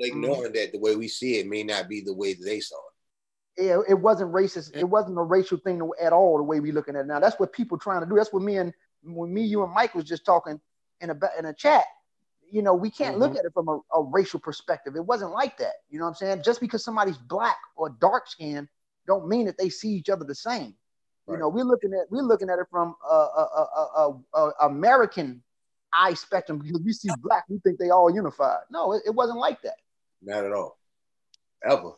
ignoring that the way we see it may not be the way they saw it. Yeah, it wasn't racist. It wasn't a racial thing at all. The way we're looking at it now, that's what people trying to do. That's what me and when me, you, and Mike was just talking in a in a chat. You know, we can't mm-hmm. look at it from a, a, racial perspective. It wasn't like that. You know what I'm saying? Just because somebody's black or dark skinned don't mean that they see each other the same. Right. You know, we're looking at we're looking at it from a, a, a American eye spectrum because we see black, we think they all unified. No, it, it wasn't like that. Not at all. Ever.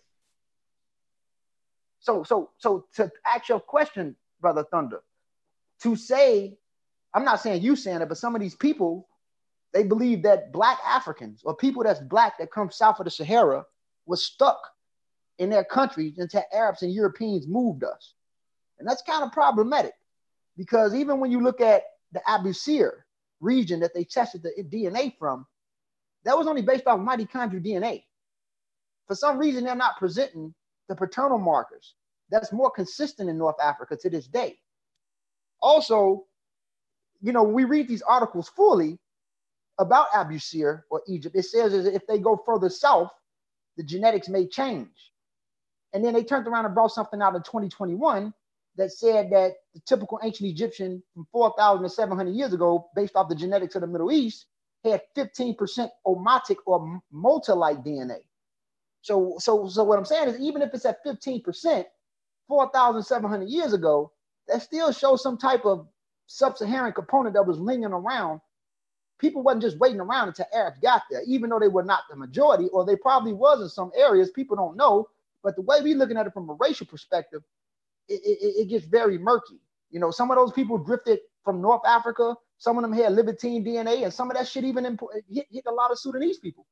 So, so, so to ask your question, brother Thunder, to say, I'm not saying you saying it, but some of these people, they believe that black Africans or people that's black that come south of the Sahara was stuck in their countries until Arabs and Europeans moved us. And that's kind of problematic because even when you look at the Abusir, region that they tested the DNA from, that was only based off mitochondrial DNA. For some reason, they're not presenting the paternal markers. That's more consistent in North Africa to this day. Also, you know, we read these articles fully about Abusir or Egypt. It says if they go further south, the genetics may change. And then they turned around and brought something out in 2021 that said that the typical ancient Egyptian from 4,700 years ago, based off the genetics of the Middle East, had 15% omotic or multi-like DNA. So, so, so what I'm saying is, even if it's at 15%, 4,700 years ago, that still shows some type of sub-Saharan component that was lingering around. People wasn't just waiting around until Arabs got there, even though they were not the majority, or they probably was in some areas. People don't know. But the way we're looking at it from a racial perspective, it, it, it gets very murky. You know, some of those people drifted from North Africa. Some of them had Levantine DNA, and some of that shit even imp- hit, hit a lot of Sudanese people.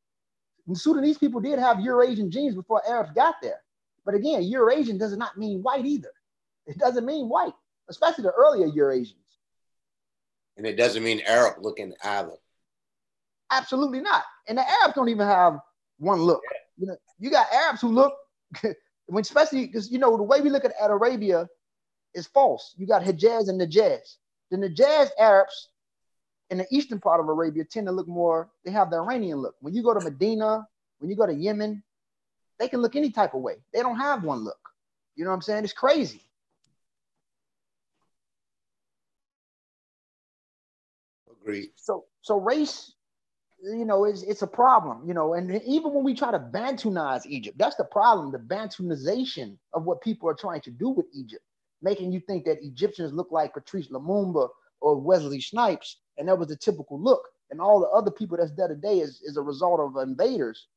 And Sudanese people did have Eurasian genes before Arabs got there. But again, Eurasian does not mean white either. It doesn't mean white, especially the earlier Eurasians. And it doesn't mean Arab looking either. Absolutely not. And the Arabs don't even have one look. You know, you got Arabs who look when especially because you know the way we look at, at Arabia is false. You got Hijaz and Najaz. The Najaz Arabs in the eastern part of Arabia tend to look more, they have the Iranian look. When you go to Medina, when you go to Yemen, they can look any type of way. They don't have one look. You know what I'm saying? It's crazy. Agreed. So so race you know, it's, it's a problem, you know, and even when we try to Bantunize Egypt, that's the problem, the Bantunization of what people are trying to do with Egypt, making you think that Egyptians look like Patrice Lumumba or Wesley Snipes, and that was the typical look. And all the other people that's there today is, is a result of invaders.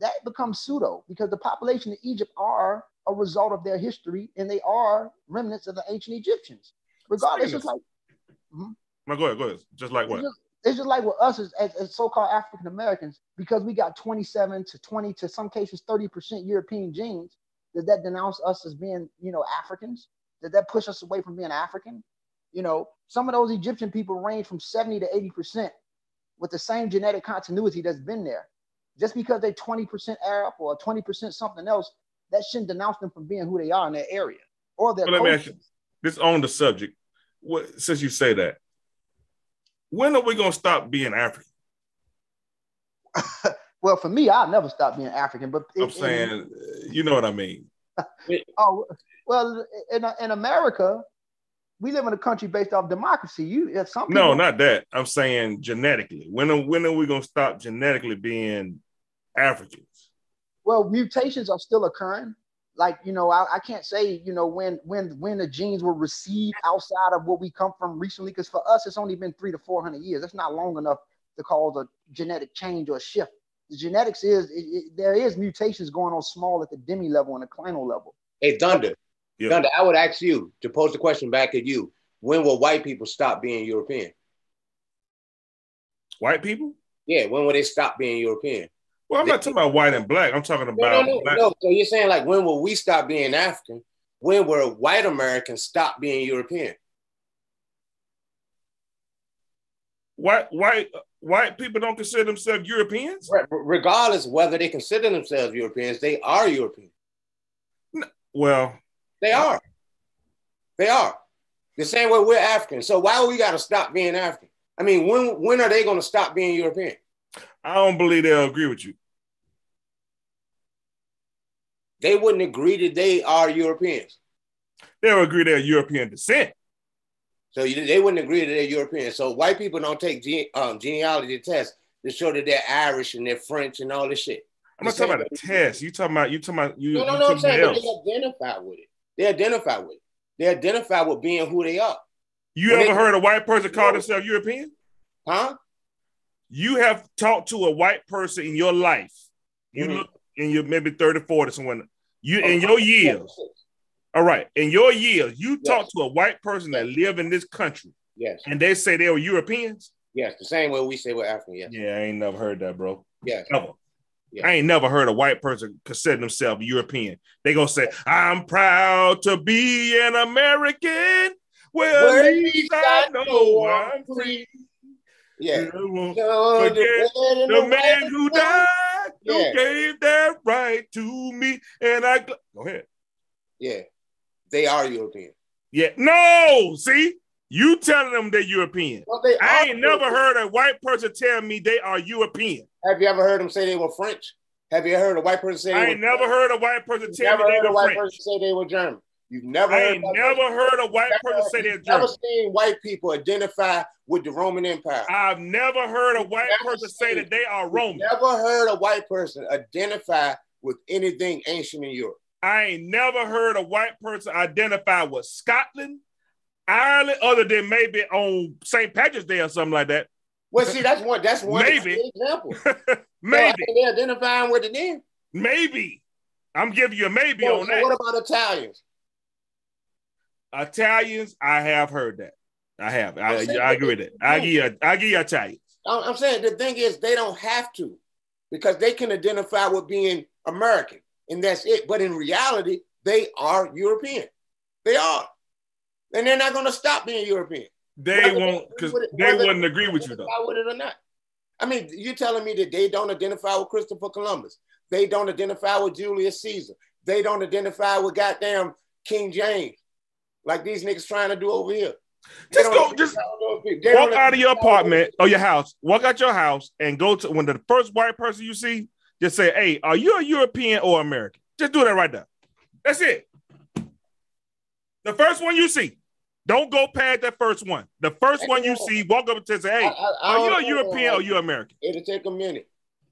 That becomes pseudo because the population of Egypt are a result of their history and they are remnants of the ancient Egyptians. Regardless, it's like. Mm-hmm. No, go ahead, go ahead. Just like what? Just, it's just like with us as, as, as so-called African Americans, because we got 27 to 20 to some cases 30% European genes. Does that denounce us as being, you know, Africans? Did that push us away from being African? You know, some of those Egyptian people range from 70 to 80% with the same genetic continuity that's been there. Just because they're 20% Arab or 20% something else, that shouldn't denounce them from being who they are in that area or their. Well, let me ask you this on the subject. What since you say that, when are we gonna stop being African? well, for me, I'll never stop being African. But I'm saying, it, uh, you know what I mean. oh well, in in America, we live in a country based off democracy. You, if some people, no, not that. I'm saying genetically. When are when are we gonna stop genetically being Africans? Well, mutations are still occurring like you know I, I, can't say you know when when when the genes were received outside of what we come from recently because for us it's only been three to four hundred years. That's not long enough to cause a genetic change or a shift. The genetics is it, it, there is mutations going on small at the demi level and the clinal level. Hey thunder. Yeah. thunder i would ask you to pose the question back at you. When will white people stop being european? White people? Yeah when will they stop being european well, I'm not talking about white and black. I'm talking about no, no, no. So you're saying like when will we stop being African? When will white Americans stop being European? White white white people don't consider themselves Europeans. Right. Regardless whether they consider themselves Europeans, they are European. Well, they are. They are. The same way we're African. So why we got to stop being African? I mean, when when are they going to stop being European? I don't believe they'll agree with you. They wouldn't agree that they are Europeans. They'll agree they're European descent. So you, they wouldn't agree that they're European. So white people don't take gene, um, genealogy tests to show that they're Irish and they're French and all this shit. I'm not talking about a test. You talking about you talking about you. No, no, no. I'm saying else. they identify with it. They identify with it. They identify with being who they are. You when ever they- heard a white person call No. themselves European? Huh? You have talked to a white person in your life. You Mhm. look in your maybe 30, 40, someone. You oh, in your years. All right. In your years, you talk to a white person that live in this country Yes. and they say they were Europeans. Yes. The same way we say we're African. Yes. Yeah, I ain't never heard that, bro. Yes. Never. Yeah. I ain't never heard a white person consider themselves European. They gonna say, "I'm proud to be an American." Well, Well, at least I know I'm free. Yeah. So Forget the, The man who died, Yeah. who gave that right to me, and I go ahead. Yeah. They are European. Yeah, no, see, you telling them they're European. Well, they I ain't never heard a white person tell me they are European. Have you ever heard them say they were French? Have you heard a white person say I ain't never heard a white person tell never me heard they a were white French. person say they were German. You've never I heard ain't never heard a white person say they're You've never seen white people identify with the Roman Empire. I've never heard a white never person say that they are Roman. Never heard a white person identify with anything ancient in Europe. I ain't never heard a white person identify with Scotland, Ireland, other than maybe on St. Patrick's Day or something like that. Well, see, that's one. That's one Maybe. example. maybe, So, they identifying with it then. maybe. I'm giving you a maybe So, on so that. what about Italians? Italians, I have heard that. I have. I, I agree with that. I give you. I give you Italians. I'm I'm saying the thing is they don't have to because they can identify with being American and that's it. But in reality, they are European. They are. And they're not going to stop being European. They Whether won't because they wouldn't agree with you though. with it or not. I mean, you're telling me that they don't identify with Christopher Columbus. They don't identify with Julius Caesar. They don't identify with goddamn King James, like these niggas trying to do over here. Just go. Just with those people. They walk out of your apartment or your house. Walk out your house and go to when the first white person you see. Just say, "Hey, are you a European or American?" Just do that right there. That's it. The first one you see. Don't go past that first one. The first one you see, walk up and say, "Hey, I- I are you a. European or you American?" It'll take a minute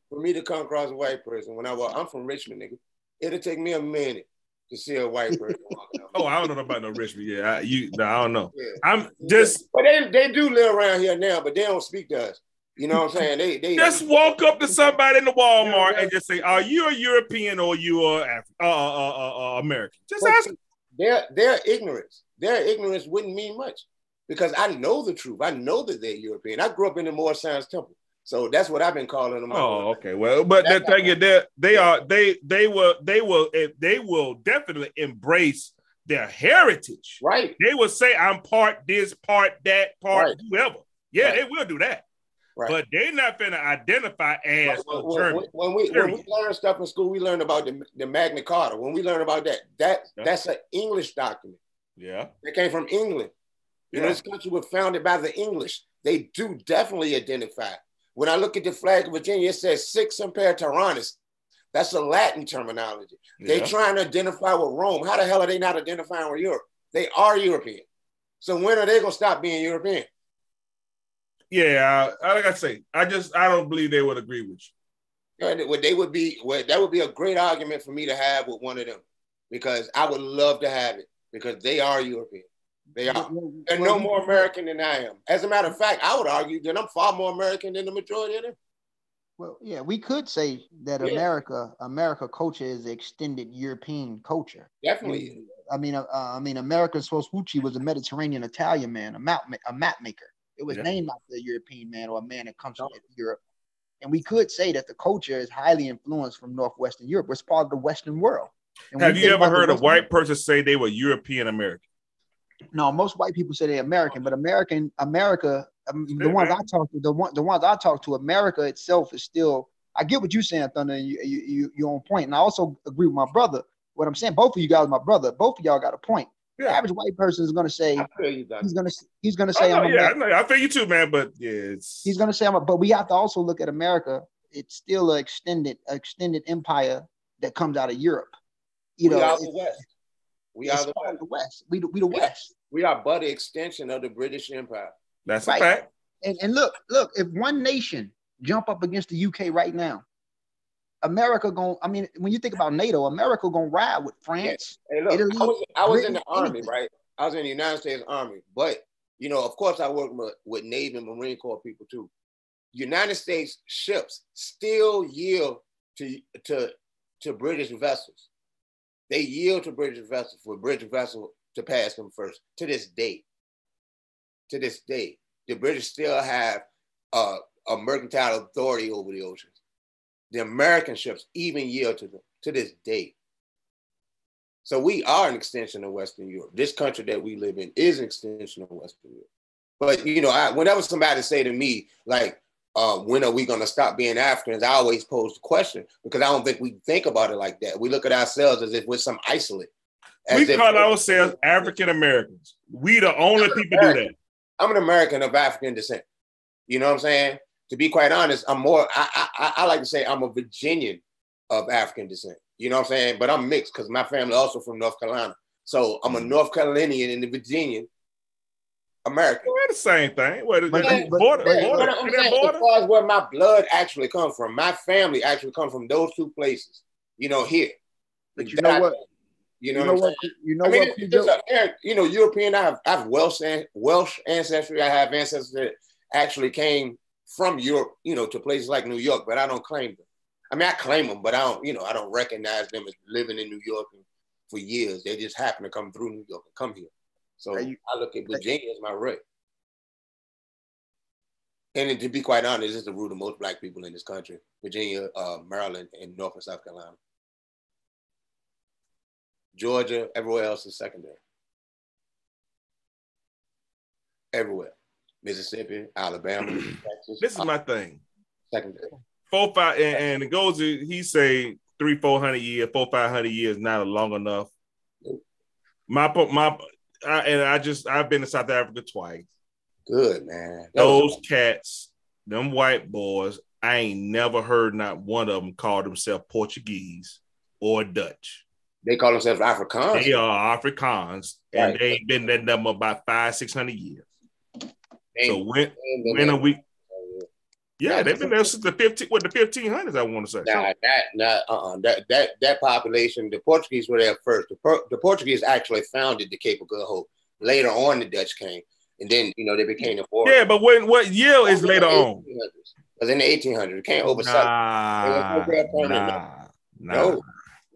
for me to come across a white person when I walk. I'm from Richmond, nigga. It'll take me a minute to see a white person. Oh, I don't know about no Richmond. Yeah, I, you. No, I don't know. Yeah. I'm just But they, they do live around here now, but they don't speak to us. You know what I'm saying? They they just walk up to somebody in the Walmart Yeah, yeah. and just say, "Are you a European or you are Afri- uh, uh, uh, uh, American?" Just But ask. their their ignorance. Their ignorance wouldn't mean much because I know the truth. I know that they're European. I grew up in the Moorish Science Temple, so that's what I've been calling them. Oh, okay. Well, but the thing is, that they are they they will they will eh, they will definitely embrace their heritage. right. They will say, "I'm part this, part that, part Right. whoever." Yeah, Right. they will do that. Right. But they're not gonna identify as When, a German. when we when we learn stuff in school, we learn about the, the Magna Carta. When we learn about that, that Yeah. that's an English document. Yeah. They came from England. You know, this country was founded by the English. They do definitely identify. When I look at the flag of Virginia, it says Sic Semper Tyrannis. That's a Latin terminology. They're trying to identify with Rome. How the hell are they not identifying with Europe? They are European. So when are they gonna stop being European? Yeah, I- like I say, I just I don't believe they would agree with you. And what they would be, well, that would be a great argument for me to have with one of them, because I would love to have it because they are European. They are. They're no more American than I am. As a matter of fact, I would argue that I'm far more American than the majority of them. Well, yeah, we could say that Yeah. America, America culture is extended European culture. Definitely. I mean, uh, I mean, Amerigo Vespucci was a Mediterranean Italian man, a map, a map maker. It was Yeah. named after a European man or a man that comes from Europe. And we could say that the culture is highly influenced from Northwestern Europe. It's part of the Western world. And Have you ever about the heard a Western- white person say they were European American? No, most white people say they're American, but American, America, um, the ones. I talk to, the one, the ones I talk to, America itself is still. I get what you're saying, Thunder. and You, you, you, you're on point, and I also agree with my brother. What I'm saying, both of you guys, my brother, both of y'all got a point. The average white person is going to say you, he's going to he's going to say know, I'm Oh, yeah, I, American. I feel you too, man. But yeah, it's He's going to say I'm. A, but we have to also look at America. It's still an extended extended empire that comes out of Europe. You we know, are the West. We are the West. the West. We the, we the West. We are but the extension of the British Empire. That's Right. a fact. And and look, look, if one nation jump up against the UK right now, America going I mean, when you think about NATO, America gonna ride with France. Hey, look, Italy, I was, I was in the army, anything. right? I was in the United States Army, but you know, of course, I work with, with Navy and Marine Corps people too. United States ships still yield to to to British vessels. They yield to British vessels for British vessel to pass them first. To this day, to this day, the British still have uh, a mercantile authority over the oceans. The American ships even yield to them to this day. So we are an extension of Western Europe. This country that we live in is an extension of Western Europe. But you know, I, whenever somebody say to me like, uh, "When are we going to stop being Africans?" I always pose the question because I don't think we think about it like that. We look at ourselves as if we're some isolate. As We call ourselves African Americans. We the only people do that. I'm an American of African descent. You know what I'm saying? To be quite honest, I'm more. I I, I- I like to say I'm a Virginian of African descent. You know what I'm saying? But I'm mixed because my family also from North Carolina. So I'm a North Carolinian and a Virginian American. We're the same thing. What, But- border, but- border, but- border, But I'm see that as far as where my blood actually comes from, my family actually comes from those two places. You know, here. But you know what? You You know, know what? I'm what? You know I mean, what? it's, it's a- you know, European. I have, I have Welsh an- Welsh ancestry. I have ancestors that actually came from Europe. You know, to places like New York, but I don't claim them. I mean, I claim them, but I don't. You know, I don't recognize them as living in New York for years. They just happen to come through New York and come here. So you- I look at Virginia as my root. And to be quite honest, it's the root of most black people in this country: Virginia, uh, Maryland, and North and South Carolina. Georgia, everywhere else is secondary. Everywhere. Mississippi, Alabama, Texas. This is my thing. secondary. Four, five, and, and it goes. to- He say three, four hundred years, four, five hundred years, not long enough. My, my, I, and I just I've been to South Africa twice. Good man. That was- Those cats, them white boys, I ain't never heard not one of them call themselves Portuguese or Dutch. they call themselves Afrikaans. They are Afrikaans, and they ain't been in them about five, six hundred years. They So when when are we? Yeah, they've been there since the fifteen, what the fifteen hundreds. I want to say. Nah, that, nah, uh-uh. that, that, that population, the Portuguese were there first. The, Por- the Portuguese actually founded the Cape of Good Hope. Later on, the Dutch came, and then you know they became the four. Yeah, but when what year is later on? Because in the 1800s, it came over south. Nah, no nah, nah. No,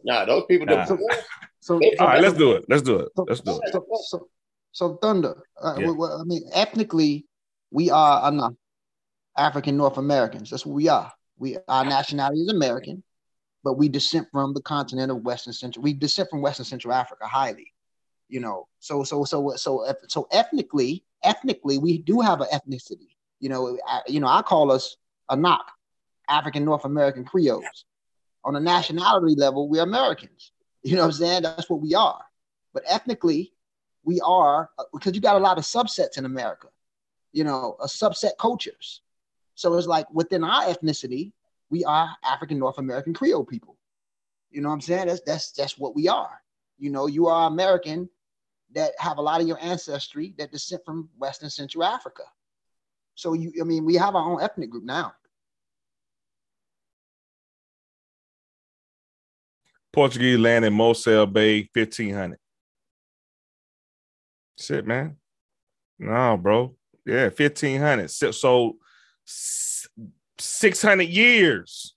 nah, those people. Nah. The, So, All right, let's do it. Let's do it. Let's do it. So, so, so Thunder. Uh, Yeah. well, well, I mean, ethnically, we are enough African North Americans. That's what we are. We our nationality is American, but we descend from the continent of Western Central. We descend from Western Central Africa highly. You know, so so so so so ethnically, ethnically, we do have an ethnicity. You know, I, you know, I call us a knock, African North American Creoles. On a nationality level, we're Americans. You know what I'm saying? That's what we are. But ethnically, we are uh, because you got a lot of subsets in America, you know, a subset cultures. So it's like within our ethnicity, we are African North American Creole people. You know what I'm saying? That's that's that's what we are. You know, you are American that have a lot of your ancestry that descend from Western Central Africa. So you, I mean, we have our own ethnic group now. Portuguese land in Mossel Bay, fifteen hundred. Shit, man. No, bro. Yeah, fifteen hundred. So, so six hundred years.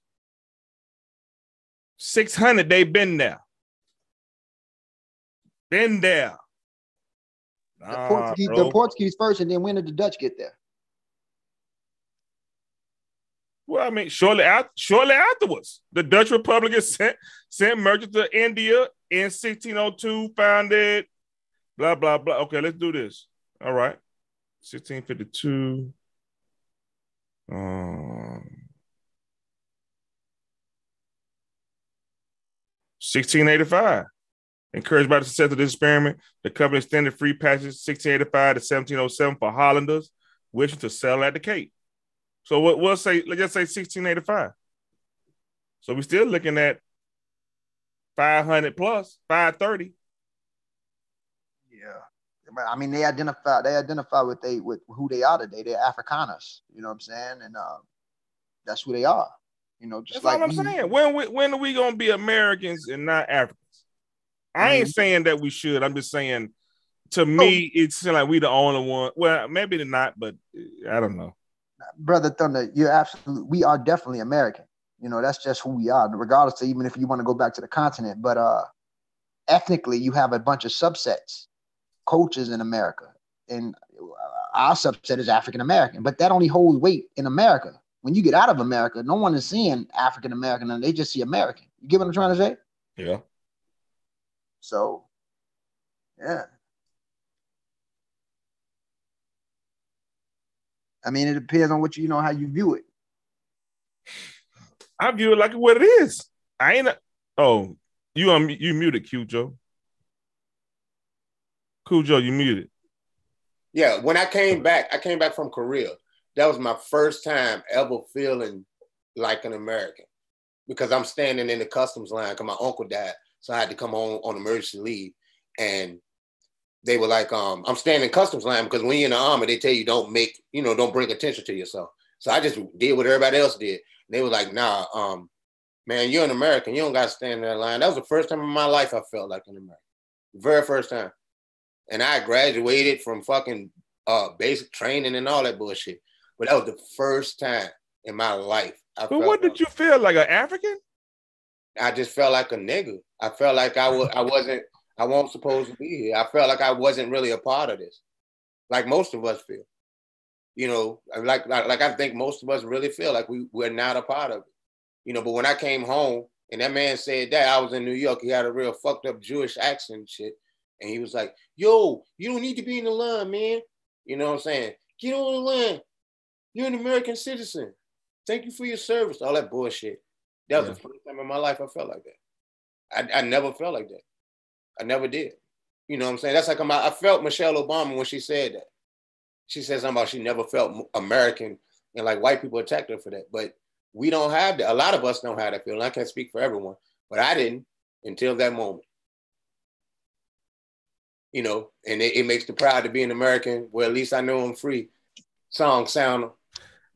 Six hundred. They've been there. Been there. The Portuguese, the Portuguese first, and then when did the Dutch get there? Well, I mean, shortly after, shortly afterwards, the Dutch Republic sent sent merchants to India in 1602, founded blah blah blah. Okay, let's do this. All right, 1652. 1685. Encouraged by the success of this experiment, the company extended free passage 1685 to 1707 for Hollanders wishing to settle at the Cape. So what we'll say, let's just say 1685. So we're still looking at 500 plus, 530. Yeah. I mean, they identify they identify with they with who they are today. They're Afrikaners, you know what I'm saying? And uh, that's who they are. You know, just That's like all I'm we- saying. When we, when are we gonna be Americans and not Africans? I ain't Mhm. saying that we should. I'm just saying to Oh. me, it's like we the only one. Well, maybe they're not, but uh, I don't know. brother Thunder, you're absolutely we are definitely American. You know, that's just who we are, regardless of even if you want to go back to the continent. But uh ethnically, you have a bunch of subsets, cultures in America. And our subset is African American, but that only holds weight in America. When you get out of America, no one is seeing African American and they just see American. You get what I'm trying to say? Yeah. So yeah. I mean, it depends on what you, you know how you view it. I view it like what it is. I ain't. A, oh, you um, you muted, Cujo. Cujo, you muted. Yeah, when I came back, I came back from Korea. That was my first time ever feeling like an American because I'm standing in the customs line because my uncle died. So I had to come home on emergency leave. And they were like, um, I'm standing in customs line because when you're in the army, they tell you don't make, you know, don't bring attention to yourself. So I just did what everybody else did. And they were like, nah, um, man, you're an American. You don't got to stand in that line. That was the first time in my life I felt like an American. Very first time. And I graduated from fucking uh, basic training and all that bullshit. But that was the first time in my life. I But what did you feel like an African? I just felt like a nigga. I felt like I was I wasn't I wasn't supposed to be here. I felt like I wasn't really a part of this. Like most of us feel. You know, like like, like I think most of us really feel like we, we're not a part of it. You know, but when I came home and that man said that, I was in New York, he had a real fucked up Jewish accent and shit. And he was like, yo, you don't need to be in the line, man. You know what I'm saying? Get on the line. You're an American citizen. Thank you for your service. All that bullshit. That was Yeah. the first time in my life I felt like that. I, I never felt like that. I never did. You know what I'm saying? That's like I'm, I felt Michelle Obama when she said that. She said something about she never felt American and like white people attacked her for that. But we don't have that. A lot of us don't have that feeling. I can't speak for everyone, but I didn't until that moment. You know, and it, it makes the proud to be an American. Well, at least I know I'm free. Song sound.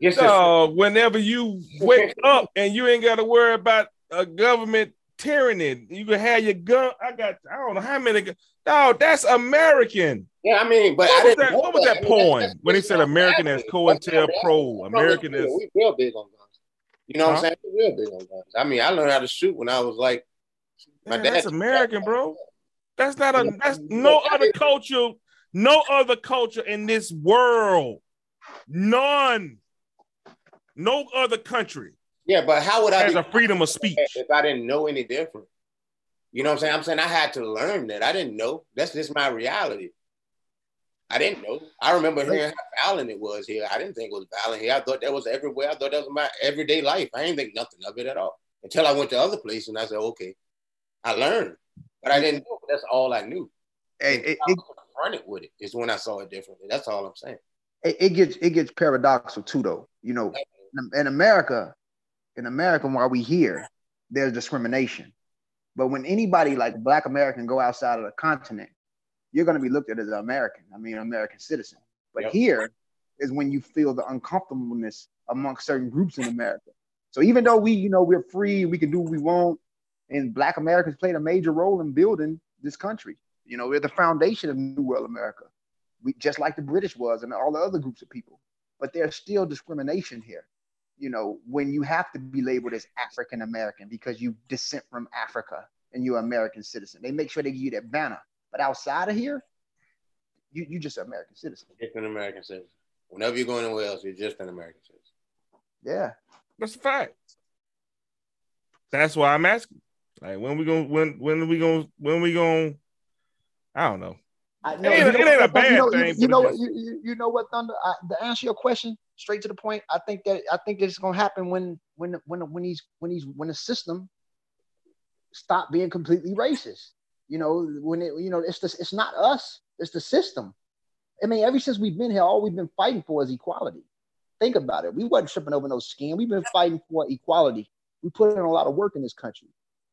Yes. So whenever you wake up and you ain't got to worry about a government tyranny, you can have your gun. I got I don't know how many. gu- No, that's American. Yeah, I mean, but What I was that? What was that I mean, that's- poem that's- when he said American as happening. That's not COINTELPRO? American is We real big on guns. You know what I'm saying? We real big on guns. I mean, I learned how to shoot when I was like, my Man, dad. that's American, bro. That's not a. That's no other culture. No other culture in this world. None. No other country Yeah, but how would I has be a freedom of speech. if I didn't know any different? You know what I'm saying? I'm saying I had to learn that. I didn't know. That's just my reality. I didn't know. I remember hearing how violent it was here. I didn't think it was violent here. I thought that was everywhere. I thought that was my everyday life. I didn't think nothing of it at all until I went to other places and I said, okay, I learned, but I didn't know. That's all I knew. Hey, And it, I was confronted with it is when I saw it differently. That's all I'm saying. it, it gets it gets paradoxical too though you know in, america in america while we here there's discrimination but when anybody like black american go outside of the continent you're going to be looked at as an american i mean an american citizen but Yep. here is when you feel the uncomfortableness amongst certain groups in america so even though we you know we're free we can do what we want and black americans played a major role in building this country you know we're the foundation of new world america we just like the British was and all the other groups of people. But there's still discrimination here. You know, when you have to be labeled as African American because you descend from Africa and you're an American citizen. They make sure they give you that banner. But outside of here, you you just an American citizen. Just an American citizen. Whenever you're going anywhere else, you're just an American citizen. Yeah. That's a fact. That's why I'm asking. Like when we going when when are we going when we going I don't know. I, It ain't- it ain't a bad you know, thing, You, you know, just- you, you, you know what, Thunder? I, to answer your question straight to the point, I think that I think it's gonna happen when when when when he's when he's when the system stop being completely racist. You know, when it you know it's the, it's not us, it's the system. I mean, ever since we've been here, all we've been fighting for is equality. Think about it. We wasn't tripping over no skin. We've been fighting for equality. We put in a lot of work in this country.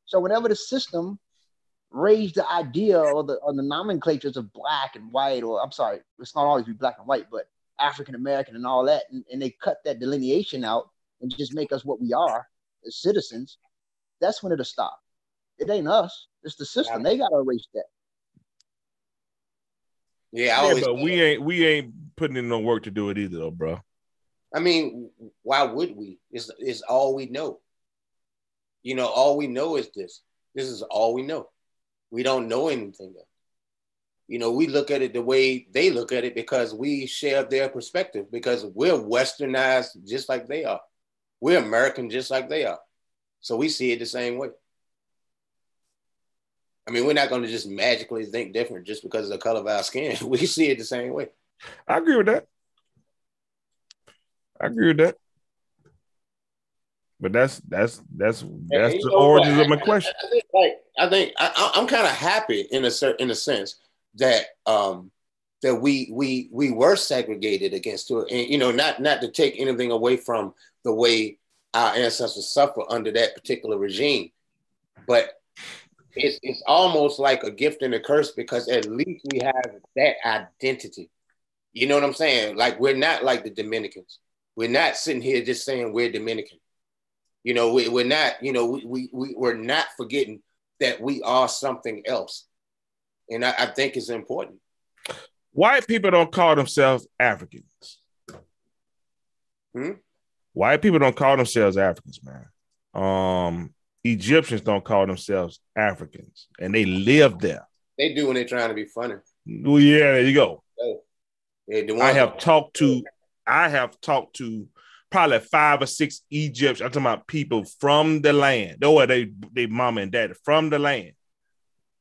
So whenever the system raised the idea or the or the nomenclatures of black and white, or I'm sorry, it's not always be black and white, but African American and all that, and, and they cut that delineation out and just make us what we are as citizens, that's when it'll stop. It ain't us, it's the system. They gotta erase that. Yeah, yeah but we ain't we ain't putting in no work to do it either, though, bro. I mean, why would we? It's it's all we know. You know, all we know is this. This is all we know. We don't know anything else. You know, we look at it the way they look at it because we share their perspective because we're westernized just like they are. We're American just like they are. So we see it the same way. I mean, we're not going to just magically think different just because of the color of our skin. We see it the same way. I agree with that. I agree with that. But that's that's that's that's the origins of my question. I, I think, like, I think I, am kind of happy in a certain in a sense that um that we we we were segregated against it, and you know, not not to take anything away from the way our ancestors suffered under that particular regime, but it's it's almost like a gift and a curse because at least we have that identity. You know what I'm saying? Like we're not like the Dominicans. We're not sitting here just saying we're Dominican. You know, we, we're not. You know, we, we we we're not forgetting that we are something else, and I, I think it's important. White people don't call themselves Africans. Hmm? White people don't call themselves Africans, man. Um, Egyptians don't call themselves Africans, and they live there. They do when they're trying to be funny. Well, yeah, there you go. Yeah, I have talked to, I have talked to probably five or six Egyptians. I'm talking about people from the land. Though they they mom and dad from the land.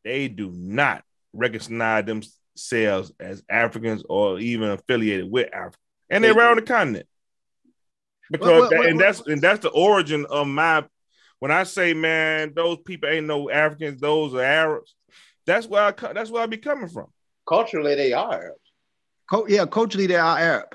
They do not recognize themselves as Africans or even affiliated with Africa, and they're around the continent. Because what, what, what, and that's and that's the origin of my when I say, man, those people ain't no Africans, those are Arabs. That's where I that's where I be coming from. Culturally, they are Arabs. Co- yeah, culturally, they are Arab.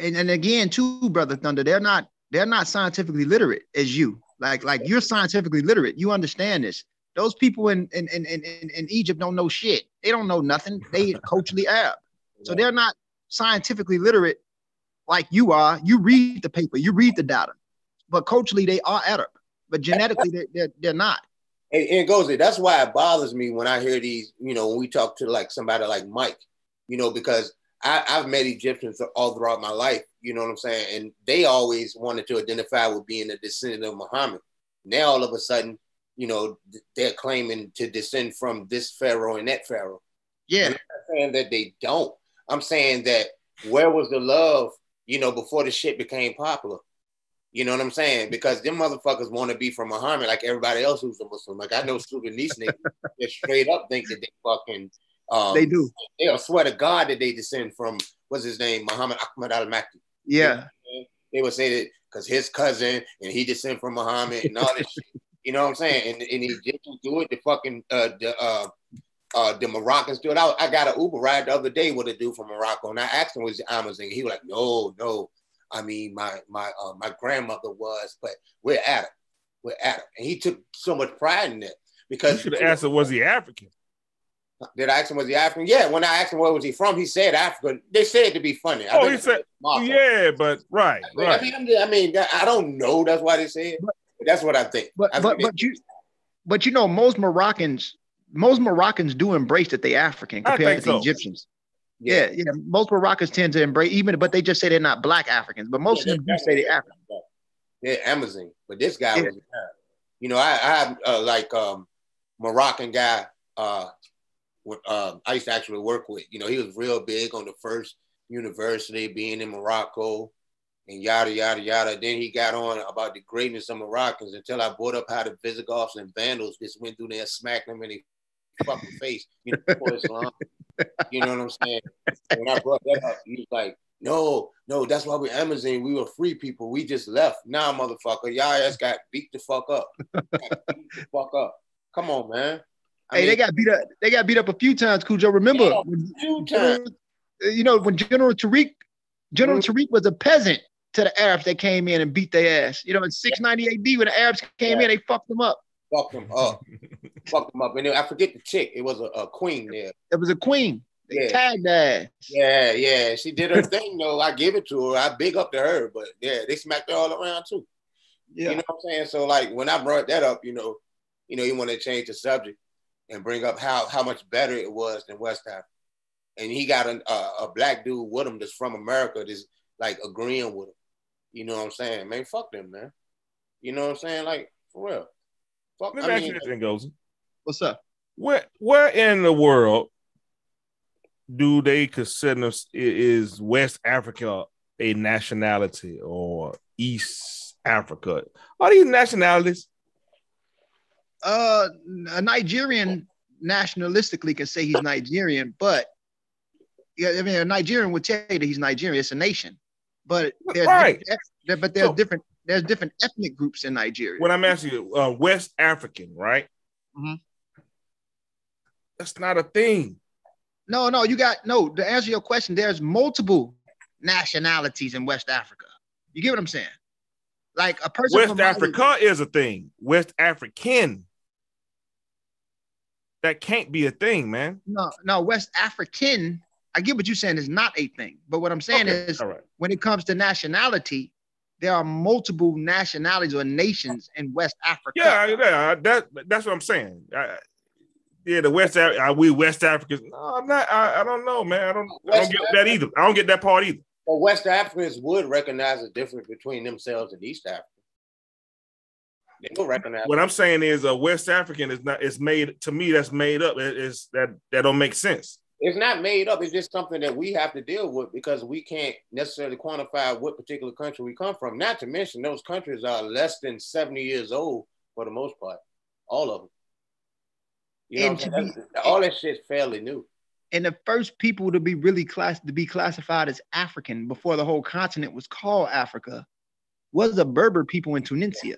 And and again, too, brother Thunder, they're not they're not scientifically literate as you. Like like you're scientifically literate. You understand this. Those people in in in in, in Egypt don't know shit. They don't know nothing. They culturally Arab. So they're not scientifically literate like you are. You read the paper, you read the data, but culturally they are Arab but genetically they're, they're, they're not. And, and it goes there. That's why it bothers me when I hear these, you know, when we talk to like somebody like Mike, you know, because I, I've met Egyptians all throughout my life, you know what I'm saying? And they always wanted to identify with being a descendant of Muhammad. Now all of a sudden, you know, they're claiming to descend from this pharaoh and that pharaoh. Yeah. I'm not saying that they don't. I'm saying that where was the love, you know, before the shit became popular? You know what I'm saying? Because them motherfuckers want to be from Muhammad like everybody else who's a Muslim. Like I know Sudanese niggas that straight up think that they fucking um, they do. They'll swear to God that they descend from what's his name, Muhammad Ahmad al Makki. Yeah. They would say that because his cousin and he descend from Muhammad and all this shit. You know what I'm saying? And, and the Egyptians do it, the fucking uh, the uh, uh, the Moroccans do it. I, I got an Uber ride the other day with a dude from Morocco, and I asked him was the Amazigh. He was like, "No, no, I mean, my my uh, my grandmother was, but we're at it. We're at it. And he took so much pride in it because you should have asked him, was he African? Did I ask him was he African? Yeah, when I asked him where was he from, he said Africa. They said to be funny. Oh, he said, yeah, but right, I mean, right. I mean, I mean, I don't know. That's why they said. But, but that's what I think. But I but, but you, but you know, most Moroccans, most Moroccans do embrace that they African compared to so. the Egyptians. Yeah. yeah, Most Moroccans tend to embrace even, but they just say they're not black Africans. But most yeah, of them do say they're African. They're Amazigh, but this guy yeah. was, you know, I, I have uh, like um, Moroccan guy. Uh, uh, I used to actually work with. You know, he was real big on the first university being in Morocco, and yada yada yada. Then he got on about the greatness of Moroccans until I brought up how the Visigoths and Vandals just went through there, smacked them in the fucking face, you know, before Islam. You know what I'm saying? when I brought that up, he was like, no, no, that's why we're Amazigh. We were free people. We just left. Nah, motherfucker. Y'all ass got beat the fuck up. beat the fuck up. Come on, man. I hey, mean, they got beat up. They got beat up a few times, Cujo. Remember, yeah, when, few times. you know, when General Tariq, General mm-hmm. Tariq was a peasant to the Arabs that came in and beat their ass. You know, in 690 AD, when the Arabs came yeah. in, they fucked them up. Fucked them up. fucked them up. And I forget the chick. It was a, a queen there. It was a queen. They yeah. tagged that. Yeah, yeah. She did her thing though. I give it to her. I big up to her. But yeah, they smacked her all around too. Yeah. You know what I'm saying? So like when I brought that up, you know, you know, you want to change the subject and bring up how how much better it was than West Africa. And he got a, a, a black dude with him that's from America that's like agreeing with him. You know what I'm saying? Man, fuck them, man. You know what I'm saying? Like, for real. Fuck, Let me I ask mean, you this thing goes. What's up? Where where in the world do they consider is West Africa a nationality or East Africa? Are these nationalities? Uh, a Nigerian nationalistically can say he's Nigerian, but yeah, I mean, a Nigerian would tell you that he's Nigerian. It's a nation, but there's right. different, but there's so, different there's different ethnic groups in Nigeria. When I'm asking you, uh, West African, right? Mm-hmm. That's not a thing. No, no, you got no. To answer your question, there's multiple nationalities in West Africa. You get what I'm saying? Like a person. West Africa Mali, is a thing. West African. That can't be a thing, man. No, no, West African. I get what you're saying is not a thing, but what I'm saying okay. is, right. when it comes to nationality, there are multiple nationalities or nations in West Africa. Yeah, yeah, that that's what I'm saying. I, yeah, the West Af- are we West Africans? No, I'm not. I, I don't know, man. I don't. I don't get that either. I don't get that part either. But West Africans would recognize the difference between themselves and East Africa. They will recognize. What I'm saying is, a West African is not. It's made to me. That's made up. It, it's that that don't make sense it's not made up. It's just something that we have to deal with because we can't necessarily quantify what particular country we come from. Not to mention those countries are less than 70 years old for the most part, all of them. You know, be, all that shit's fairly new. And the first people to be really class to be classified as African before the whole continent was called Africa was the Berber people in Tunisia.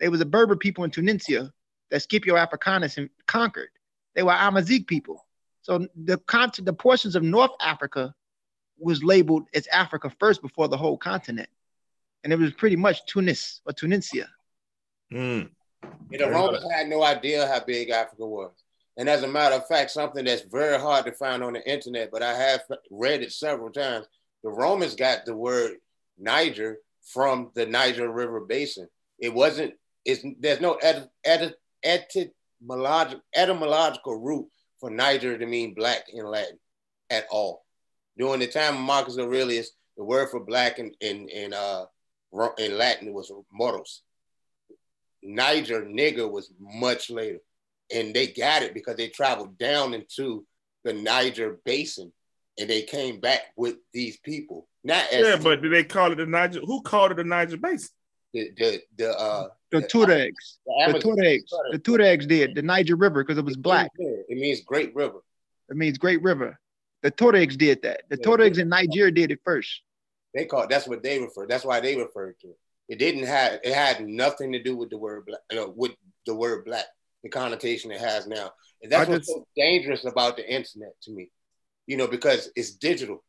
They was a Berber people in Tunisia that Scipio Africanus conquered. They were Amazigh people. So the continent, the portions of North Africa was labeled as Africa first before the whole continent. And it was pretty much Tunis or Tunisia. Mm. You know, Romans had no idea how big Africa was. And as a matter of fact, something that's very hard to find on the internet, but I have read it several times. The Romans got the word Niger from the Niger River Basin. It wasn't, it's, there's no ed, ed, etymological, etymological root for Niger to mean black in Latin at all. During the time of Marcus Aurelius, the word for black in in in, uh, in Latin was moros. Niger nigger was much later, and they got it because they traveled down into the Niger basin, and they came back with these people. Not yeah, but did they call it the Niger? Who called it the Niger basin? The the the uh the Tuaregs. The, the Tuaregs. The Tuaregs did the Niger River because it was black. It means Great River. It means Great River. The Tuaregs did that. The yeah, Tuaregs in Nigeria did it first. They called. That's what they refer. That's why they referred to it. It didn't have. It had nothing to do with the word black. You know, with the word black, the connotation it has now, and that's what's so dangerous about the internet to me. You know, because it's digital,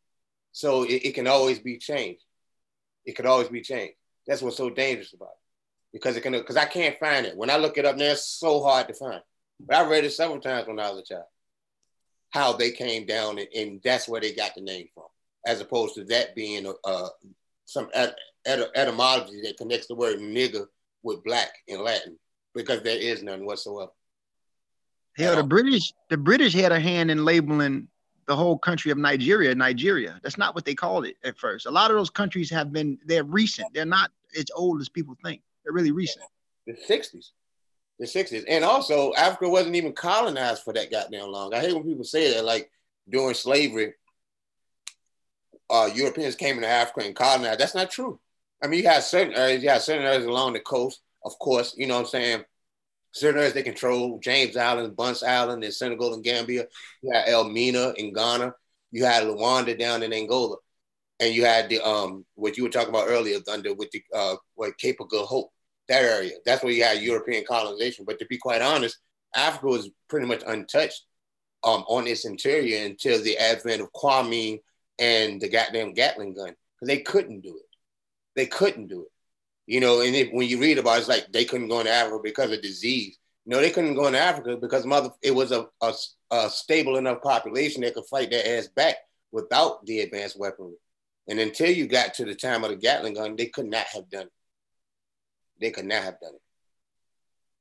so it, it can always be changed. It could always be changed. That's what's so dangerous about it because it can because I can't find it. When I look it up now, it's so hard to find. But I read it several times when I was a child. How they came down and, and that's where they got the name from, as opposed to that being a some et- et- etymology that connects the word nigger with black in Latin, because there is none whatsoever. Hell, the British, the British had a hand in labeling the whole country of Nigeria, Nigeria. That's not what they called it at first. A lot of those countries have been, they're recent. They're not as old as people think. They're really recent. The 60s. The 60s. And also, Africa wasn't even colonized for that goddamn long. I hate when people say that, like during slavery, uh, Europeans came into Africa and colonized. That's not true. I mean, you had certain areas, you had certain areas along the coast, of course, you know what I'm saying? Certain areas they control, James Island, Bunce Island in Senegal and Gambia. You had Elmina in Ghana. You had Luanda down in Angola. And you had the um what you were talking about earlier, Thunder, with the uh what Cape of Good Hope that area. That's where you had European colonization. But to be quite honest, Africa was pretty much untouched um, on its interior until the advent of quinine and the goddamn Gatling gun. They couldn't do it. They couldn't do it. You know, and it, when you read about it, it's like they couldn't go into Africa because of disease. No, they couldn't go into Africa because mother it was a, a, a stable enough population that could fight their ass back without the advanced weaponry. And until you got to the time of the Gatling gun, they could not have done it. They could not have done it.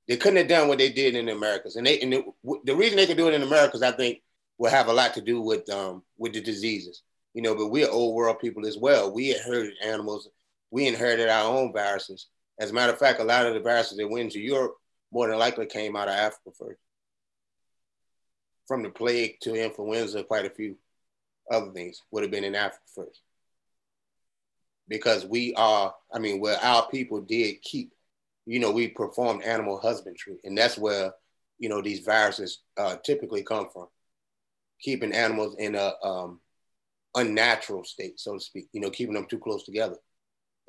They couldn't have done what they did in the Americas. And they and the reason they could do it in the Americas, I think, will have a lot to do with um with the diseases. You know, but we're old world people as well. We inherited animals. We inherited our own viruses. As a matter of fact, a lot of the viruses that went to Europe more than likely came out of Africa first. From the plague to influenza, quite a few other things would have been in Africa first. Because we are, I mean, where our people did keep, you know, we performed animal husbandry, and that's where, you know, these viruses uh, typically come from. Keeping animals in a um, unnatural state, so to speak, you know, keeping them too close together.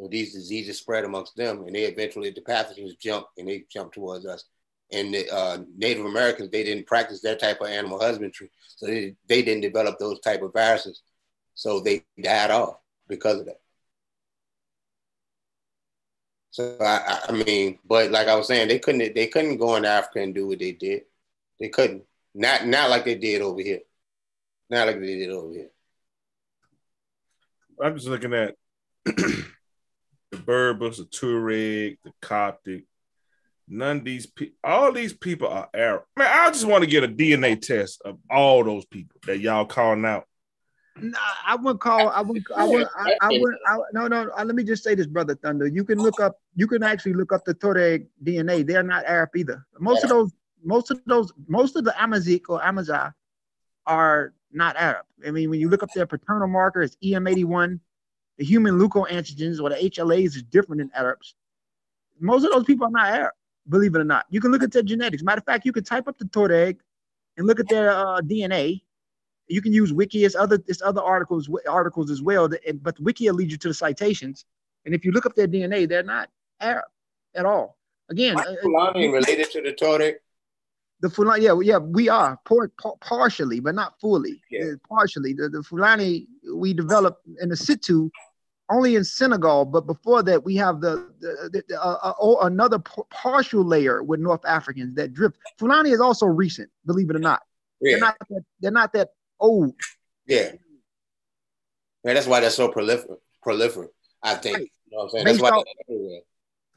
These diseases spread amongst them, and they eventually, the pathogens jump and they jump towards us. And the uh, Native Americans, they didn't practice that type of animal husbandry, so they, they didn't develop those type of viruses. So they died off because of that. So I, I mean, but like I was saying, they couldn't they couldn't go in Africa and do what they did. They couldn't. Not not like they did over here. Not like they did over here. I'm just looking at Berbers, the Tuareg, the Coptic. None of these people, all these people are Arab. Man, I just want to get a DNA test of all those people that y'all calling out. No, I wouldn't call. I wouldn't. I wouldn't. I, I wouldn't. I, no, no. Uh, let me just say this, brother Thunder. You can look up. You can actually look up the Tuareg DNA. They're not Arab either. Most of those. Most of those. Most of the Amazigh or Amazigh are not Arab. I mean, when you look up their paternal marker, it's EM81. The human leukoantigens or the HLAs is different than Arabs. Most of those people are not Arab, believe it or not. You can look at their genetics. Matter of fact, you can type up the Tuareg and look at their uh, DNA you can use wiki as other it's other articles articles as well that, but wiki will lead you to the citations and if you look up their dna they're not arab at all again uh, uh, related to the Tuareg the Fulani, yeah, yeah, we are por- par- partially, but not fully. Yeah. Uh, partially, the, the Fulani we developed in the situ only in Senegal, but before that we have the, the, the uh, uh, oh, another p- partial layer with North Africans that drift. Fulani is also recent, believe it or not. Yeah. They're not that, they're not that old. Yeah. Man, that's why they're so prolific. Proliferate, I think. Right. You know what I'm saying? Based that's why off,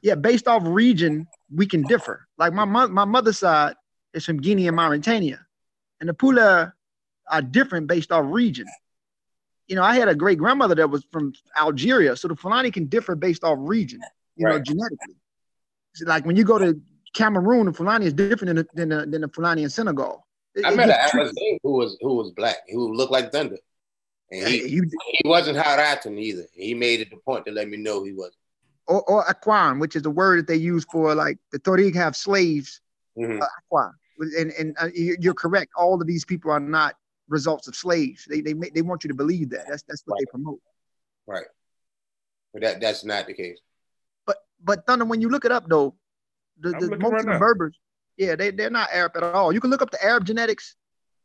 Yeah, based off region, we can differ. Like my mo- my mother's side is from Guinea and Mauritania, and the Pula are different based off region. You know, I had a great grandmother that was from Algeria, so the Fulani can differ based off region. You right. know, genetically. So like when you go to Cameroon, the Fulani is different than the, than the, than the Fulani in Senegal. I met an Amazigh who was who was black, who looked like Thunder, and he he wasn't Haratin either. He made it the point to let me know he wasn't. Or, or Aquan, which is a word that they use for like the Tuareg have slaves. Mm-hmm. Uh, Aquan, and and uh, you're correct. All of these people are not results of slaves. They they they want you to believe that. That's that's what right. they promote. Right, but that that's not the case. But but Thunder, when you look it up though, the, the most right of the Berbers, yeah, they, they're not Arab at all. You can look up the Arab genetics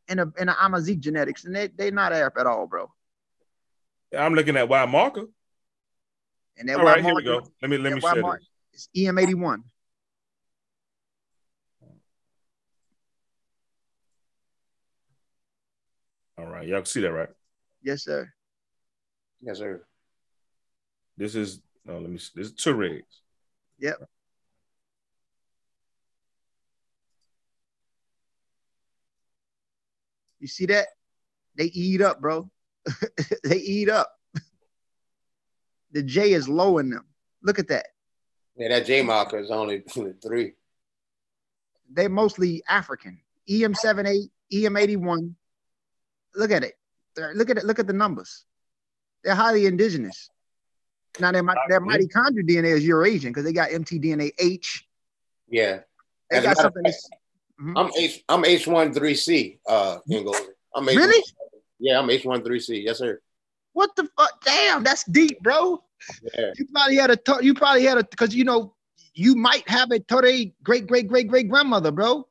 and the, and the Amazigh genetics, and they, they're not Arab at all, bro. I'm looking at Y marker. And that all right, marker, here we go. Let me let me share marker, It's EM81. All right, y'all can see that, right? Yes, sir. Yes, sir. This is no, let me. see. This is Tuaregs. Yep. You see that? They eat up, bro. they eat up. the J is low in them. Look at that. Yeah, that J marker is only three. They're mostly African. EM78, EM81. Look at it. Look at it. Look at the numbers. They're highly indigenous. Now their, their mitochondrial DNA is Eurasian because they got mtDNA H. Yeah. They got something. Mm-hmm. I'm H I'm H one three C uh I'm H- really? Yeah, I'm H one three C. Yes, sir. What the fuck? Damn, that's deep, bro. Yeah. You probably had a you probably had a because you know you might have a Tuareg great great great great grandmother, bro.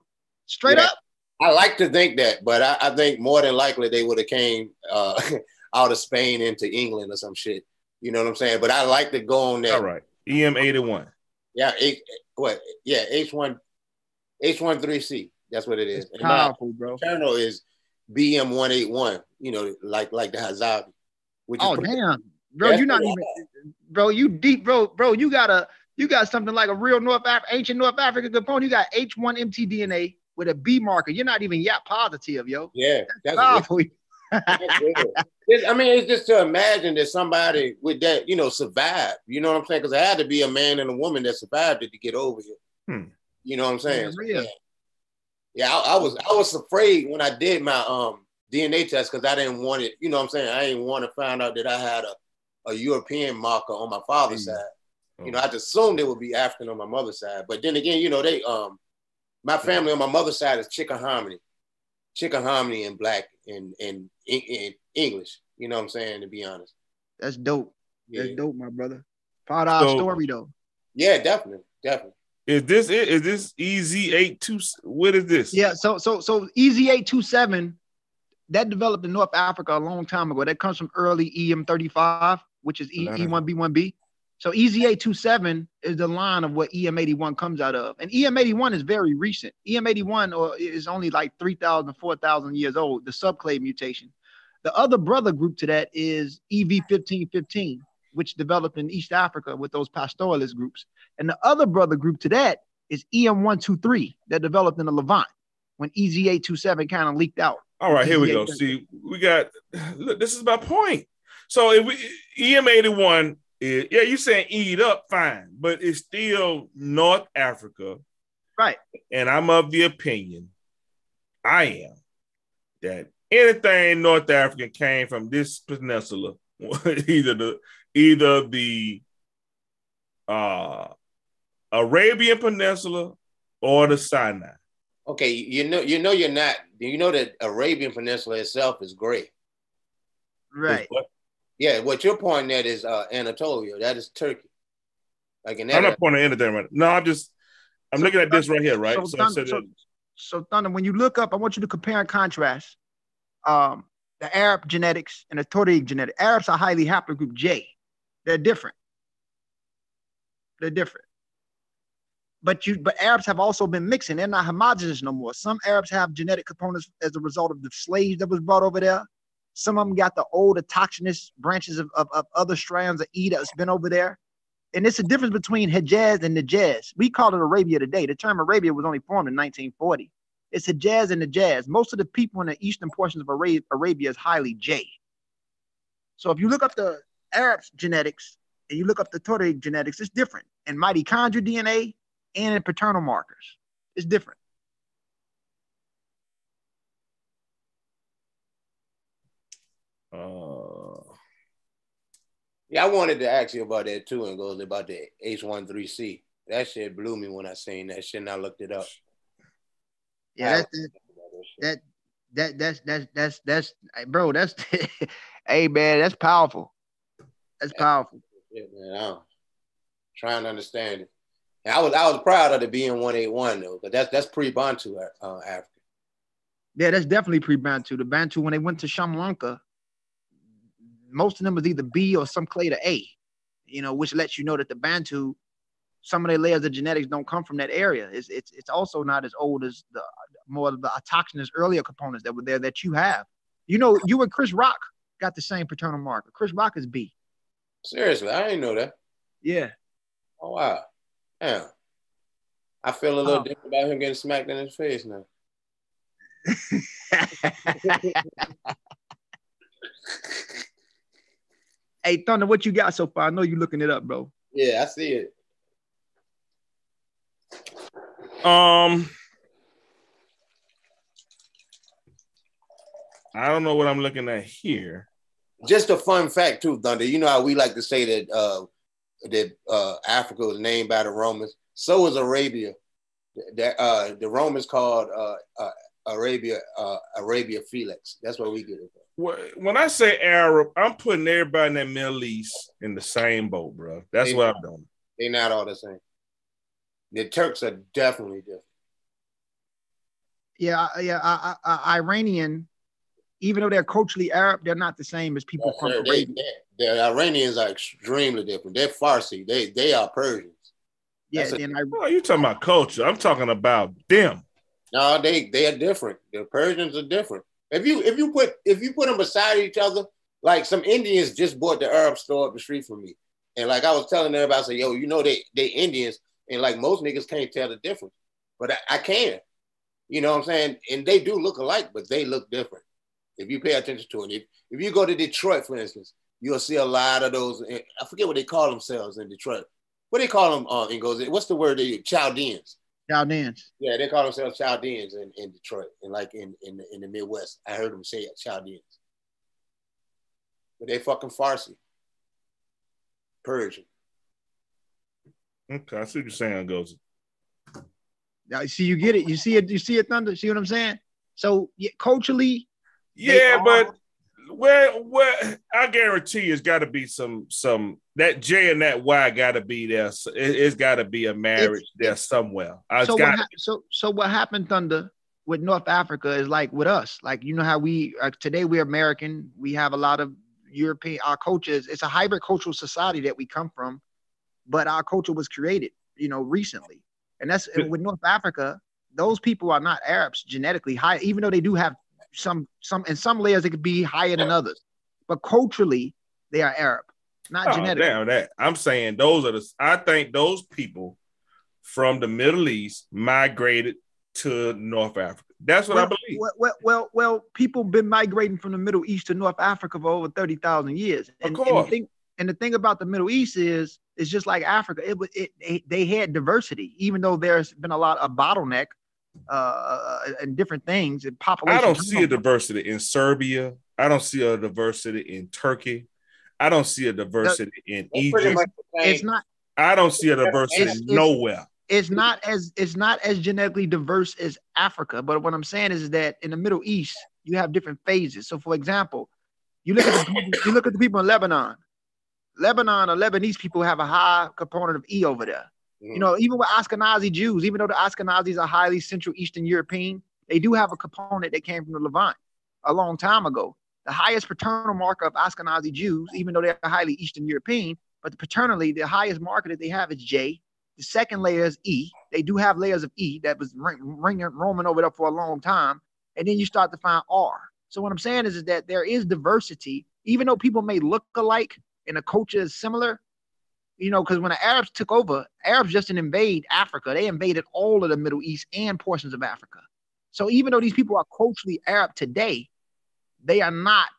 Straight yeah. up. I like to think that, but I, I think more than likely they would have came uh, out of Spain into England or some shit. You know what I'm saying? But I like to go on that. All right. EM eighty one. Yeah, H, what? Yeah, H one h1 13c That's what it is. It's powerful, bro. Maternal is BM181. You know, like like the Hadzabe. Which oh damn, bro! You're not even, bro. You deep, bro, bro. You got a you got something like a real North Af- ancient North African component. You got H1 mtDNA with a B marker. You're not even yet positive, yo. Yeah, that's, that's powerful. I mean, it's just to imagine that somebody with that, you know, survived. You know what I'm saying? Because it had to be a man and a woman that survived it to get over here. Hmm. You know what I'm saying? Yeah, yeah I, I, was I was afraid when I did my um DNA test because I didn't want it. You know what I'm saying? I didn't want to find out that I had a, a European marker on my father's mm. side. You know, oh. I just assumed it would be African on my mother's side. But then again, you know, they um my family on my mother's side is Chickahominy. Chickahominy and black and and in English. You know what I'm saying? To be honest. That's dope. Yeah. That's dope, my brother. Part of so, our story though. Yeah, definitely. Definitely. Is this it? Is this EZ82? What is this? Yeah, so so so EZ827 that developed in North Africa a long time ago. That comes from early EM35, which is e, E1B1B. So EZ827 is the line of what EM81 comes out of. And EM81 is very recent. EM81 or uh, is only like 3,000, 4,000 years old, the subclade mutation. The other brother group to that is EV1515, which developed in East Africa with those pastoralist groups. And the other brother group to that is EM123 that developed in the Levant when EZ827 kind of leaked out. All right, here we go. See, we got look, this is my point. So if we EM81 is yeah, you saying eat up, fine, but it's still North Africa. Right. And I'm of the opinion, I am, that anything North African came from this peninsula, either the either the uh Arabian Peninsula or the Sinai. Okay, you know, you know, you're not. You know that Arabian Peninsula itself is gray. Right. Yeah, what you're pointing at is uh, Anatolia. That is Turkey. Like in I'm not pointing at anything right. No, I'm just I'm so, looking at this right here, right? So, so, Thunder, so, so, Thunder, when you look up, I want you to compare and contrast um, the Arab genetics and the Tuareg genetics. Arabs are highly haplogroup J. They're different. They're different. But you, but Arabs have also been mixing. They're not homogenous no more. Some Arabs have genetic components as a result of the slaves that was brought over there. Some of them got the old autochthonous branches of, of, of other strands of E that's been over there. And it's a difference between Hejaz and Najaz. We call it Arabia today. The term Arabia was only formed in 1940. It's Hejaz and Najaz. Most of the people in the eastern portions of Arabia is highly J. So if you look up the Arab genetics and you look up the Tuareg genetics, it's different. In mitochondrial DNA and in paternal markers, it's different. Uh, yeah, I wanted to ask you about that too, Ngozi about the H13C. That shit blew me when I seen that shit, and I looked it up. Yeah, that's that, that that's that's that's that's bro. That's hey man, that's powerful. That's powerful. Yeah, man, I'm trying to understand it. And I was I was proud of the BM181 though, but that's that's pre-Bantu uh, Africa. Yeah, that's definitely pre-Bantu. The Bantu when they went to Shamlanka, most of them was either B or some clade of A, you know, which lets you know that the Bantu, some of their layers of genetics don't come from that area. It's it's it's also not as old as the more of the autochthonous earlier components that were there that you have. You know, you and Chris Rock got the same paternal marker. Chris Rock is B. Seriously, I didn't know that. Yeah. Oh wow. Yeah. I feel a little different about him getting smacked in his face now. Hey, Thunder, what you got so far? I know you're looking it up, bro. Yeah, I see it. Um, I don't know what I'm looking at here. Just a fun fact too, Thunder. You know how we like to say that uh, that uh, Africa was named by the Romans. So was Arabia. That uh, the Romans called uh, uh, Arabia uh, Arabia Felix. That's where we get it from when I say Arab, I'm putting everybody in the Middle East in the same boat, bro. That's they, what I'm doing. They're not all the same. The Turks are definitely different. Yeah, yeah. I, I, Iranian, even though they're culturally Arab, they're not the same as people from Arabia. the Iranians are extremely different. They're Farsi. They they are Persians. Yeah, That's a- then I Oh, you talking about culture? I'm talking about them. No, they they are different. The Persians are different. If you if you put if you put them beside each other, like some Indians just bought the herb store up the street from me, and like I was telling everybody, I said, "Yo, you know they they Indians," and like most niggas can't tell the difference, but I, I can. You know what I'm saying? And they do look alike, but they look different. If you pay attention to it, if, if you go to Detroit, for instance, you'll see a lot of those. I forget what they call themselves in Detroit. What do they call them? Uh, Ngozi. What's the word they? Chaldeans. Chaldeans. Yeah, they call themselves Chaldeans in, in Detroit and like in, in in the Midwest. I heard them say it, Chaldeans. But they fucking Farsi. Persian. Okay, I see what you're saying, Ngozi. Now, see, you get it. You see it. You see it, Thunder. See what I'm saying? So yeah, culturally, They Yeah, are- but where where I guarantee it's got to be some some that J and that Y got to be there. So It, has got to be a marriage there somewhere. Uh, It's so what, hap- so so what happened, Thunder, with North Africa is like with us. Like you know how we uh, today we're American. We have a lot of European. Our cultures. It's a hybrid cultural society that we come from, but our culture was created, you know, recently. And that's with North Africa. Those people are not Arabs genetically high, even though they do have some some in some layers it could be higher than others, but culturally they are Arab, not Oh, genetically. damn that. I'm saying those are the. I think those people from the Middle East migrated to North Africa. That's what I believe. Well, well, well, well, people been migrating from the Middle East to North Africa for over thirty thousand years. And, and course. the thing, and the thing about the Middle East is, it's just like Africa. It it, it they had diversity, even though there's been a lot of bottleneck, uh, and different things. And population. I don't see a diversity in Serbia. I don't see a diversity in Turkey. I don't see a diversity in Egypt. much the same. It's not. I don't see a diversity It's- it's- nowhere. It's not as it's not as genetically diverse as Africa. But what I'm saying is that in the Middle East, you have different phases. So, for example, you look at the people, you look at the people in Lebanon. Lebanon or Lebanese people have a high component of E over there. Mhm. You know, even with Ashkenazi Jews, even though the Ashkenazis are highly Central Eastern European, they do have a component that came from the Levant a long time ago. The highest paternal marker of Ashkenazi Jews, even though they're highly Eastern European, but paternally, the highest marker that they have is J. The second layer is E. They do have layers of E that was ring, ringing, roaming over there for a long time. And then you start to find R. So what I'm saying is, is that there is diversity, even though people may look alike and the culture is similar, you know, because when the Arabs took over, Arabs just didn't invade Africa. They invaded all of the Middle East and portions of Africa. So even though these people are culturally Arab today, they are not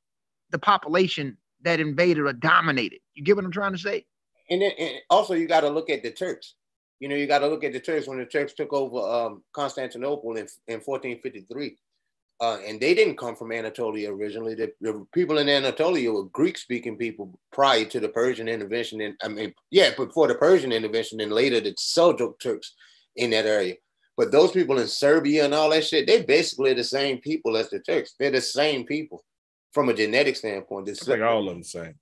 the population that invaded or dominated. You get what I'm trying to say? and then and also you got to look at the Turks. You know, you got to look at the Turks when the Turks took over um, Constantinople in, in 1453. Uh, and they didn't come from Anatolia originally. The, the people in Anatolia were Greek-speaking people prior to the Persian intervention. And I mean, yeah, before the Persian intervention, and later the Seljuk Turks in that area. But those people in Serbia and all that shit—they're basically the same people as the Turks. They're the same people from a genetic standpoint. I The think all of them same.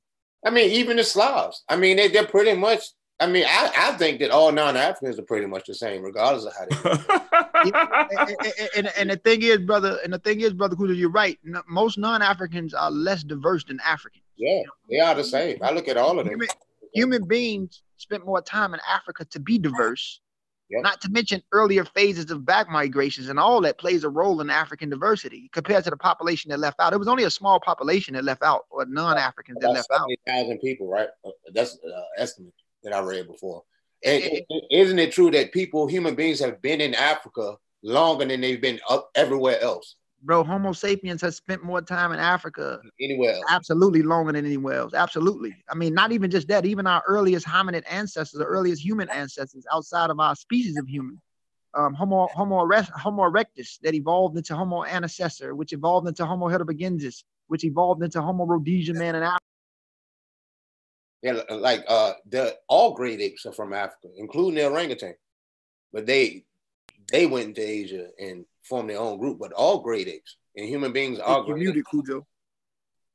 I mean, even the Slavs. I mean, they, they're pretty much. I mean, I, I think that all non-Africans are pretty much the same, regardless of how they. and, and- and- the thing is, brother, and the thing is, brother Cujo, you're right. Most non-Africans are less diverse than Africans. yeah, they are the same. I look at all of them. Human, human beings spent more time in Africa to be diverse. Yep. Not to mention earlier phases of back migrations and all that plays a role in African diversity compared to the population that left out. It was only a small population that left out, or non-Africans that left out. Thousand people, right? Uh, That's uh, estimate that I read before. And isn't it true that people, human beings, have been in Africa longer than they've been up everywhere else, Bro, Homo sapiens has spent more time in Africa anywhere else? absolutely longer than anywhere else. Absolutely. I mean, not even just that, even our earliest hominid ancestors, the earliest human ancestors outside of our species of human, um, Homo, Homo, erectus, Homo erectus, that evolved into Homo antecessor, which evolved into Homo heidelbergensis, which evolved into Homo rhodesian man in Africa. Yeah, like uh, the all great apes are from Africa, including the orangutan, but they they went into Asia and formed their own group. But all great apes and human beings are You great. muted, Cujo.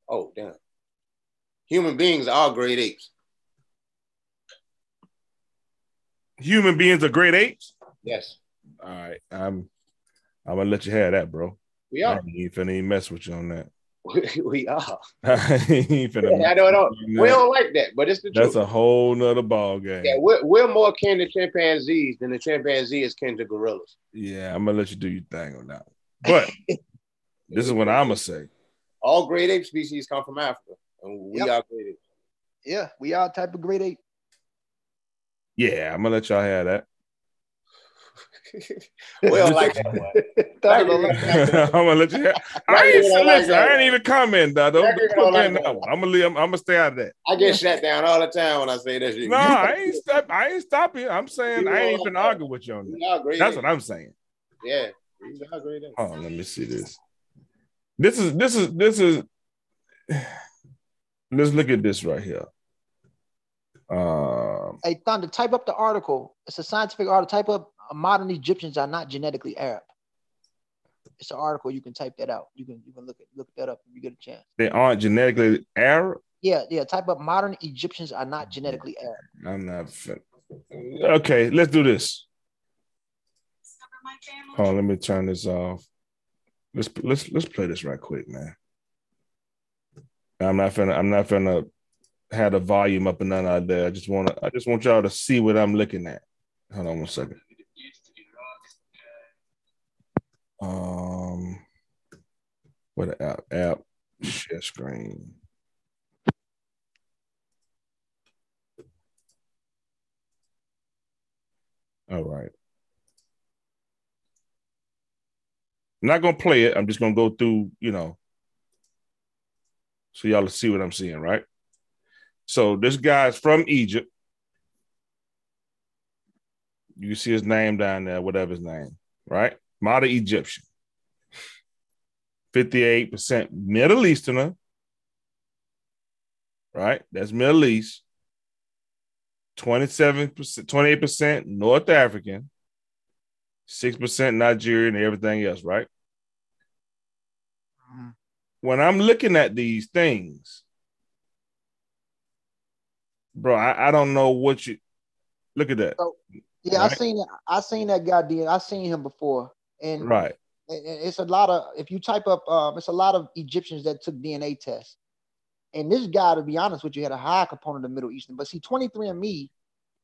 Oh damn! Human beings are great apes. Human beings are great apes. Yes, All right, I'm I'm gonna let you have that, bro. we I are. ain't even finna even mess with you on that. we are. I don't know. We don't like that, but it's the That's truth. a whole nother ball game. Yeah, we're, we're more kin to chimpanzees than the chimpanzee is kin to gorillas. Yeah, I'm gonna let you do your thing on that. But this is what I'm gonna say. All great ape species come from Africa, and we yep. are great apes. Yeah, we are type of great ape. Yeah, I'm gonna let y'all have that. well, like that I'm gonna let you. I ain't listen. I ain't even comment. Though. Don't, don't put like that one. I'm gonna leave. I'm, I'm, gonna stay out of that. I get shut down all the time when I say that shit. No, I ain't stop. I ain't stopping. I'm saying you I ain't even argue with you on that. That's what I'm saying. Yeah. Oh, let me see this. This is this is this is. Let's look at this right here. Um, hey, Thunder, type up the article. It's a scientific article. Type up modern Egyptians are not genetically Arab. It's an article. You can type that out. You can you can look at look that up if you get a chance. They aren't genetically Arab. Yeah, yeah. Type up modern Egyptians are not genetically Arab. I'm not. Fin- okay, let's do this. Oh, let me turn this off. Let's let's let's play this right quick, man. I'm not finna I'm not finna have the volume up and none out there. I just wanna I just want y'all to see what I'm looking at. Hold on one second. Um, what app? App share screen. All right. I'm not gonna play it. I'm just gonna go through, you know, so y'all see what I'm seeing, right? So this guy's from Egypt. You see his name down there, whatever his name, right? Modern Egyptian. 58% Middle Easterner. Right? That's Middle East. 27%, 28% North African. 6% Nigerian and everything else, right? Mm-hmm. When I'm looking at these things, bro, I, I don't know what you look at that. So, yeah, right? I seen I seen that guy. I seen him before? And right, it's a lot of if you type up, um, it's a lot of Egyptians that took DNA tests. And this guy, to be honest with you, had a high component of Middle Eastern. But see, 23andMe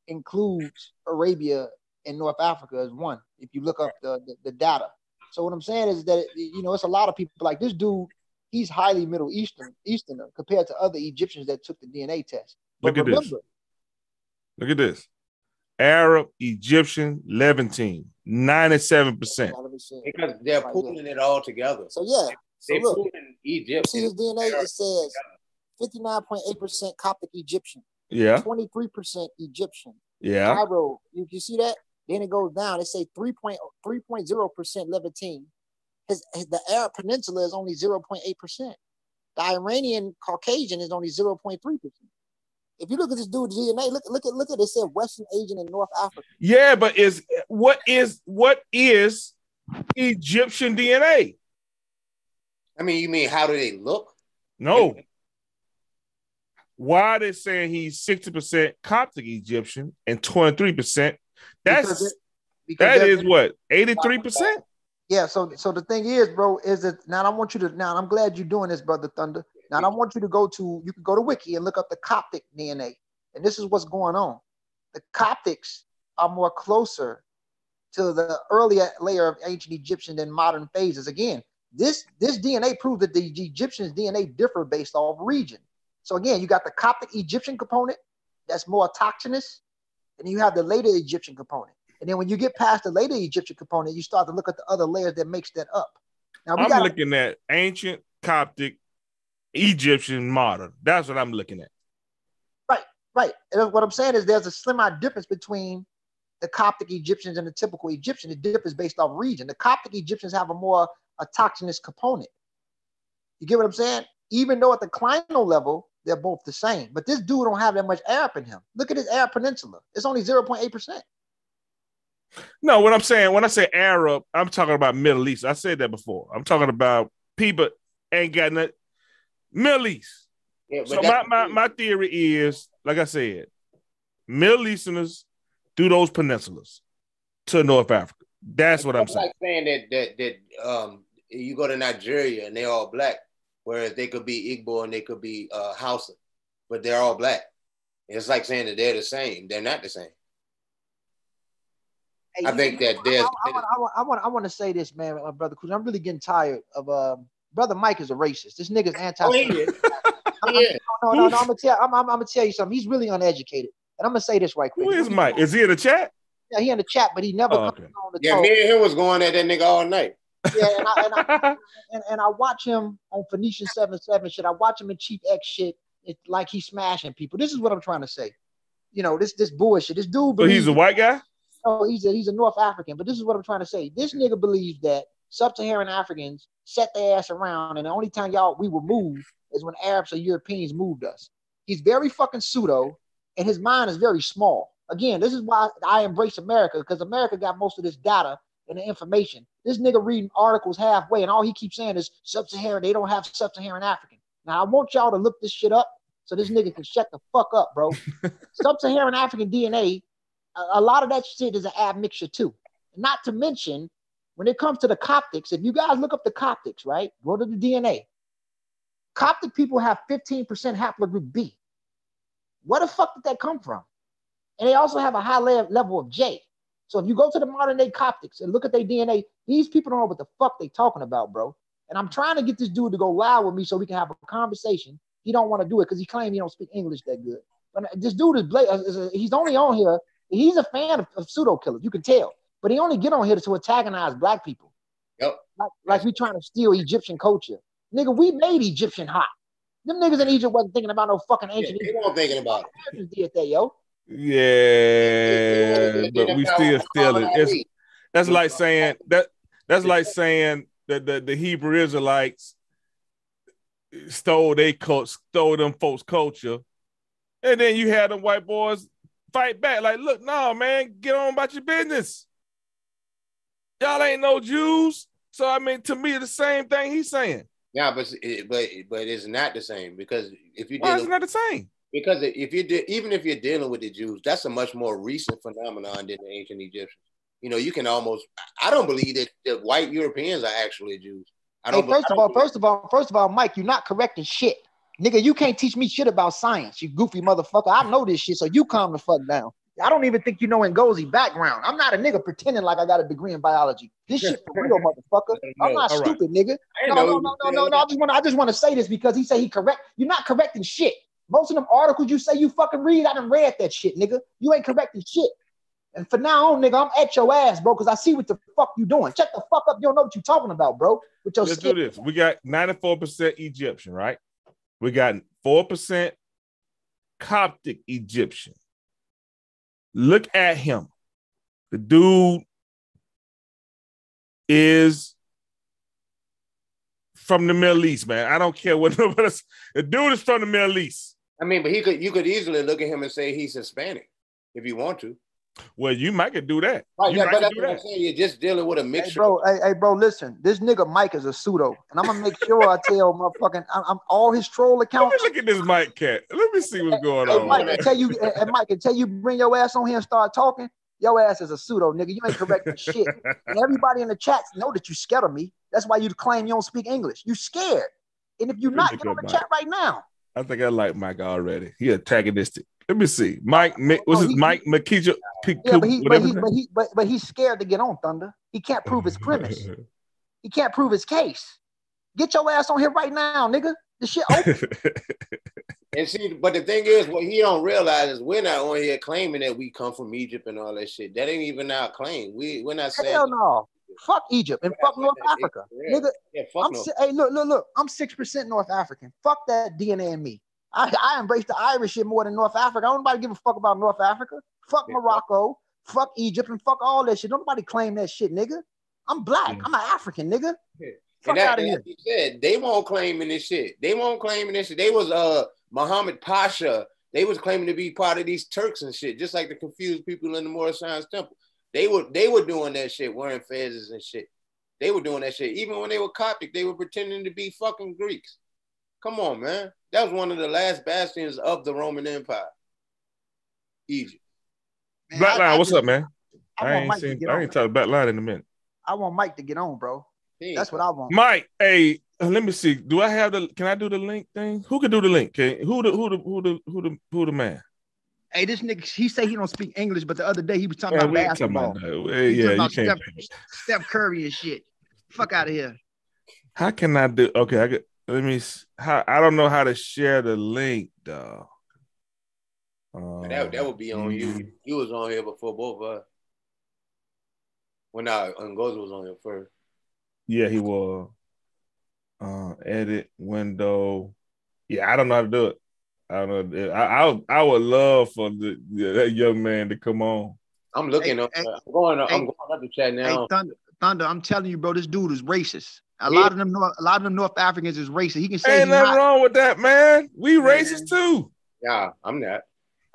includes Arabia and North Africa as one. If you look up the, the, the data. So what I'm saying is that you know it's a lot of people like this dude. He's highly Middle Eastern Easterner compared to other Egyptians that took the DNA test. But look at remember, this. Look at this. Arab, Egyptian, Levantine, 97%. Because they're pulling it all together. So yeah. So they're look, pulling Egypt. See his DNA, it says 59.8% Coptic Egyptian. Yeah. 23% Egyptian. Yeah. Cairo, you, you see that? Then it goes down. It say 3.0% Levantine. His, his, the Arab Peninsula is only 0.8%. The Iranian Caucasian is only 0.3%. If you look at this dude's DNA, look look at look at it. it said Western Asian and North Africa. Yeah, but is what is what is Egyptian DNA? I mean, you mean how do they look? No. Why are they saying he's 60% Coptic Egyptian and 23%? That's because it, because that is what 83%? Yeah, so so the thing is, bro, is that now I want you to now I'm glad you're doing this, brother Thunder. Now I want you to go to you can go to Wiki and look up the Coptic DNA, and this is what's going on. The Coptics are more closer to the earlier layer of ancient Egyptian than modern phases. Again, this this DNA proves that the Egyptians' DNA differ based off region. So again, you got the Coptic Egyptian component that's more autochthonous, and you have the later Egyptian component. And then when you get past the later Egyptian component, you start to look at the other layers that makes that up. Now I'm gotta, looking at ancient Coptic Egyptian modern. That's what I'm looking at. Right, right. And what I'm saying is there's a slim difference between the Coptic Egyptians and the typical Egyptian. The difference based off region. The Coptic Egyptians have a more autochthonous component. You get what I'm saying? Even though at the clinal level, they're both the same. But this dude don't have that much Arab in him. Look at his Arab Peninsula. It's only 0.8%. No, what I'm saying, when I say Arab, I'm talking about Middle East. I said that before. I'm talking about people ain't got nothing. Middle East. Yeah, so my, my, my theory is, like I said, Middle Easterners through those peninsulas to North Africa. That's what I'm saying. Like saying that that that um you go to Nigeria and they're all black. whereas they could be Igbo and they could be uh, Hausa, but they're all black. It's like saying that they're the same. They're not the same. Hey, I think that there's. I, want, I, want, I want, I want to say this, man, my brother, because I'm really getting tired of. Uh, brother Mike is a racist. This nigga's anti. Oh, yeah. yeah. No, no, no, I'm gonna tell. I'm, I'm, I'm, gonna tell you something. He's really uneducated, and I'm gonna say this right quick. Who is Mike? Is he in the chat? Yeah, he in the chat, but he never oh, okay. on the. Yeah, me and him was going at that nigga all night. Yeah, and I, and, I, and, and I watch him on Phoenician Seven Seven shit. I watch him in Cheap X shit. It's like he's smashing people. This is what I'm trying to say. You know, this this bullshit. This dude. So he's a white guy. Oh, he's a he's a North African. But this is what I'm trying to say. This nigga believes that sub-Saharan Africans set their ass around, and the only time y'all we will move is when Arabs or Europeans moved us. He's very fucking pseudo, and his mind is very small. Again, this is why I embrace America because America got most of this data and the information. This nigga reading articles halfway, and all he keeps saying is sub-Saharan. They don't have sub-Saharan African. Now I want y'all to look this shit up so this nigga can shut the fuck up, bro. sub-Saharan African DNA, a, a, lot of that shit is an admixture too. Not to mention, when it comes to the Coptics, if you guys look up the Coptics, right, go to the DNA. Coptic people have 15% haplogroup B. Where the fuck did that come from? And they also have a high level of J. So if you go to the modern day Coptics and look at their DNA, these people don't know what the fuck they talking about, bro. And I'm trying to get this dude to go live with me so we can have a conversation. He don't want to do it because he claims he don't speak English that good. But this dude is, bla- he's only on here. He's a fan of, of pseudo killers. You can tell, but he only get on here to antagonize black people. Yep. Like, like we trying to steal Egyptian culture. Nigga, we made Egyptian hot. Them niggas in Egypt wasn't thinking about no fucking ancient. Yeah, they weren't thinking about it. Did that, yo. Yeah, but we still still it. that's like saying that that's like saying that the, the Hebrew Israelites stole they stole them folks' culture, and then you had them white boys fight back. Like, look, no, man, get on about your business. Y'all ain't no Jews. So I mean, to me, the same thing he's saying. Yeah, but but but it's not the same because if you why is it not the same? Because if you de- even if you're dealing with the Jews, that's a much more recent phenomenon than the ancient Egyptians. You know, you can almost. I don't believe that the white Europeans are actually Jews. I don't. Hey, first of all, first of all, first of all, Mike, you're not correcting shit, nigga. You can't teach me shit about science, you goofy motherfucker. I know this shit, so you calm the fuck down. I don't even think you know Ngozi background. I'm not a nigga pretending like I got a degree in biology. This shit for real, motherfucker. I'm not all stupid, right. nigga. No, no, no, no, no, no. I just want I just want to say this because he said he correct. You're not correcting shit. Most of them articles you say you fucking read, I done read that shit, nigga. You ain't correcting shit. And for now on, nigga, I'm at your ass, bro, because I see what the fuck you doing. Check the fuck up. You don't know what you're talking about, bro. With your Let's do this. We got 94% Egyptian, right? We got 4% Coptic Egyptian. Look at him. The dude is from the Middle East, man. I don't care what nobody. The dude is from the Middle East. I mean, but he could you could easily look at him and say he's Hispanic if you want to. Well, you might could do that. Right, you yeah, but that's what I'm saying. You're just dealing with a mixture. Hey, bro, hey, hey, bro, listen. This nigga Mike is a pseudo, and I'm gonna make sure I tell motherfucking I'm, I'm all his troll accounts. Let me look at this Mike cat. Let me see what's going hey, on. Mike, I tell you, and Mike, can tell you bring your ass on here and start talking. Your ass is a pseudo, nigga. You ain't correcting shit. And everybody in the chats know that you scared of me. That's why you claim you don't speak English. You scared. And if you're not, get on the Mike. chat right now. I think I like Mike already. He antagonistic. Let me see. Mike, oh, what's his Mike Makija? Yeah, but, he, but, he, but, he, but, but he's scared to get on Thunder. He can't prove his premise. he can't prove his case. Get your ass on here right now, nigga. The shit open. and see, but the thing is, what he don't realize is we're not on here claiming that we come from Egypt and all that shit. That ain't even our claim. We we're not saying. Hell no. Fuck Egypt and fuck North Africa. Nigga, yeah, fuck I'm, North. hey, look, look, look. I'm 6% North African. Fuck that DNA in me. I, I embrace the Irish shit more than North Africa. I don't nobody give a fuck about North Africa. Fuck yeah. Morocco. Fuck Egypt and fuck all that shit. Nobody claim that shit, nigga. I'm black. I'm an African, nigga. Yeah. Fuck out of here. You said, they won't claim in this shit. They won't claim in this shit. They was uh Muhammad Pasha. They was claiming to be part of these Turks and shit, just like the confused people in the Moorish Science Temple. They were they were doing that shit, wearing fezzes and shit. They were doing that shit. Even when they were Coptic, they were pretending to be fucking Greeks. Come on, man. That was one of the last bastions of the Roman Empire. Egypt. Black line, what's just, up, man? I, I ain't seen I ain't talk about line in a minute. I want Mike to get on, bro. That's what I want. Mike, hey, Uh, let me see. Do I have the? Can I do the link thing? Who can do the link? Can who the who the who the who the who the man? Hey, this nigga, he say he don't speak English, but the other day he was talking man, about basketball. Talking about hey, yeah, you can't. Steph, Steph Curry and shit. Fuck out of here. How can I do? Okay, I get. Let me. How I don't know how to share the link, though. Um, that that would be on you. Mm-hmm. You was on here before both of us. When I Ngozi was on here first. Yeah, he was. Uh, edit window. Yeah, I don't know how to do it. I don't know. I I, I would love for the, that young man to come on. I'm looking hey, up. Hey, I'm going. Hey, I'm going up the chat now. Hey, Thunder, Thunder, I'm telling you, bro, this dude is racist. A yeah. lot of them, North, a lot of them North Africans is racist. He can say ain't nothing not. wrong with that, man. We man. racist too. Yeah, I'm not.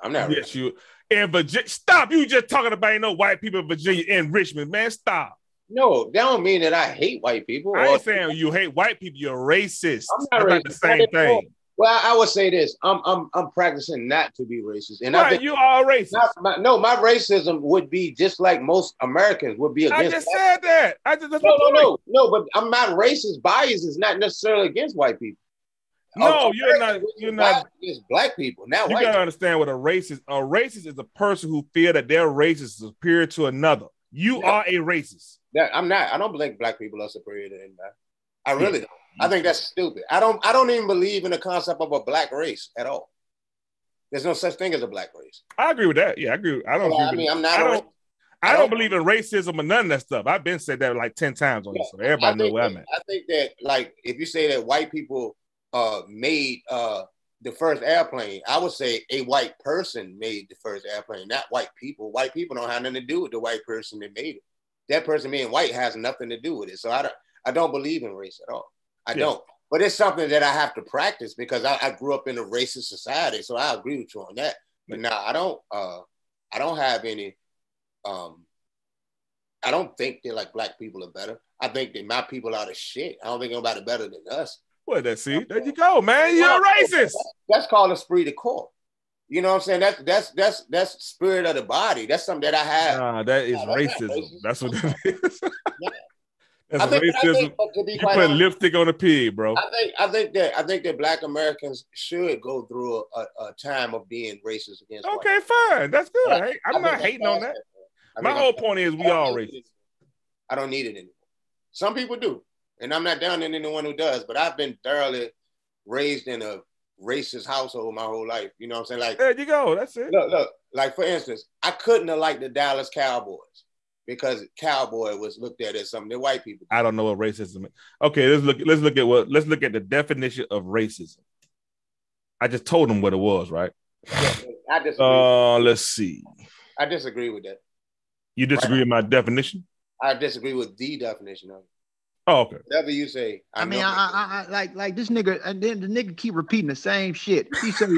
I'm not. Yes, racist. you. And Virginia, stop. You just talking about you know white people in Virginia and Richmond, man. Stop. No, that don't mean that I hate white people. I ain't saying you hate white people. You're racist. I'm not racist. the same thing. Well, I would say this: I'm I'm I'm practicing not to be racist, and right, I think you are racist. My, no, my racism would be just like most Americans would be against. I just said that. I just no, no, no, no. But I'm not racist. Bias is not necessarily against white people. No, you're not. You're not against black people. Now you gotta understand what a racist. A racist is a person who feel that their race is superior to another. You yeah. are a racist. That I'm not. I don't believe black people are superior to anybody. I uh, really don't. I think that's stupid. I don't I don't even believe in the concept of a black race at all. There's no such thing as a black race. I agree with that. Yeah, I agree. I don't. I mean, I'm not. I don't, I don't, believe in racism or none of that stuff. I've been said that like ten times on yeah, this, so everybody know where I'm at. I think that like if you say that white people uh made uh the first airplane, I would say a white person made the first airplane, not white people. White people don't have nothing to do with the white person that made it. That person being white has nothing to do with it. So I don't I don't believe in race at all. I yeah. don't. But it's something that I have to practice because I, I, grew up in a racist society. So I agree with you on that. But now I don't uh I don't have any um I don't think that like black people are better. I think that my people are the shit. I don't think nobody better than us. Well, that's see, there you go, man. You're well, racist. That's called esprit de corps. You know what I'm saying? That's that's that's that's spirit of the body. That's something that I have. Nah, that is nah, racism. That's what that is. That's I think, racism. I think, to be you put honest, lipstick on a pig, bro. I think I think that I think that Black Americans should go through a, a time of being racist against. Okay, fine, that's good. I, I'm not hating on that. My whole point is we all racist. I don't need it anymore. Some people do, and I'm not down on anyone who does. But I've been thoroughly raised in a racist household my whole life. You know what I'm saying? Like there you go. That's it. Look, look. Like for instance, I couldn't have liked the Dallas Cowboys because cowboy was looked at as something that white people. I don't know what racism is. Okay, let's look. Let's look at what. Let's look at the definition of racism. I just told them what it was, right? Yeah, I disagree. Uh, let's see. I disagree with that. You disagree right. with my definition? I disagree with the definition of it. Oh, okay. Whatever you say. I, I mean, I, I, I, like like this nigga, and then the nigga keep repeating the same shit. He said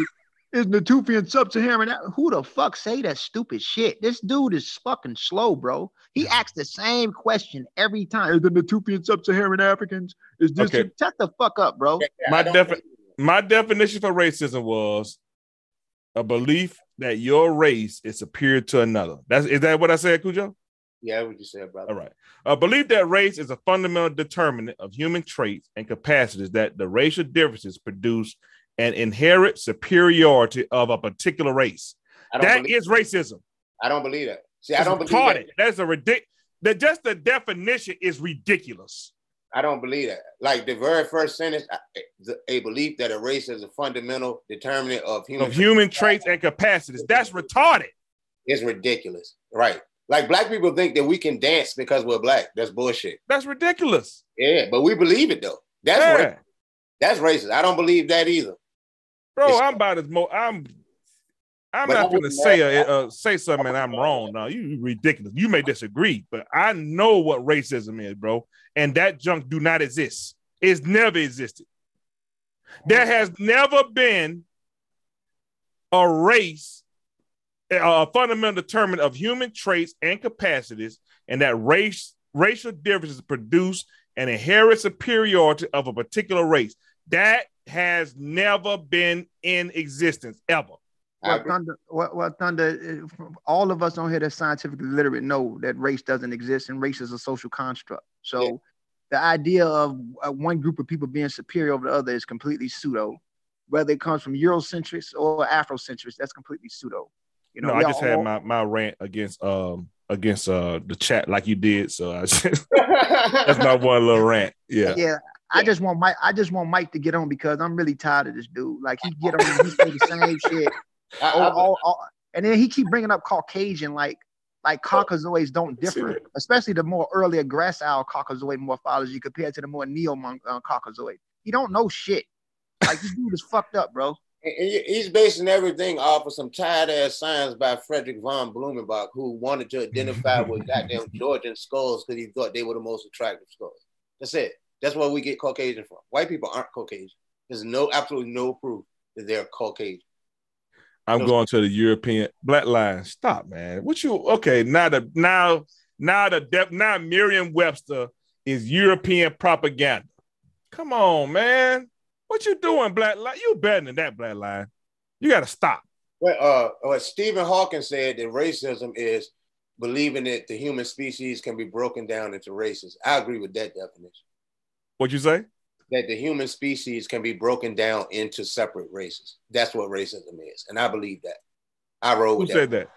is Natufian sub-Saharan? Who the fuck say that stupid shit? This dude is fucking slow, bro. He asks the same question every time. Is the Natufian sub-Saharan Africans? Is this? Okay. Shut the fuck up, bro. My defi- my definition for racism was a belief that your race is superior to another. That's is that what I said, Cujo? Yeah, what you said, brother. All right. A belief that race is a fundamental determinant of human traits and capacities that the racial differences produce an inherent superiority of a particular race. That is racism. I don't believe that. See, I don't believe that. That's a ridiculous. That just the definition is ridiculous. I don't believe that. Like the very first sentence, a belief that a race is a fundamental determinant of human of human traits and capacities. That's retarded. It's ridiculous, right? Like black people think that we can dance because we're black. That's bullshit. That's ridiculous. Yeah, but we believe it though. That's yeah. racist. That's racist. I don't believe that either. Bro, it's, I'm about as mo. I'm. I'm not going to say uh, say something and I'm wrong. Now you ridiculous. You may disagree, but I know what racism is, bro. And that junk do not exist. It's never existed. There has never been a race, a fundamental determinant of human traits and capacities, and that race racial differences produce an inherent superiority of a particular race. That has never been in existence ever. Well, Thunder, well, well, Thunder, all of us on here that's scientifically literate know that race doesn't exist and race is a social construct. So the idea of uh, one group of people being superior over the other is completely pseudo. Whether it comes from Eurocentrics or Afrocentrics, that's completely pseudo. You know, no, I just all... had my, my rant against um against uh the chat like you did. So I just that's my one little rant. Yeah. Yeah. I just want Mike. I just want Mike to get on because I'm really tired of this dude. Like he get on, he say the same shit, all, all, all, and then he keep bringing up Caucasian like like caucasoids don't differ, especially the more earlier gracile caucasoid morphology compared to the more neo uh, caucasoid. He don't know shit. Like this dude is fucked up, bro. He's basing everything off of some tired ass science by Frederick von Blumenbach, who wanted to identify with goddamn Georgian skulls because he thought they were the most attractive skulls. That's it. That's where we get Caucasian from. White people aren't Caucasian. There's no absolutely no proof that they're Caucasian. I'm no. going to the European black line. Stop, man. What you okay? Now the now now the depth now Merriam Webster is European propaganda. Come on, man. What you doing, Black Line? You better than that, Black Line. You got to stop. Well, uh, what Stephen Hawking said that racism is believing that the human species can be broken down into races. I agree with that definition. What'd you say? That the human species can be broken down into separate races. That's what racism is, and I believe that. I wrote. Who that. said that?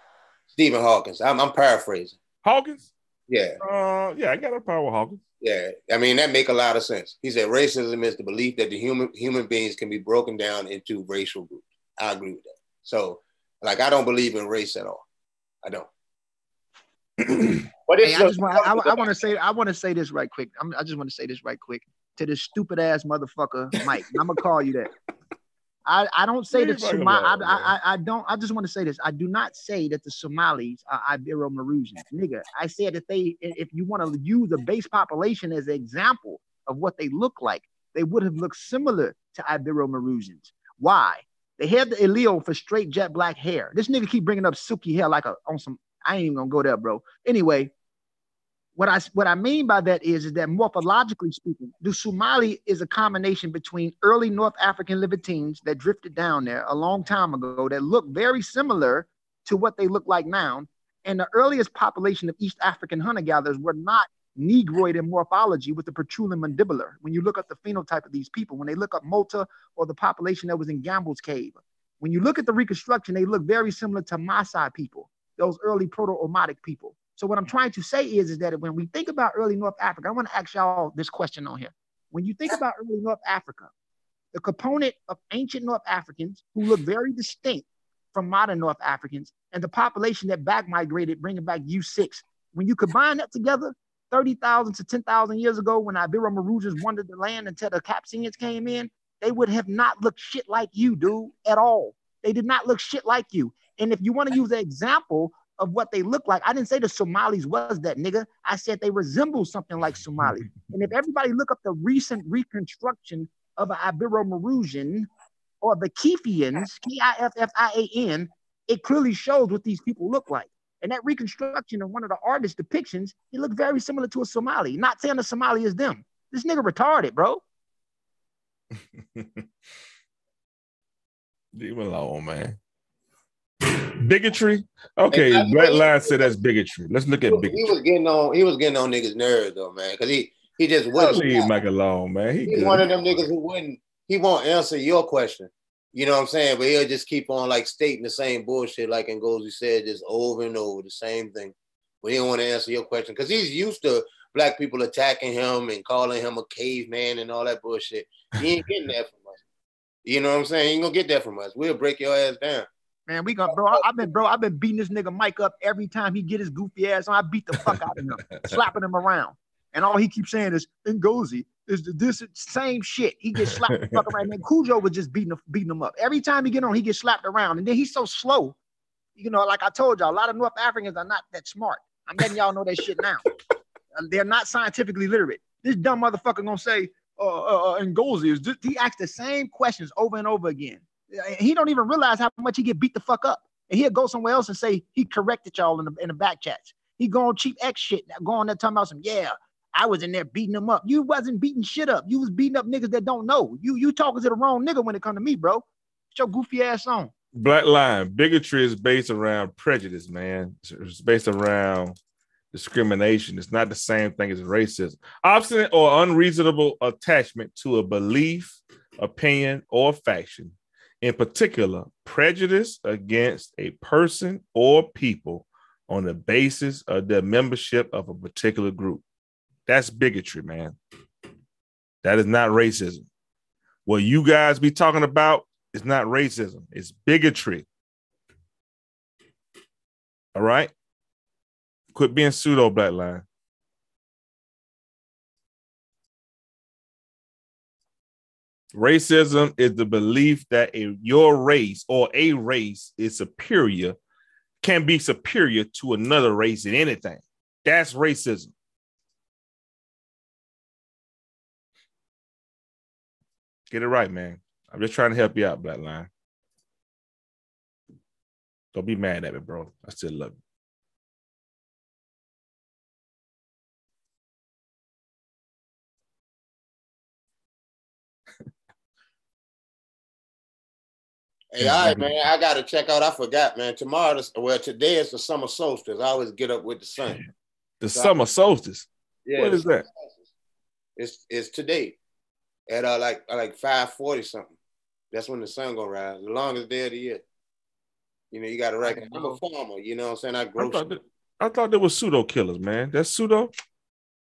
Stephen Hawkins. I'm, I'm paraphrasing. Hawkins. Yeah. Uh, yeah, I got a power Hawkins. Yeah, I mean that make a lot of sense. He said racism is the belief that the human human beings can be broken down into racial groups. I agree with that. So, like, I don't believe in race at all. I don't. but hey, I just want I, I want to say I want to say this right quick. I'm, i just want to say this right quick to this stupid ass motherfucker Mike. I'm gonna call you that. I, I don't say that Somali. I, I, I don't. I just want to say this. I do not say that the Somalis are Ibero-Maurusians, nigga. I said that they, if you want to use a base population as an example of what they look like, they would have looked similar to Ibero-Maurusians. Why? They had the allele for straight jet black hair. This nigga keep bringing up silky hair like a on some. I ain't even gonna go there, bro. Anyway, what I what I mean by that is, is that morphologically speaking, the Somali is a combination between early North African Levantines that drifted down there a long time ago that look very similar to what they look like now. And the earliest population of East African hunter-gatherers were not Negroid in morphology with the protruding mandibular. When you look at the phenotype of these people, when they look up Malta or the population that was in Gamble's cave, when you look at the reconstruction, they look very similar to Maasai people, those early proto-Omotic people. So what I'm trying to say is, is that when we think about early North Africa, I want to ask y'all this question on here. When you think about early North Africa, the component of ancient North Africans who look very distinct from modern North Africans and the population that back migrated, bringing back U6, when you combine that together, 30,000 to 10,000 years ago, when Ibero-Maurusians wandered the land until the Capsians came in, they would have not looked shit like you, dude, at all. They did not look shit like you. And if you want to use an example of what they look like. I didn't say the Somalis was that nigga. I said they resemble something like Somali. And if everybody look up the recent reconstruction of an Ibero-Maurusian or the Kiffians, K-I-F-F-I-A-N, it clearly shows what these people look like. And that reconstruction of one of the artist depictions, he looked very similar to a Somali. Not saying the Somali is them. This nigga retarded, bro. Leave him alone, man bigotry. Okay, Black Line said that's bigotry. Let's look at bigotry. He was getting on. He was getting on niggas' nerves though, man, because he he just wouldn't leave Mike alone, man. He He's one of them niggas who wouldn't. He won't answer your question. You know what I'm saying? But he'll just keep on like stating the same bullshit, like Ngozi said, just over and over the same thing. But he don't want to answer your question because he's used to black people attacking him and calling him a caveman and all that bullshit. He ain't getting that from us. You know what I'm saying? He ain't gonna get that from us. We'll break your ass down. Man, we got bro. I've been bro. I've been beating this nigga Mike up every time he get his goofy ass on. I beat the fuck out of him, slapping him around, and all he keeps saying is Ngozi is the, this same shit. He gets slapped the fuck around. Man, Cujo was just beating beating him up every time he get on. He gets slapped around, and then he's so slow. You know, like I told y'all, a lot of North Africans are not that smart. I'm letting y'all know that shit now. They're not scientifically literate. This dumb motherfucker gonna say, uh, uh, uh Ngozi is. Just, he asks the same questions over and over again. He don't even realize how much he get beat the fuck up. And he'll go somewhere else and say he corrected y'all in the in the back chats. He going Chief X shit, going there talking about some, yeah, I was in there beating them up. You wasn't beating shit up. You was beating up niggas that don't know. You you talking to the wrong nigga when it come to me, bro. Get your goofy ass on. Black line bigotry is based around prejudice, man. It's based around discrimination. It's not the same thing as racism. Obstinate or unreasonable attachment to a belief, opinion, or faction, in particular, prejudice against a person or people on the basis of their membership of a particular group. That's bigotry, man. That is not racism. What you guys be talking about is not racism, it's bigotry. All right? Quit being pseudo black line. Racism is the belief that a, your race or a race is superior, can be superior to another race in anything. That's racism. Get it right, man. I'm just trying to help you out, Black Line. Don't be mad at me, bro. I still love you. Hey, all right, man. I gotta check out. I forgot, man. Tomorrow, well, today is the summer solstice. I always get up with the sun. The so summer solstice. Yeah. What is that? It's it's today at uh, like like five forty something. That's when the sun gonna rise. The longest day of the year. You know, you got to reckon. I'm a farmer. You know what I'm saying? I grow. I thought, that, I thought there was pseudo killers, man. That's pseudo.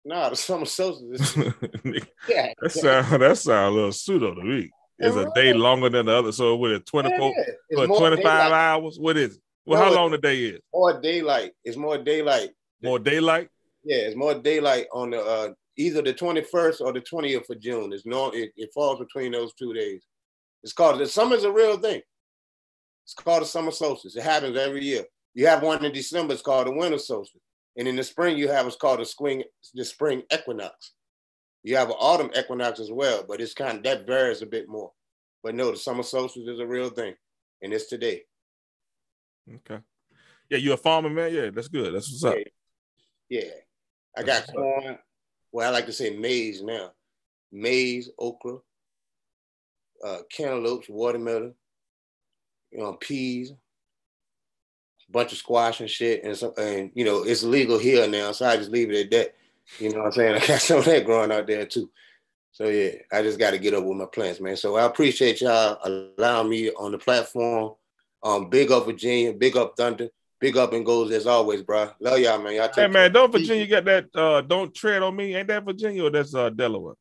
No, nah, the summer solstice. yeah, that sound that sound a little pseudo to me. Is a day longer than the other? So with it 24, yeah, 25 hours? What is it? Well, how long the day is? More daylight. It's more daylight. More daylight? Yeah, it's more daylight on the uh, either the 21st or the 20th of June. It's no, it, it falls between those two days. It's called the summer's a real thing. It's called the summer solstice. It happens every year. You have one in December, it's called the winter solstice. And in the spring, you have what's called the spring, the spring equinox. You have an autumn equinox as well, but it's kind of that varies a bit more. But no, the summer solstice is a real thing, and it's today. Okay. Yeah, you a farmer, man. Yeah, that's good. That's what's up. Yeah, yeah. I got corn. Well, I like to say maize now. Maize, okra, uh, cantaloupes, watermelon, you know, peas, bunch of squash and shit, and some, and you know, it's legal here now, so I just leave it at that. You know what I'm saying? I got some of that growing out there too. So yeah, I just got to get up with my plants, man. So I appreciate y'all allowing me on the platform. Um, big up Virginia, big up Thunder, big up Ngozi as always, bro. Love y'all, man. Y'all hey man, don't Virginia get that? Uh, don't tread on me. Ain't that Virginia or that's uh Delaware?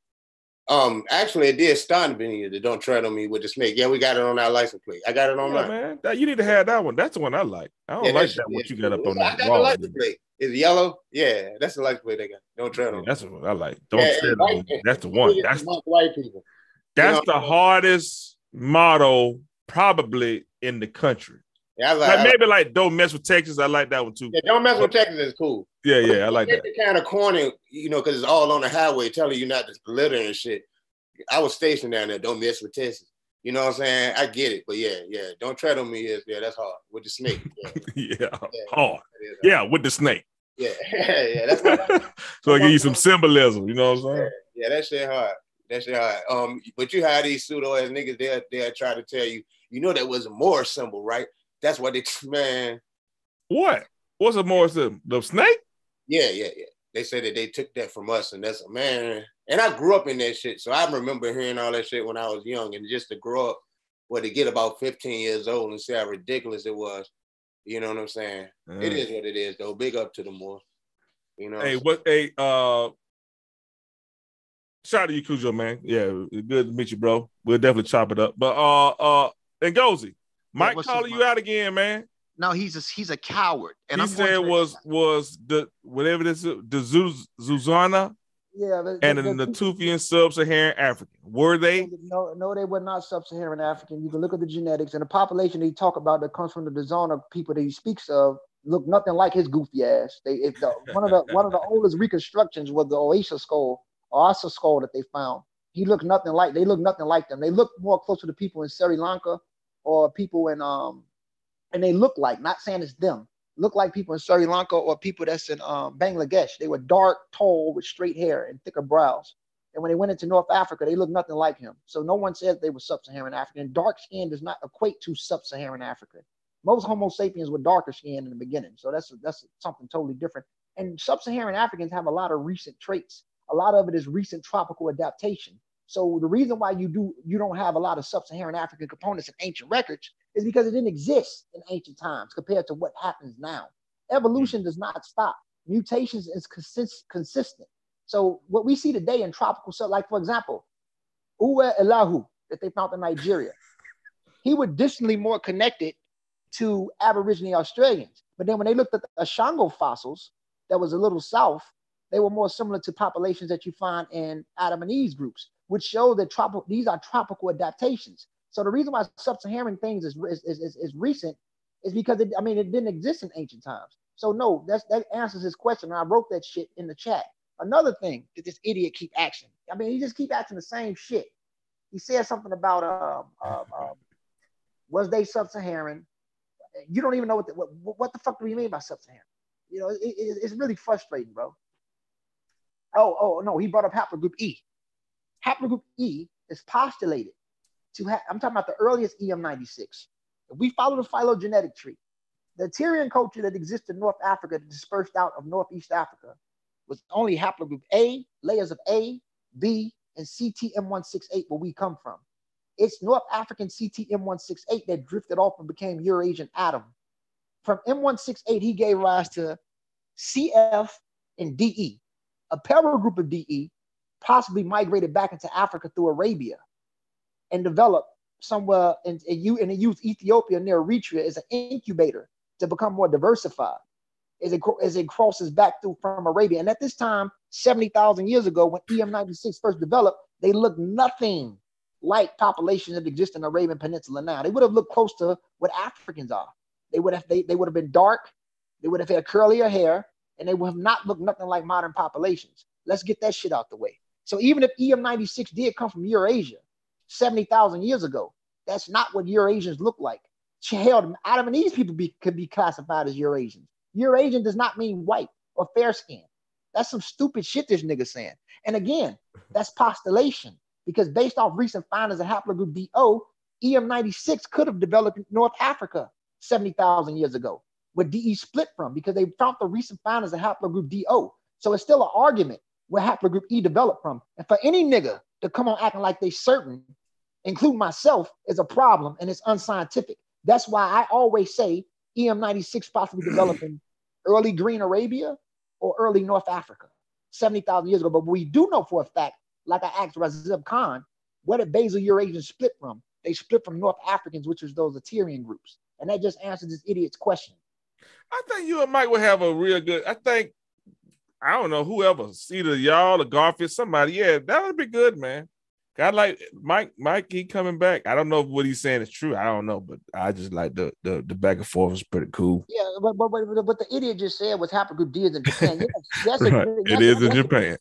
Um, actually, it did start in Virginia. The don't tread on me with the snake. Yeah, we got it on our license plate. I got it on yeah, man. That, you need to have that one. That's the one I like. I don't yeah, like that. one you got up on that wall. license plate. Is yellow? Yeah, that's the license plate they got. Don't tread on. That's what I like. Don't yeah, tread on. Me. That's the one. That's the, white people. That's you know? the hardest motto probably in the country. Yeah, I like, like maybe like don't mess with Texas. I like that one too. Yeah, don't mess with Texas is cool. Yeah, yeah, I like that. kind of corny, you know, because it's all on the highway telling you not to litter and shit. I was stationed down there. Don't mess with Texas. You know what I'm saying? I get it, but yeah, yeah. Don't tread on me. Is yeah, that's hard with the snake. Yeah, yeah, yeah hard. Yeah, with the snake. Yeah, yeah. That's what so I give you some symbolism. You know what I'm saying? Yeah, yeah that shit hard. That shit hard. Um, but you have these pseudo ass niggas there. They try to tell you, you know, that was a Moor symbol, right? That's what they man. What? What's a Moor symbol? The snake? Yeah, yeah, yeah. They said that they took that from us, and that's a man. And I grew up in that shit, so I remember hearing all that shit when I was young, and just to grow up, well, to get about 15 years old and see how ridiculous it was. You know what I'm saying? Mm. It is what it is, though. Big up to the more. You know. Hey, what? Hey, uh, shout out to you, Cujo, man. Yeah, good to meet you, bro. We'll definitely chop it up. But uh, uh, Ngozi, Mike calling you out again, man. No, he's a he's a coward. And he I'm said was was the whatever this is the Zuz, Zuzana. Yeah, the, and the, the, the Natufian sub-Saharan African. Were they? No, no, they were not sub-Saharan African. You can look at the genetics and the population he talk about that comes from the Zuzana people that he speaks of look nothing like his goofy ass. They if the, one of the one of the oldest reconstructions was the Oasis skull, Oasa skull that they found. He looked nothing like they look nothing like them. They look more closer to the people in Sri Lanka or people in um and they look like, not saying it's them, look like people in Sri Lanka or people that's in um, Bangladesh. They were dark, tall, with straight hair and thicker brows. And when they went into North Africa, they looked nothing like him. So no one says they were sub-Saharan African. Dark skin does not equate to sub-Saharan African. Most Homo sapiens were darker skinned in the beginning. So that's that's something totally different. And sub-Saharan Africans have a lot of recent traits. A lot of it is recent tropical adaptation. So the reason why you do you don't have a lot of sub-Saharan African components in ancient records is because it didn't exist in ancient times compared to what happens now. Evolution does not stop. Mutations is consist, consistent. So what we see today in tropical sub, like for example, Iwo Eleru that they found in Nigeria, he was distantly more connected to Aborigine Australians. But then when they looked at the Ishango fossils that was a little south, they were more similar to populations that you find in Andamanese groups, which show that these are tropical adaptations. So the reason why sub-Saharan things is, is, is, is recent is because it, I mean it didn't exist in ancient times. So no, that's that answers his question. I wrote that shit in the chat. Another thing that this idiot keep asking. I mean, he just keep acting the same shit. He said something about um, um, um was they sub-Saharan? You don't even know what the, what, what the fuck do you mean by sub-Saharan? You know, it, it, it's really frustrating, bro. Oh, oh no, he brought up haplogroup E. Haplogroup E is postulated to have, I'm talking about the earliest EM96. If we follow the phylogenetic tree, the Aterian culture that existed in North Africa that dispersed out of Northeast Africa was only haplogroup A, layers of A, B, and CTM168, where we come from. It's North African CTM168 that drifted off and became Eurasian Adam. From M168, he gave rise to CF and DE. A parallel group of DE possibly migrated back into Africa through Arabia and developed somewhere in, in, and used Ethiopia near Eritrea as an incubator to become more diversified as it, as it crosses back through from Arabia. And at this time, 70,000 years ago, when EM96 first developed, they looked nothing like populations that exist in the Arabian Peninsula now. They would have looked close to what Africans are. They would have they, they would have been dark, they would have had curlier hair, and they would have not looked nothing like modern populations. Let's get that shit out the way. So even if EM96 did come from Eurasia 70,000 years ago, that's not what Eurasians look like. Hell, Andamanese people be, could be classified as Eurasians. Eurasian does not mean white or fair skin. That's some stupid shit this nigga saying. And again, that's postulation because based off recent findings of haplogroup D0, EM96 could have developed in North Africa 70,000 years ago, where DE split from because they found the recent findings of haplogroup D0. So it's still an argument where haplogroup E developed from. And for any nigga to come on acting like they certain, including myself, is a problem and it's unscientific. That's why I always say EM96 possibly developed in early Green Arabia or early North Africa, 70,000 years ago. But we do know for a fact like I asked Razib Khan, where did Basal Eurasians split from? They split from North Africans, which was those Aterian groups. And that just answers this idiot's question. I think you and Mike will have a real good. I think I don't know whoever, either y'all or Garfield, somebody. Yeah, that would be good, man. I like Mike. Mike, he coming back. I don't know if what he's saying is true. I don't know, but I just like the the, the back and forth is pretty cool. Yeah, but but but, but the idiot just said was haplogroup D is in Japan. Yes, yes, right. it, yes, it is in Japan.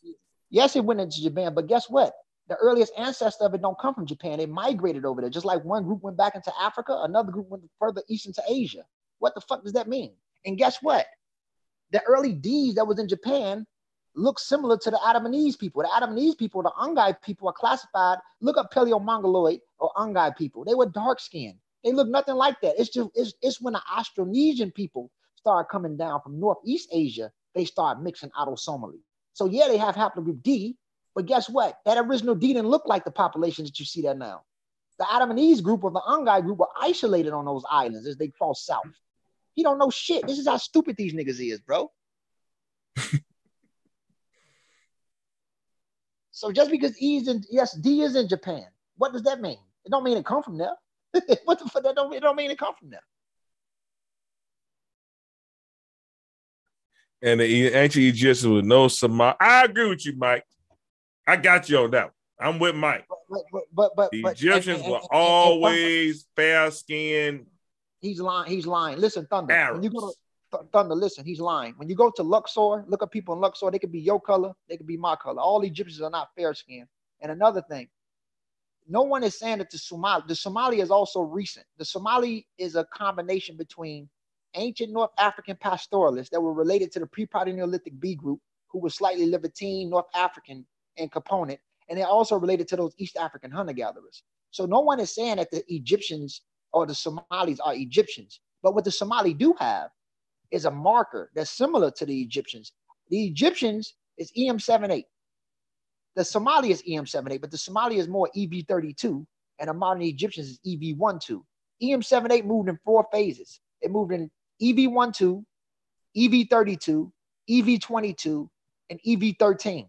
Yes, it went into Japan, but guess what? The earliest ancestor of it don't come from Japan. They migrated over there. Just like one group went back into Africa, another group went further east into Asia. What the fuck does that mean? And guess what? The early D's that was in Japan look similar to the Andamanese people. The Andamanese people, the Onge people are classified. Look up Paleo-Mongoloid or Onge people. They were dark skinned. They look nothing like that. It's just it's, it's when the Austronesian people start coming down from Northeast Asia, they start mixing autosomally. So yeah, they have haplogroup D, but guess what? That original D didn't look like the population that you see there now. The Andamanese group or the Onge group were isolated on those islands as they crossed south. He don't know shit. This is how stupid these niggas is, bro. so just because E is in yes, D is in Japan, what does that mean? It don't mean it come from there. what the fuck? That don't, it don't mean it come from there. and the ancient Egyptians with no Somali. I agree with you, Mike. I got you on that. I'm with Mike. But but but, but the Egyptians and, and, were always fair skinned. He's lying. He's lying. Listen, Thunder. Arabs. When you go to Thunder, listen, he's lying. When you go to Luxor, look at people in Luxor. They could be your color. They could be my color. All Egyptians are not fair skinned. And another thing, no one is saying that the Somali. The Somali is also recent. The Somali is a combination between ancient North African pastoralists that were related to the pre-Proto-Neolithic B group, who was slightly Levantine, North African in component, and they're also related to those East African hunter-gatherers. So no one is saying that the Egyptians or the Somalis are Egyptians, but what the Somali do have is a marker that's similar to the Egyptians, The Egyptians is EM78. The Somali is EM78, but the Somali is more EV32, and the modern Egyptians is EV12. EM78 moved in four phases. It moved in EV12, EV32, EV22, and EV13.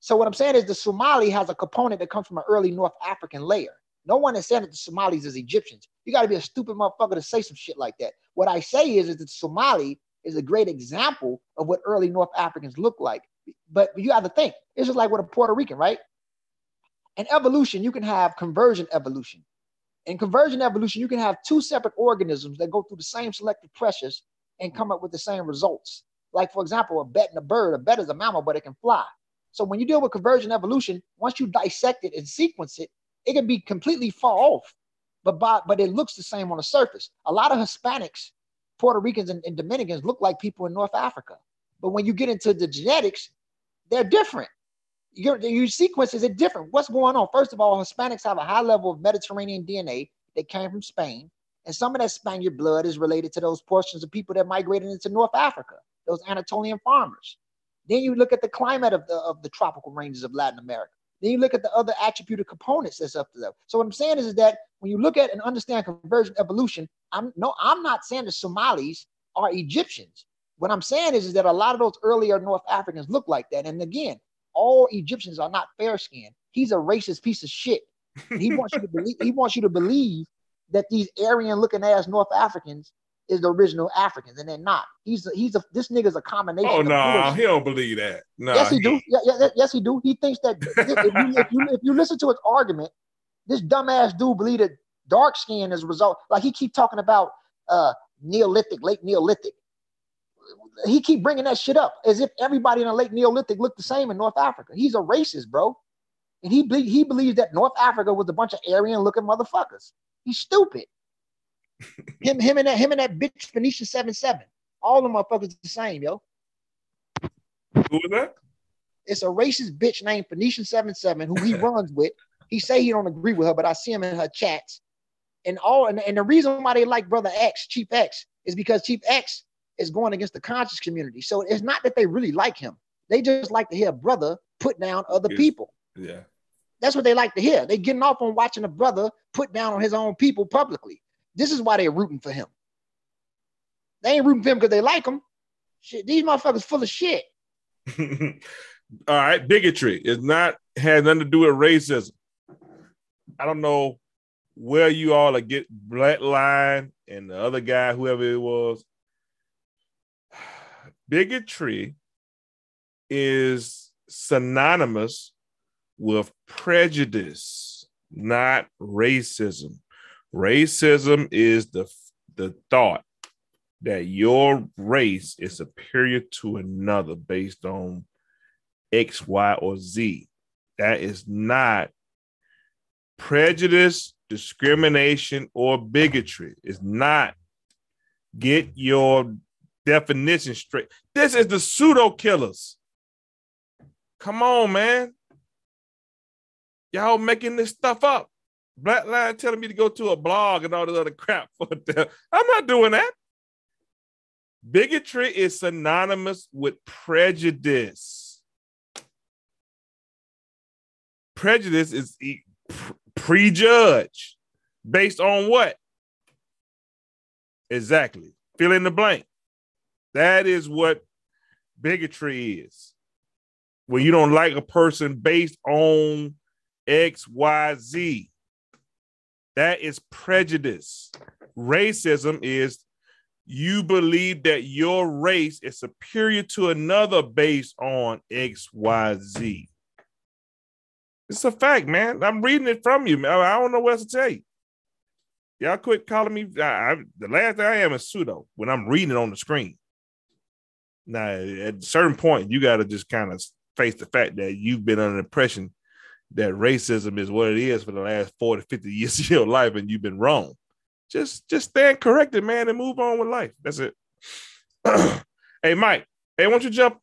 So what I'm saying is the Somali has a component that comes from an early North African layer. No one is saying that the Somalis is Egyptians. You got to be a stupid motherfucker to say some shit like that. What I say is, is that Somali is a great example of what early North Africans look like. But you have to think, it's just like with a Puerto Rican, right? In evolution, you can have convergent evolution. In convergent evolution, you can have two separate organisms that go through the same selective pressures and come up with the same results. Like, for example, a bet and a bird. A bet is a mammal, but it can fly. So when you deal with convergent evolution, once you dissect it and sequence it, it can be completely far off, but by, but it looks the same on the surface. A lot of Hispanics, Puerto Ricans, and, and Dominicans look like people in North Africa. But when you get into the genetics, they're different. Your, your sequences are different. What's going on? First of all, Hispanics have a high level of Mediterranean DNA that came from Spain. And some of that Spaniard blood is related to those portions of people that migrated into North Africa, those Anatolian farmers. Then you look at the climate of the, of the tropical ranges of Latin America. Then you look at the other attributed components that's up to them. So what I'm saying is, is that when you look at and understand convergent evolution, I'm no, I'm not saying the Somalis are Egyptians. What I'm saying is, is that a lot of those earlier North Africans look like that. And again, all Egyptians are not fair skinned. He's a racist piece of shit. He wants you to believe he wants you to believe that these Aryan looking ass North Africans is the original Africans, and they're not. He's a, he's a this nigga's a combination. Oh no, nah, he don't believe that. Nah, yes, he, he do. Yeah, yeah, yes, he do. He thinks that if, you, if you if you listen to his argument, this dumbass dude believe that dark skin is a result. Like he keep talking about uh Neolithic, late Neolithic. He keep bringing that shit up as if everybody in the late Neolithic looked the same in North Africa. He's a racist, bro. And he he believes that North Africa was a bunch of Aryan looking motherfuckers. He's stupid him, him and that, him and that bitch Phoenician seven seven. All the motherfuckers the same, yo. Who is that? It's a racist bitch named Phoenician seven seven who he runs with. He say he don't agree with her, but I see him in her chats. And all and, and the reason why they like Brother X, Chief X, is because Chief X is going against the conscious community. So it's not that they really like him. They just like to hear a brother put down other yes. people. Yeah. That's what they like to hear. They getting off on watching a brother put down on his own people publicly. This is why they're rooting for him. They ain't rooting for him because they like him. Shit, these motherfuckers full of shit. All right, bigotry is not has nothing to do with racism. I don't know where you all are get Black Line and the other guy, whoever it was. Bigotry is synonymous with prejudice, not racism. Racism is the the thought that your race is superior to another based on X, Y, or Z. That is not prejudice, discrimination, or bigotry. It's not. Get your definition straight. This is the pseudo killers. Come on, man. Y'all making this stuff up. Black Line telling me to go to a blog and all this other crap. for them. I'm not doing that. Bigotry is synonymous with prejudice. Prejudice is prejudge based on what? Exactly. Fill in the blank. That is what bigotry is. When you don't like a person based on X, Y, Z. That is prejudice. Racism is you believe that your race is superior to another based on X, Y, Z. It's a fact, man. I'm reading it from you. man. I don't know what else to tell you. Y'all quit calling me. I, I, the last thing I am is pseudo when I'm reading it on the screen. Now, at a certain point, you got to just kind of face the fact that you've been under impression that racism is what it is for the last 40, 50 years of your life and you've been wrong. Just just stand corrected, man, and move on with life. That's it. hey, Mike. Hey, why don't you jump?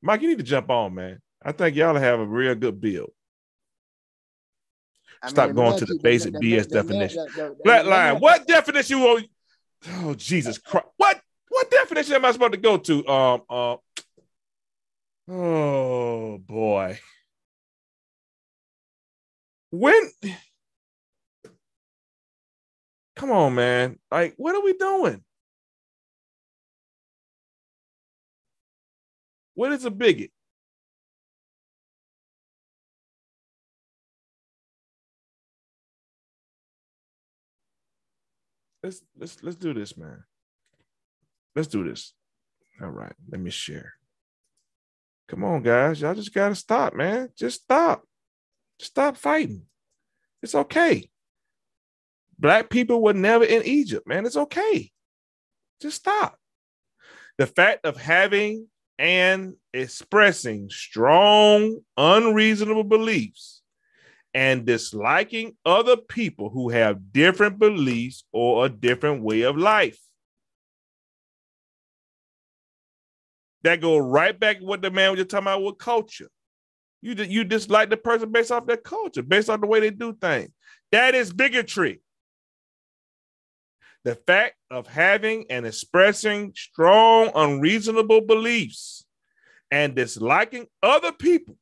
Mike, you need to jump on, man. I think y'all have a real good build. Stop mean, going to the basic the, BS the, definition. Black line. What definition will Oh Jesus Christ. What what definition am I supposed to go to? Um uh Oh boy. When come on, man. Like, what are we doing? What is a bigot? Let's let's let's do this, man. Let's do this. All right, let me share. Come on, guys. Y'all just gotta stop, man. Just stop. Stop fighting. It's okay. Black people were never in Egypt, man. It's okay. Just stop. The fact of having and expressing strong, unreasonable beliefs and disliking other people who have different beliefs or a different way of life. That go right back to what the man was just talking about with culture. You, you dislike the person based off their culture, based on the way they do things. That is bigotry. The fact of having and expressing strong, unreasonable beliefs and disliking other people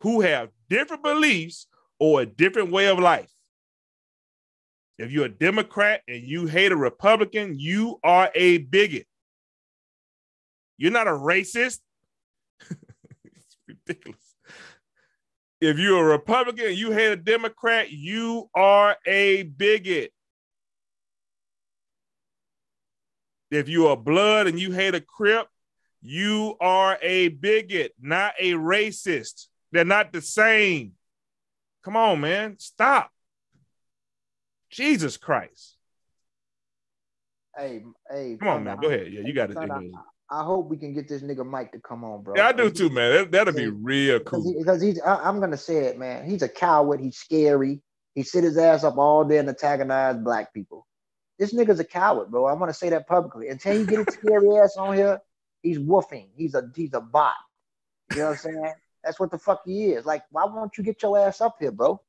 who have different beliefs or a different way of life. If you're a Democrat and you hate a Republican, you are a bigot. You're not a racist. Ridiculous. If you're a Republican and you hate a Democrat, you are a bigot. If you're blood and you hate a Crip, you are a bigot, not a racist. They're not the same. Come on, man. Stop. Jesus Christ. Hey, hey. Come on, man. Go ahead. Yeah, you got it. I hope we can get this nigga Mike to come on, bro. Yeah, I do too, man. That, will be real cool. Because, he, he's, I, am gonna say it, man. He's a coward. He's scary. He sit his ass up all day and antagonize black people. This nigga's a coward, bro. I'm gonna say that publicly. Until you get his scary ass on here, he's woofing. He's a he's a bot. You know what I'm saying? That's what the fuck he is. Like, why won't you get your ass up here, bro?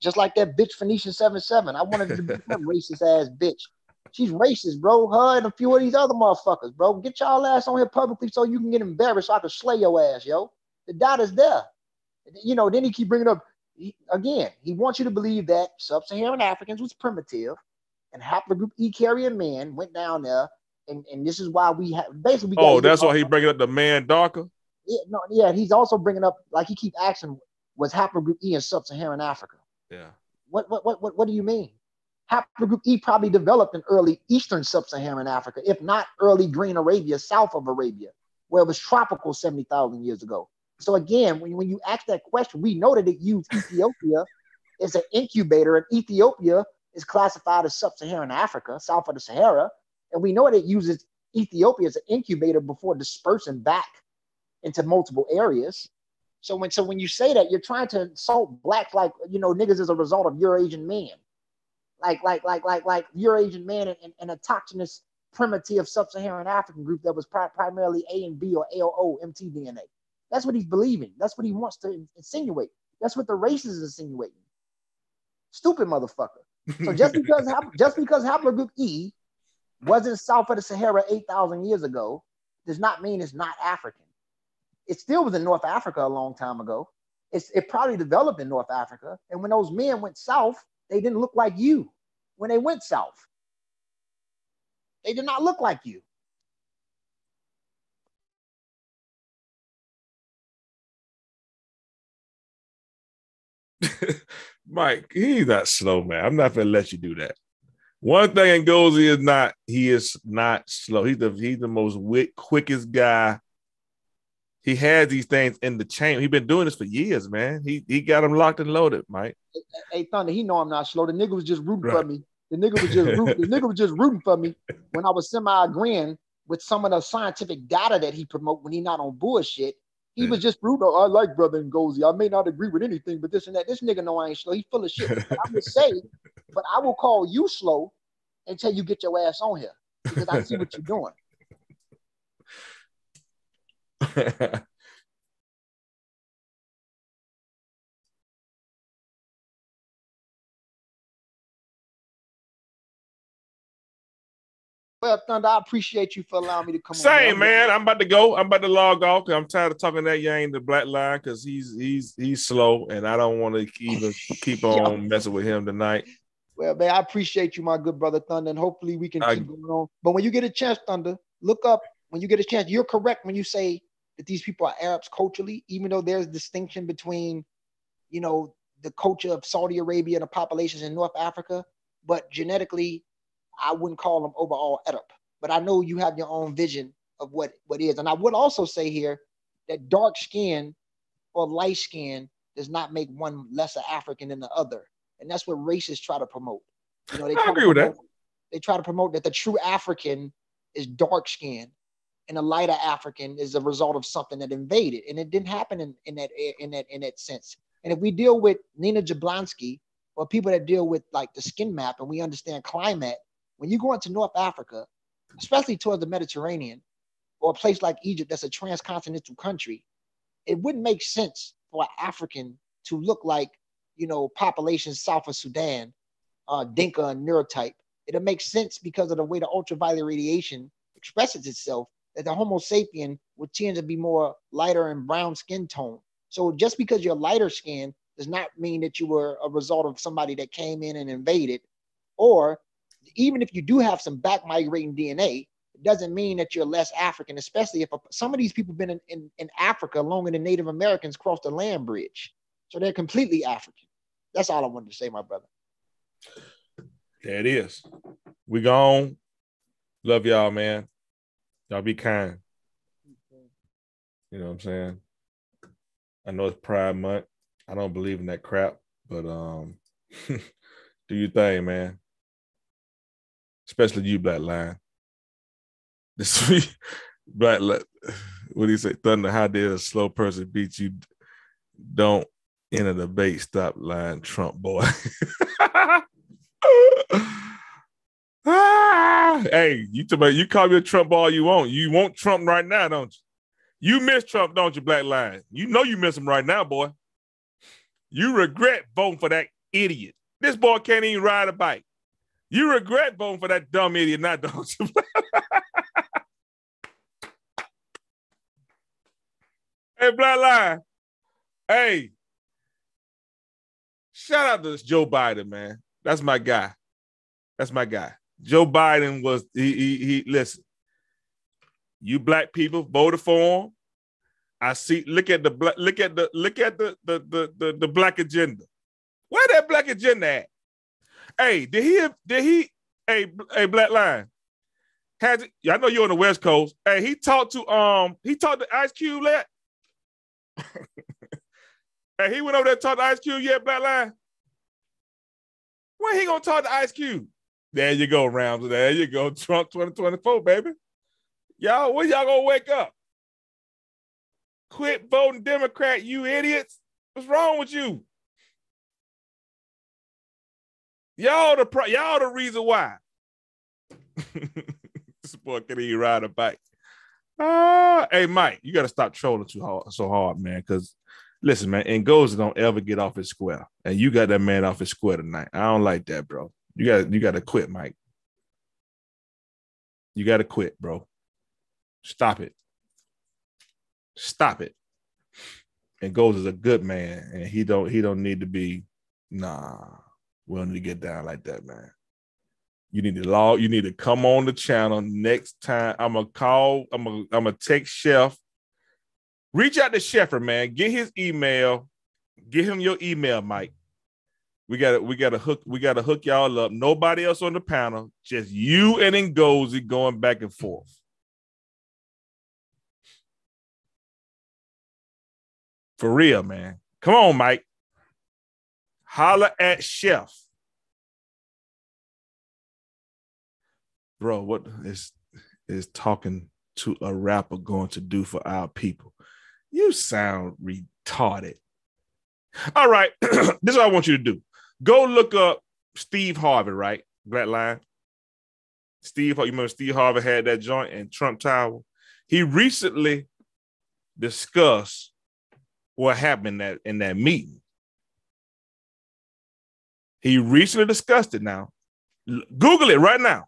Just like that bitch Phoenician 77. I wanted to be a racist ass bitch. She's racist, bro. Her and a few of these other motherfuckers, bro. Get y'all ass on here publicly so you can get embarrassed so I can slay your ass, yo. The data's there. You know, then he keep bringing up, he, again, he wants you to believe that sub-Saharan Africans was primitive and haplogroup E carrying man went down there. And, and this is why we have basically. oh, that's why he bringing up the man darker? Yeah, no, yeah. He's also bringing up, like he keep asking, was haplogroup E in sub-Saharan Africa? Yeah. What, what, what, what, what do you mean? Haplogroup E probably developed in early Eastern Sub-Saharan Africa, if not early Green Arabia, south of Arabia, where it was tropical 70,000 years ago. So again, when, when you ask that question, we know that it used Ethiopia as an incubator, and Ethiopia is classified as Sub-Saharan Africa, south of the Sahara, and we know that it uses Ethiopia as an incubator before dispersing back into multiple areas. So when so when you say that, you're trying to insult blacks like you know niggas as a result of Eurasian man like like like like like Eurasian man and, and, autochthonous primitive sub-Saharan African group that was pri- primarily A and B or A or DNA. That's what he's believing. That's what he wants to insinuate. That's what the race is insinuating. Stupid motherfucker. So just because just because haplogroup E wasn't south of the Sahara 8,000 years ago does not mean it's not African. It still was in North Africa a long time ago. It's, it probably developed in North Africa. And when those men went south, they didn't look like you when they went south. They did not look like you. Mike, he's not slow, man. I'm not gonna let you do that. One thing Ngozi is not, he is not slow. He's the he's the most wick, quickest guy he has these things in the chain. He's been doing this for years, man. He he got them locked and loaded, Mike. Hey, Thunder, he know I'm not slow. The nigga was just rooting right. for me. The nigga was just rooting, the nigga was just rooting for me when I was semi agreeing with some of the scientific data that he promote when he not on bullshit. He yeah. was just rooting. I like brother Ngozi. I may not agree with anything, but this and that. This nigga know I ain't slow. He full of shit. I would say, but I will call you slow until you get your ass on here because I see what you're doing. Well, Thunder, I appreciate you for allowing me to come. Same, on, man. I'm about to go. I'm about to log off because I'm tired of talking that yang the black line because he's he's he's slow and I don't want to even keep on messing with him tonight. Well, man, I appreciate you, my good brother Thunder, and hopefully we can I, keep going on. But when you get a chance, Thunder, look up when you get a chance. You're correct when you say that these people are Arabs culturally, even though there's distinction between, you know, the culture of Saudi Arabia and the populations in North Africa. But genetically, I wouldn't call them overall Arab. But I know you have your own vision of what what is. And I would also say here that dark skin or light skin does not make one lesser African than the other and that's what racists try to promote. You know, they I agree with that. They try to promote that the true African is dark skinned and a lighter African is a result of something that invaded, and it didn't happen in, in that in that in that sense. And if we deal with Nina Jablonski or people that deal with like the skin map and we understand climate, when you go into North Africa, especially towards the Mediterranean or a place like Egypt that's a transcontinental country, it wouldn't make sense for an African to look like you know, populations south of Sudan, uh, Dinka and neurotype. It'll make sense because of the way the ultraviolet radiation expresses itself that the Homo sapien would tend to be more lighter and brown skin tone. So just because you're lighter skin does not mean that you were a result of somebody that came in and invaded. Or even if you do have some back migrating DNA, it doesn't mean that you're less African, especially if a, some of these people have been in, in, in Africa longer than Native Americans crossed the land bridge. So they're completely African. That's all I wanted to say, my brother. There it is. We gone. Love y'all, man. Y'all be kind. You know what I'm saying? I know it's Pride Month. I don't believe in that crap, but um, do your thing, man. Especially you, Black Line. This Black, what do you say? Thunder, how did a slow person beat you? Don't in a debate stop line Trump boy. hey, you talk about you call me a Trump all you want. You want Trump right now, don't you? You miss Trump, don't you, Black Line? You know you miss him right now, boy. You regret voting for that idiot. This boy can't even ride a bike. You regret voting for that dumb idiot, not don't you? hey, Black Line. Hey, Shout out to Joe Biden, man. That's my guy. That's my guy. Joe Biden was he he, he listen. You black people voted for him. I see. Look at the black. Look at the look at the the the the, the black agenda. Where that black agenda at? Hey, did he did he? Hey, hey, black line. Has I know you're on the West Coast. Hey, he talked to um he talked to Ice Cube. Let Hey, he went over there to talk to Ice Cube Yeah, Black Line? When he gonna talk to Ice Cube? There you go, Rams. There you go. Trump 2024, baby. Y'all, when y'all gonna wake up? Quit voting Democrat, you idiots. What's wrong with you? Y'all the pro- y'all the reason why. this boy can even ride a bike. Uh, hey Mike, you gotta stop trolling too hard so hard, man, because Listen, man, Ngozi don't ever get off his square, and you got that man off his square tonight. I don't like that, bro. You got you got to quit, Mike. You got to quit, bro. Stop it. Stop it. Ngozi is a good man, and he don't he don't need to be. Nah, we don't need to get down like that, man. You need to log. You need to come on the channel next time. I'm gonna call. I'm gonna I'm gonna text Chef Reach out to Sheffer, man. Get his email. Get him your email, Mike. We got we got to hook we got to hook y'all up. Nobody else on the panel, just you and Ngozi going back and forth. For real, man. Come on, Mike. Holla at Chef. Bro, what is is talking to a rapper going to do for our people? You sound retarded. All right. this is what I want you to do. Go look up Steve Harvey, right? Black line. Steve, you remember Steve Harvey had that joint in Trump Tower? He recently discussed what happened that in that meeting. He recently discussed it now. Google it right now.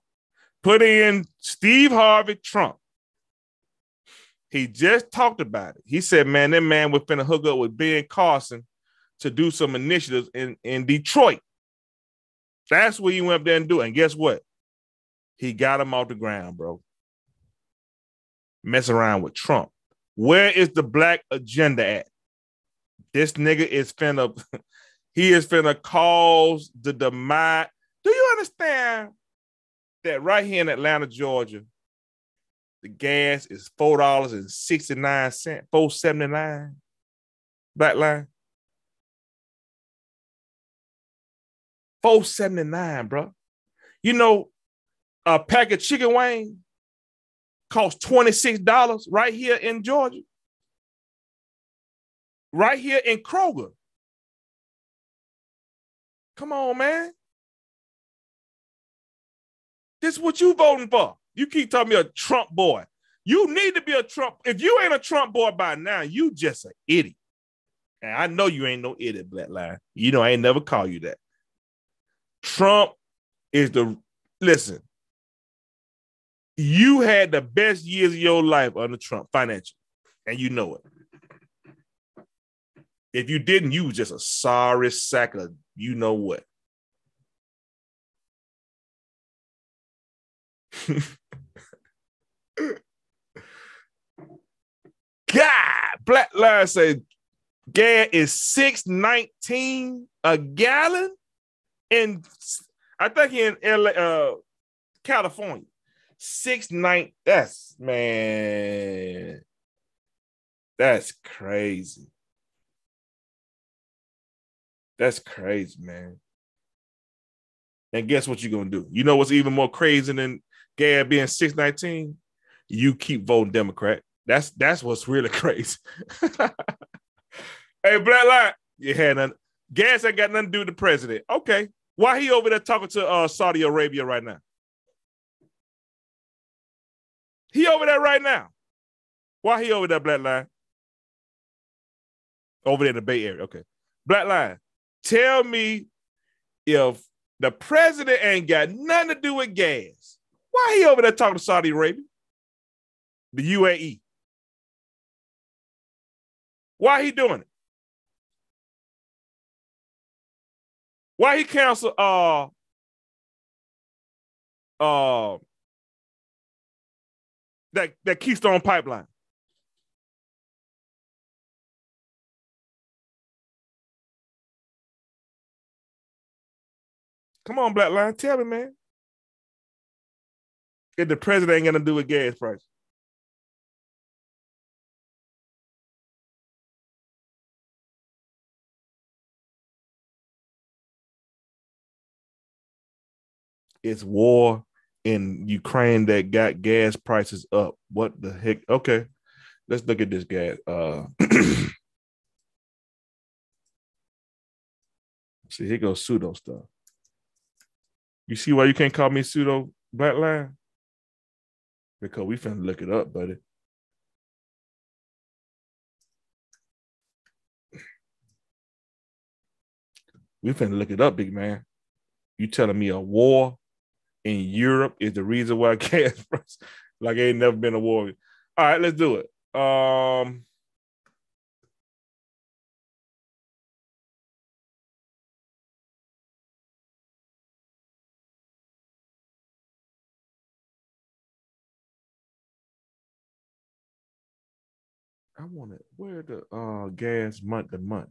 put in Steve Harvey Trump. He just talked about it. He said, man, that man was finna hook up with Ben Carson to do some initiatives in, in Detroit. That's what he went up there and do. And guess what? He got him off the ground, bro. Mess around with Trump. Where is the black agenda at? This nigga is finna, he is finna cause the demise. Do you understand that right here in Atlanta, Georgia, the gas is four dollars and sixty nine cent, four seventy nine. Black line. 479, bro. You know, a pack of chicken wing costs $26 right here in Georgia. Right here in Kroger. Come on, man. This is what you voting for. You keep telling me a Trump boy. You need to be a Trump. If you ain't a Trump boy by now, you just an idiot. And I know you ain't no idiot, Black Line. You know I ain't never call you that. Trump is the listen. You had the best years of your life under Trump financially, and you know it. If you didn't, you was just a sorry sack of you know what. God, Black Line said gas is 619 a gallon in I think in LA, uh, California. Six nine. That's man. That's crazy. That's crazy, man. And guess what you're gonna do? You know what's even more crazy than Gab being 619? You keep voting Democrat. That's that's what's really crazy. hey, Black Light, you had none. Gas ain't got nothing to do with the president. Okay. Why he over there talking to uh, Saudi Arabia right now? He over there right now. Why he over there, Black Line? Over there in the Bay Area. Okay. Black Line, tell me if the president ain't got nothing to do with gas. Why he over there talking to Saudi Arabia? The UAE. Why he doing it? Why he cancel uh uh that that Keystone pipeline? Come on, Black Line, tell me, man. If the president ain't gonna do a gas price. It's war in Ukraine that got gas prices up. What the heck? Okay, let's look at this gas. Uh, see, here goes pseudo stuff. You see why you can't call me pseudo black line? Because we finna look it up, buddy. We finna look it up, big man. You telling me a war in Europe is the reason why gas prices like ain't never been a war. All right, let's do it. Um I want it. Where the uh gas month to month?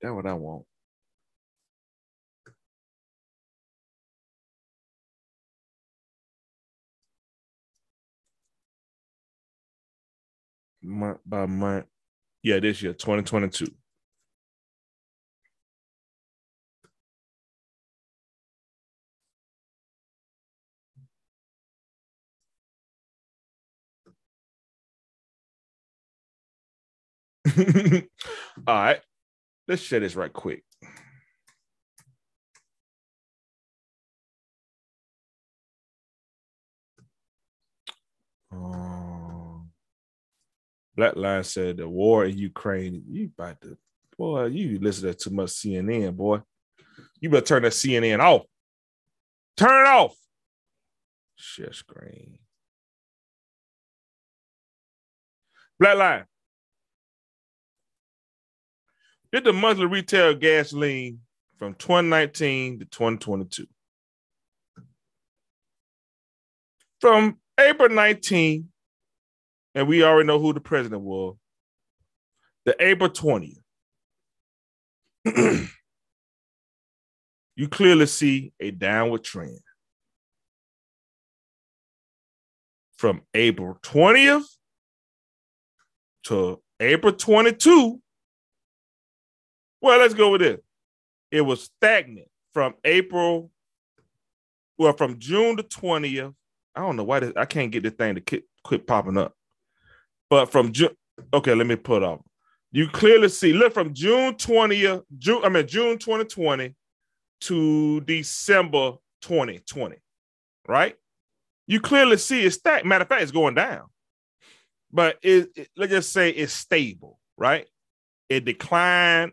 That's what I want. Month by month. Yeah, this year, 2022. All right, let's share this right quick. Um, Black Line said the war in Ukraine. You about to boy, you listen to too much CNN, boy. You better turn that CNN off. Turn it off. Share screen. Black line. Did the monthly retail gasoline from 2019 to 2022. From April 19, and we already know who the president was, the April 20th. you clearly see a downward trend. From April 20th to April 22, well, let's go with it. It was stagnant from April, well, from June the 20th. I don't know why this, I can't get this thing to quit, quit popping up. But from June, okay, let me put up. You clearly see, look from June 20th, June, I mean June 2020 to December 2020, right? You clearly see it's stacked. Matter of fact, it's going down. But it, it, let's just say it's stable, right? It declined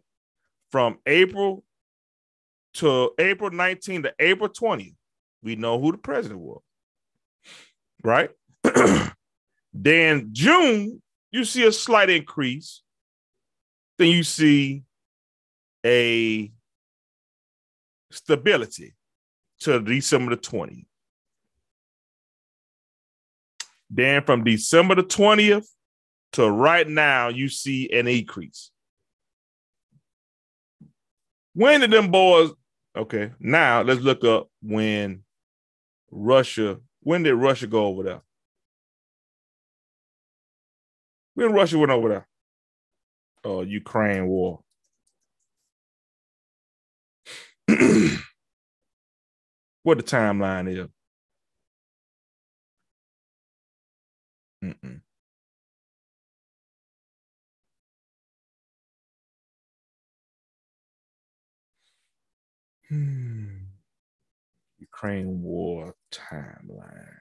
from April to April 19 to April 20th. We know who the president was, right? then June, you see a slight increase. Then you see a stability to December the 20th. Then from December the 20th to right now, you see an increase. When did them boys? Okay, now let's look up when Russia. When did Russia go over there? When Russia went over there? Oh, Ukraine war. what the timeline is? Mm-mm. Hmm. Ukraine war timeline.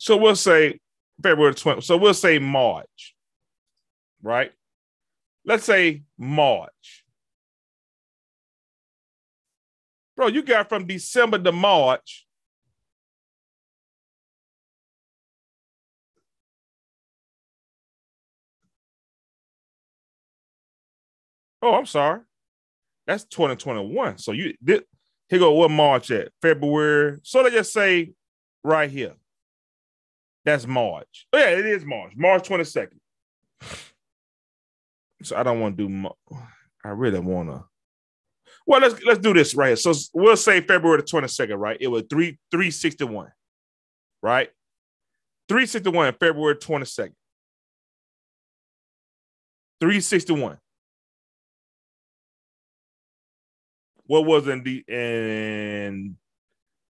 So we'll say February 20th. So we'll say March, right? Let's say March. Bro, you got from December to March. Oh, I'm sorry. That's 2021. So you did here go what March at? February. So let's just say right here. That's March. Oh, yeah, it is March. March 22nd. So I don't want to do mo- I really want to. Well, let's let's do this right here. So we'll say February the 22nd, right? It was 3 361. Right? 361 February 22nd. 361. What was in the in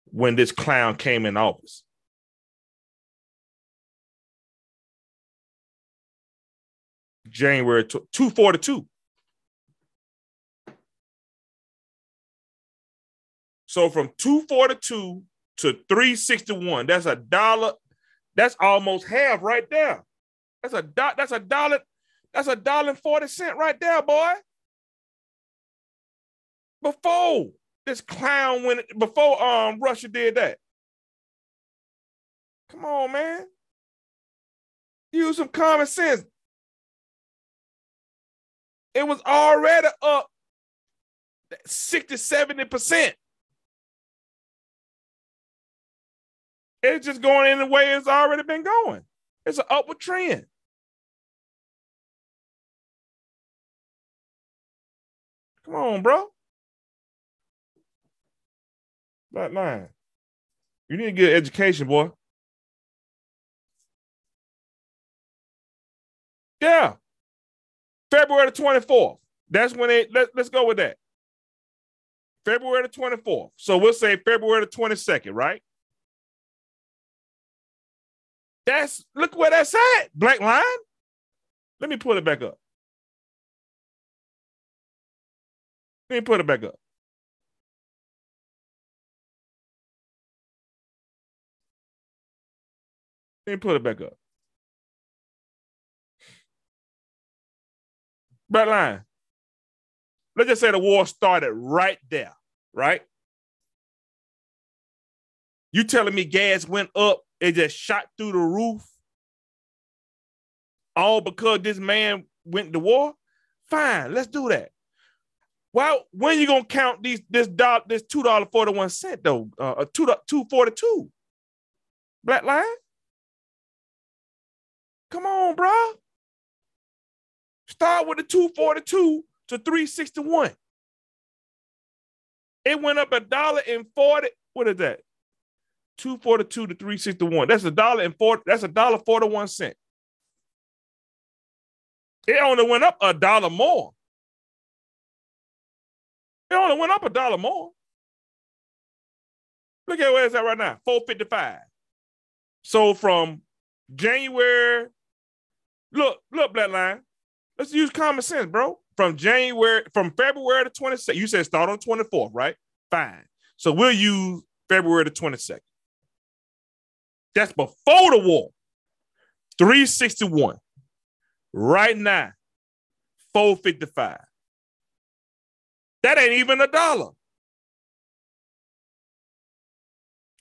when this clown came in office? January 242. So from 242 to 361, that's a dollar. That's almost half right there. That's a dot. That's a dollar. That's a dollar and 40 cent right there, boy. Before this clown went, before um Russia did that. Come on, man. Use some common sense it was already up 60, 70%. It's just going in the way it's already been going. It's an upward trend. Come on, bro. Black man. You need to get education, boy. Yeah. February the 24th. That's when it let, let's go with that. February the 24th. So we'll say February the 22nd, right? That's look where that's at. Black line. Let me pull it back up. Let me put it back up. Let me put it back up. Black line. Let's just say the war started right there, right? You telling me gas went up, it just shot through the roof? All because this man went to war? Fine, let's do that. Well, when you gonna count these this dollar this two dollar forty one cent though? Uh, two two forty two. Black line. Come on, bro. Start with the two forty two to 361. It went up a dollar and 40. What is that? 242 to 361. That's a dollar and 40. That's a dollar 41 cent. It only went up a dollar more. It only went up a dollar more. Look at where it's at right now 455. So from January, look, look, Black Line. Let's use common sense, bro from January, from February to 22nd. You said start on 24th, right? Fine. So we'll use February the 22nd. That's before the war. 361. Right now, 455. That ain't even a dollar.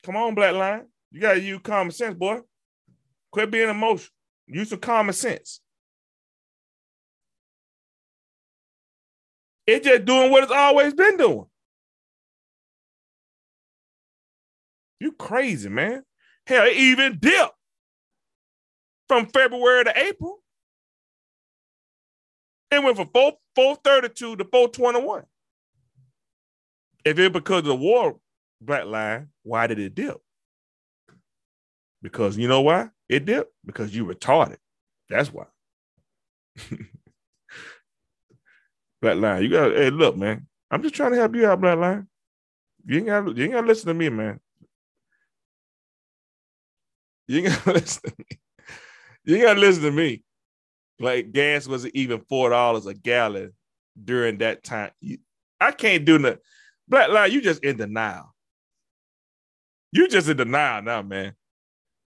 Come on, Black Line. You gotta use common sense, boy. Quit being emotional. Use some common sense. It's just doing what it's always been doing. You crazy, man. Hell, it even dipped from February to April. It went from 4, 432 to 421. If it because of the war, Black Line, why did it dip? Because you know why? It dipped? Because you retarded. That's why. Black Line. You got hey, look, man. I'm just trying to help you out, Black Line. You ain't got you ain't gotta listen to me, man. You ain't gotta listen to me. You ain't gotta listen to me. Like gas wasn't even four dollars a gallon during that time. I can't do nothing. Black Line, you just in denial. You just in denial now, man.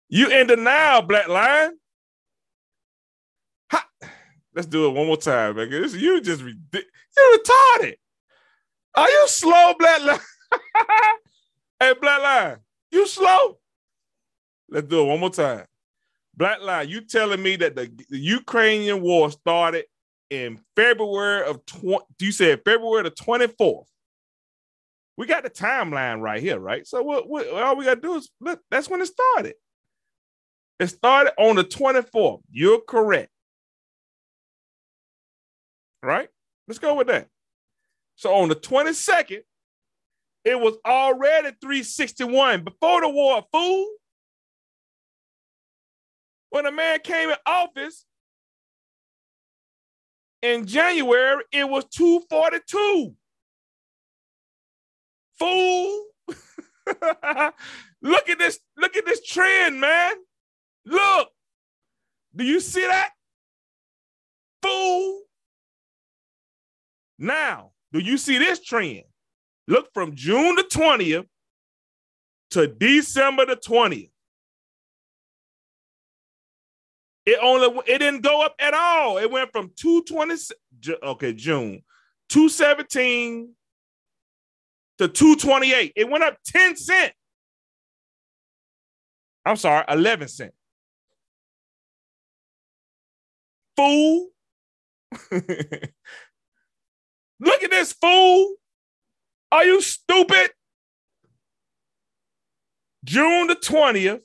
You in denial, Black Line. Let's do it one more time, man. You just you retarded. Are you slow, Black Line? hey, Black Line, you slow? Let's do it one more time. Black Line, you telling me that the, the Ukrainian war started in February of 20, you said February the 24th. We got the timeline right here, right? So what, what all we gotta do is look, that's when it started. It started on the 24th. You're correct right? Let's go with that. So on the 22nd, it was already 361 before the war, fool. When a man came in office in January, it was 242. Fool. look at this, look at this trend, man. Look. Do you see that? Fool. Now, do you see this trend? Look from June the 20th to December the 20th. It only it didn't go up at all. It went from 220 okay, June 217 to 228. It went up 10 cent. I'm sorry, 11 cent. Fool. Look at this fool. Are you stupid? June the 20th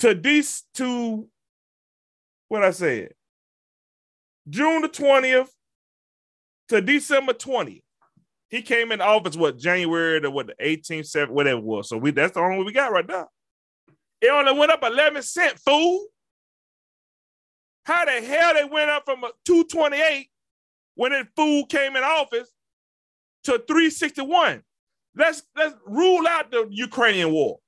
to this to what I said. June the 20th to December 20th. He came in office what January to what the 18th, 7, whatever it was. So we that's the only one we got right now. It only went up 11 cent, fool. How the hell they went up from a 228 when that fool came in office to 361. Let's let's rule out the Ukrainian war.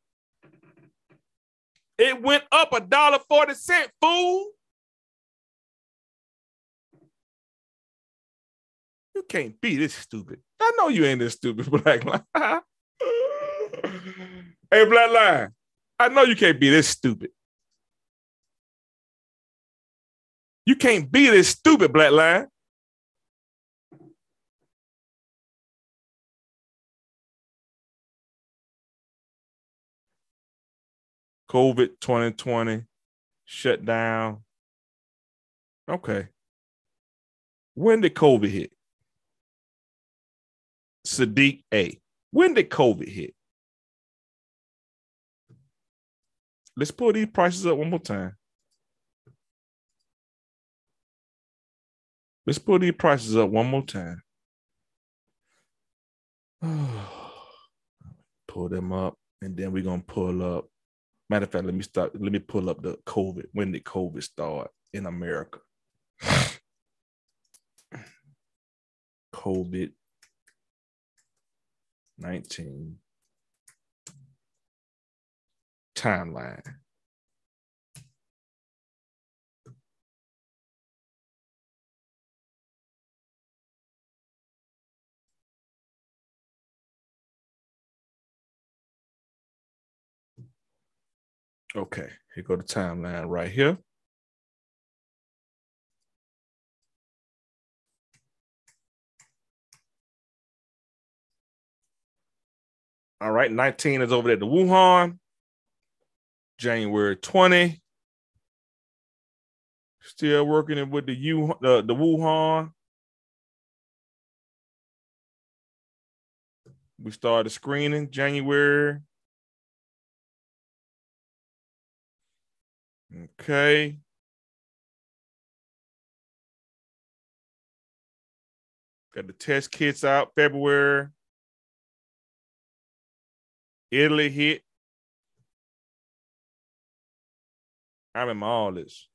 It went up a dollar forty cent, fool. You can't be this stupid. I know you ain't this stupid, Black Line. hey, Black Line. I know you can't be this stupid. You can't be this stupid, Black Line. COVID 2020 shut down. Okay. When did COVID hit? Sadiq A. When did COVID hit? Let's pull these prices up one more time. Let's pull these prices up one more time. pull them up, and then we're gonna pull up. Matter of fact, let me start. Let me pull up the COVID. When did COVID start in America? COVID 19 timeline. Okay, here go the timeline right here. All right, 19 is over there to Wuhan. January 20. Still working with the U the, the Wuhan. We started screening January. Okay. Got the test kits out February. Italy hit. I remember all this.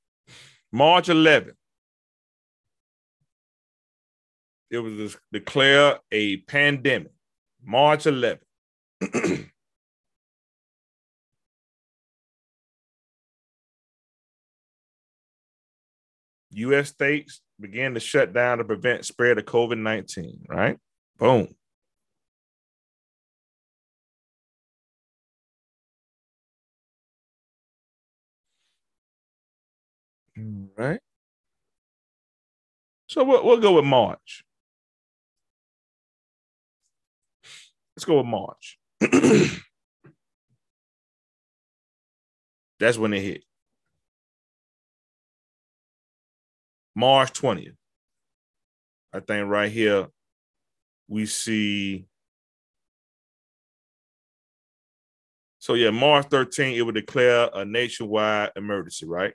March 11th, it was declared a pandemic. March 11th. U.S. states began to shut down to prevent spread of COVID 19, right? Boom. Right. So we'll, we'll go with March. Let's go with March. That's when it hit. March 20th. I think right here we see. So yeah, March 13th, it would declare a nationwide emergency, right?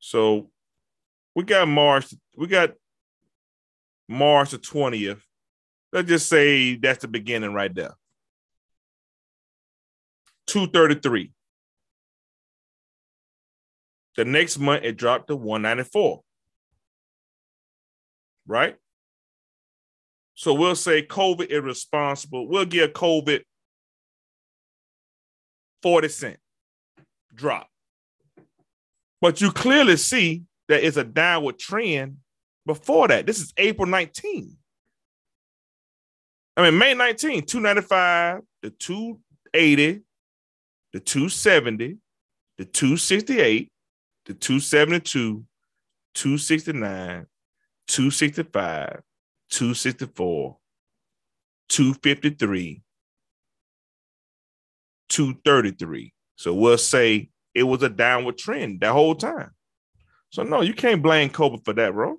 So we got March, we got March the 20th. Let's just say that's the beginning right there. 233. The next month it dropped to 194. Right? So we'll say COVID irresponsible. We'll give COVID 40 cent drop. But you clearly see that it's a downward trend before that. This is April 19. I mean, May 19, 295, the 280, the 270, the 268, the 272, 269, 265, 264, 253, 233. So we'll say it was a downward trend that whole time. So no, you can't blame COVID for that, bro.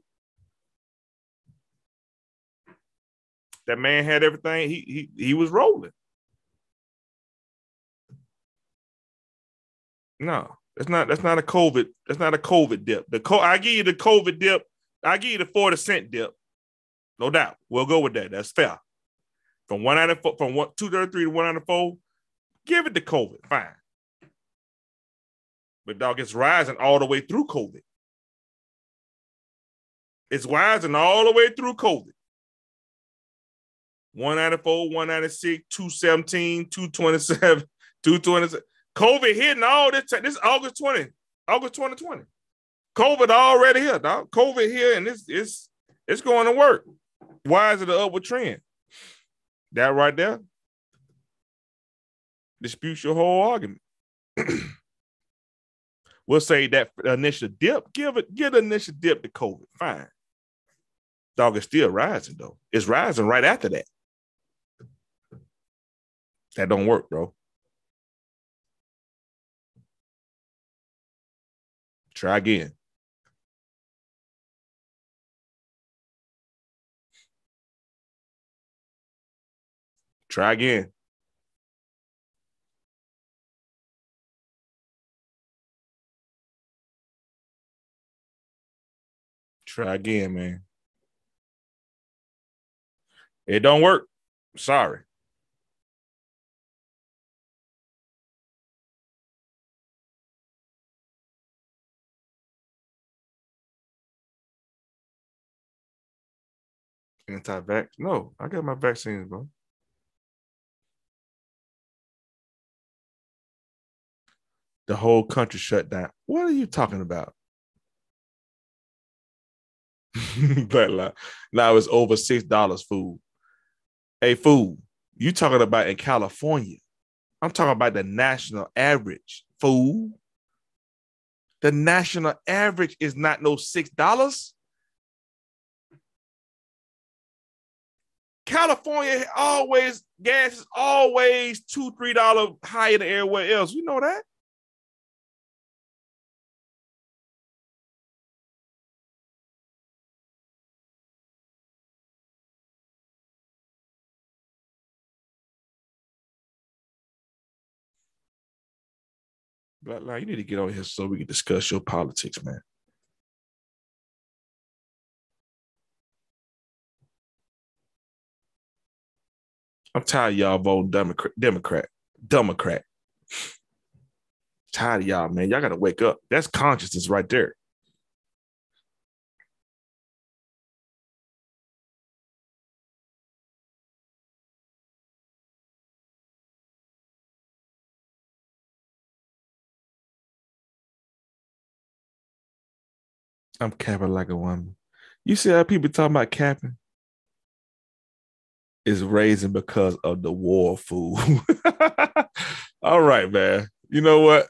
That man had everything. He he he was rolling. No, that's not that's not a COVID. That's not a COVID dip. The co- I give you the COVID dip. I give you the 40 cent dip. No doubt. We'll go with that. That's fair. From 194, from 233 to 194, give it to COVID. Fine. But dog, it's rising all the way through COVID. It's rising all the way through COVID. 194, 196, 217, 227, 227. COVID hitting all this. This August 20, August 2020. COVID already here, dog. COVID here, and it's it's it's going to work. Why is it an upward trend? That right there disputes your whole argument. we'll say that initial dip, give it, give the initial dip to COVID. Fine. Dog is still rising though. It's rising right after that. That don't work, bro. Try again. Try again. Try again, man. It don't work. Sorry. Anti-vax? No, I got my vaccines, bro. The whole country shut down. What are you talking about? but now it's over six dollars food. Hey, food. You talking about in California? I'm talking about the national average food. The national average is not no six dollars. California always gas is always two three dollar higher than everywhere else. You know that. Black Line, you need to get on here so we can discuss your politics, man. I'm tired y'all voting Democrat, Democrat, Democrat. Tired of y'all, man. Y'all gotta wake up. That's consciousness right there. I'm capping like a woman. You see how people talking about capping? Is raising because of the war food. All right, man. You know what?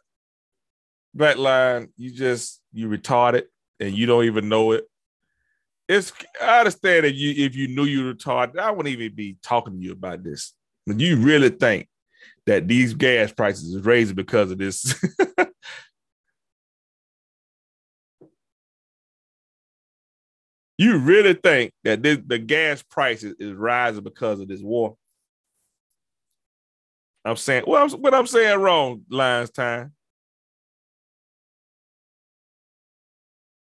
Backline, you just you retarded and you don't even know it. It's I understand that you if you knew you retarded, I wouldn't even be talking to you about this. But you really think that these gas prices is raising because of this You really think that this, the gas prices is rising because of this war? I'm saying, well, I'm, what I'm saying wrong, Lines Time.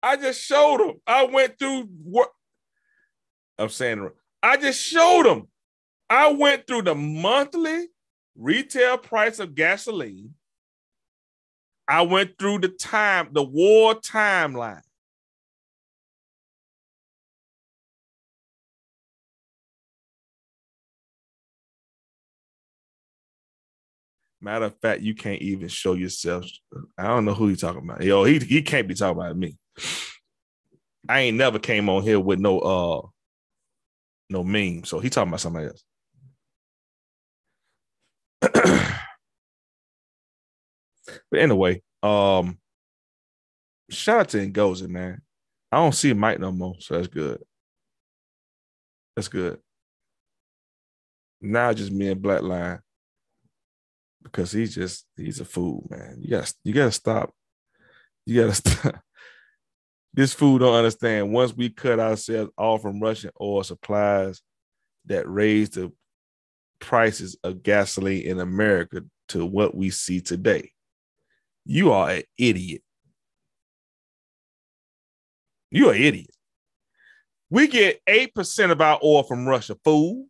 I just showed them. I went through what I'm saying. I just showed them. I went through the monthly retail price of gasoline. I went through the time, the war timeline. Matter of fact, you can't even show yourself. I don't know who you talking about. Yo, he he can't be talking about me. I ain't never came on here with no uh no meme. So he talking about somebody else. but anyway, um shout out to Ngozi, man. I don't see Mike no more, so that's good. That's good. Now just me and Black Line because he's just he's a fool, man. You got you got to stop. You got to stop. This fool don't understand. Once we cut ourselves off from Russian oil supplies that raised the prices of gasoline in America to what we see today, you are an idiot. You're an idiot. We get 8% of our oil from Russia, fool.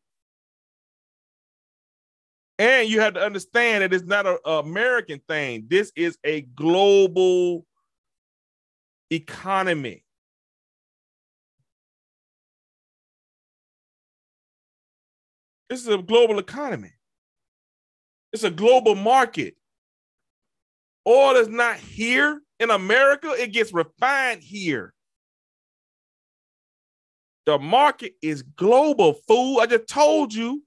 And you have to understand that it's not an American thing. This is a global economy. This is a global economy. It's a global market. Oil is not here in America, it gets refined here. The market is global, fool. I just told you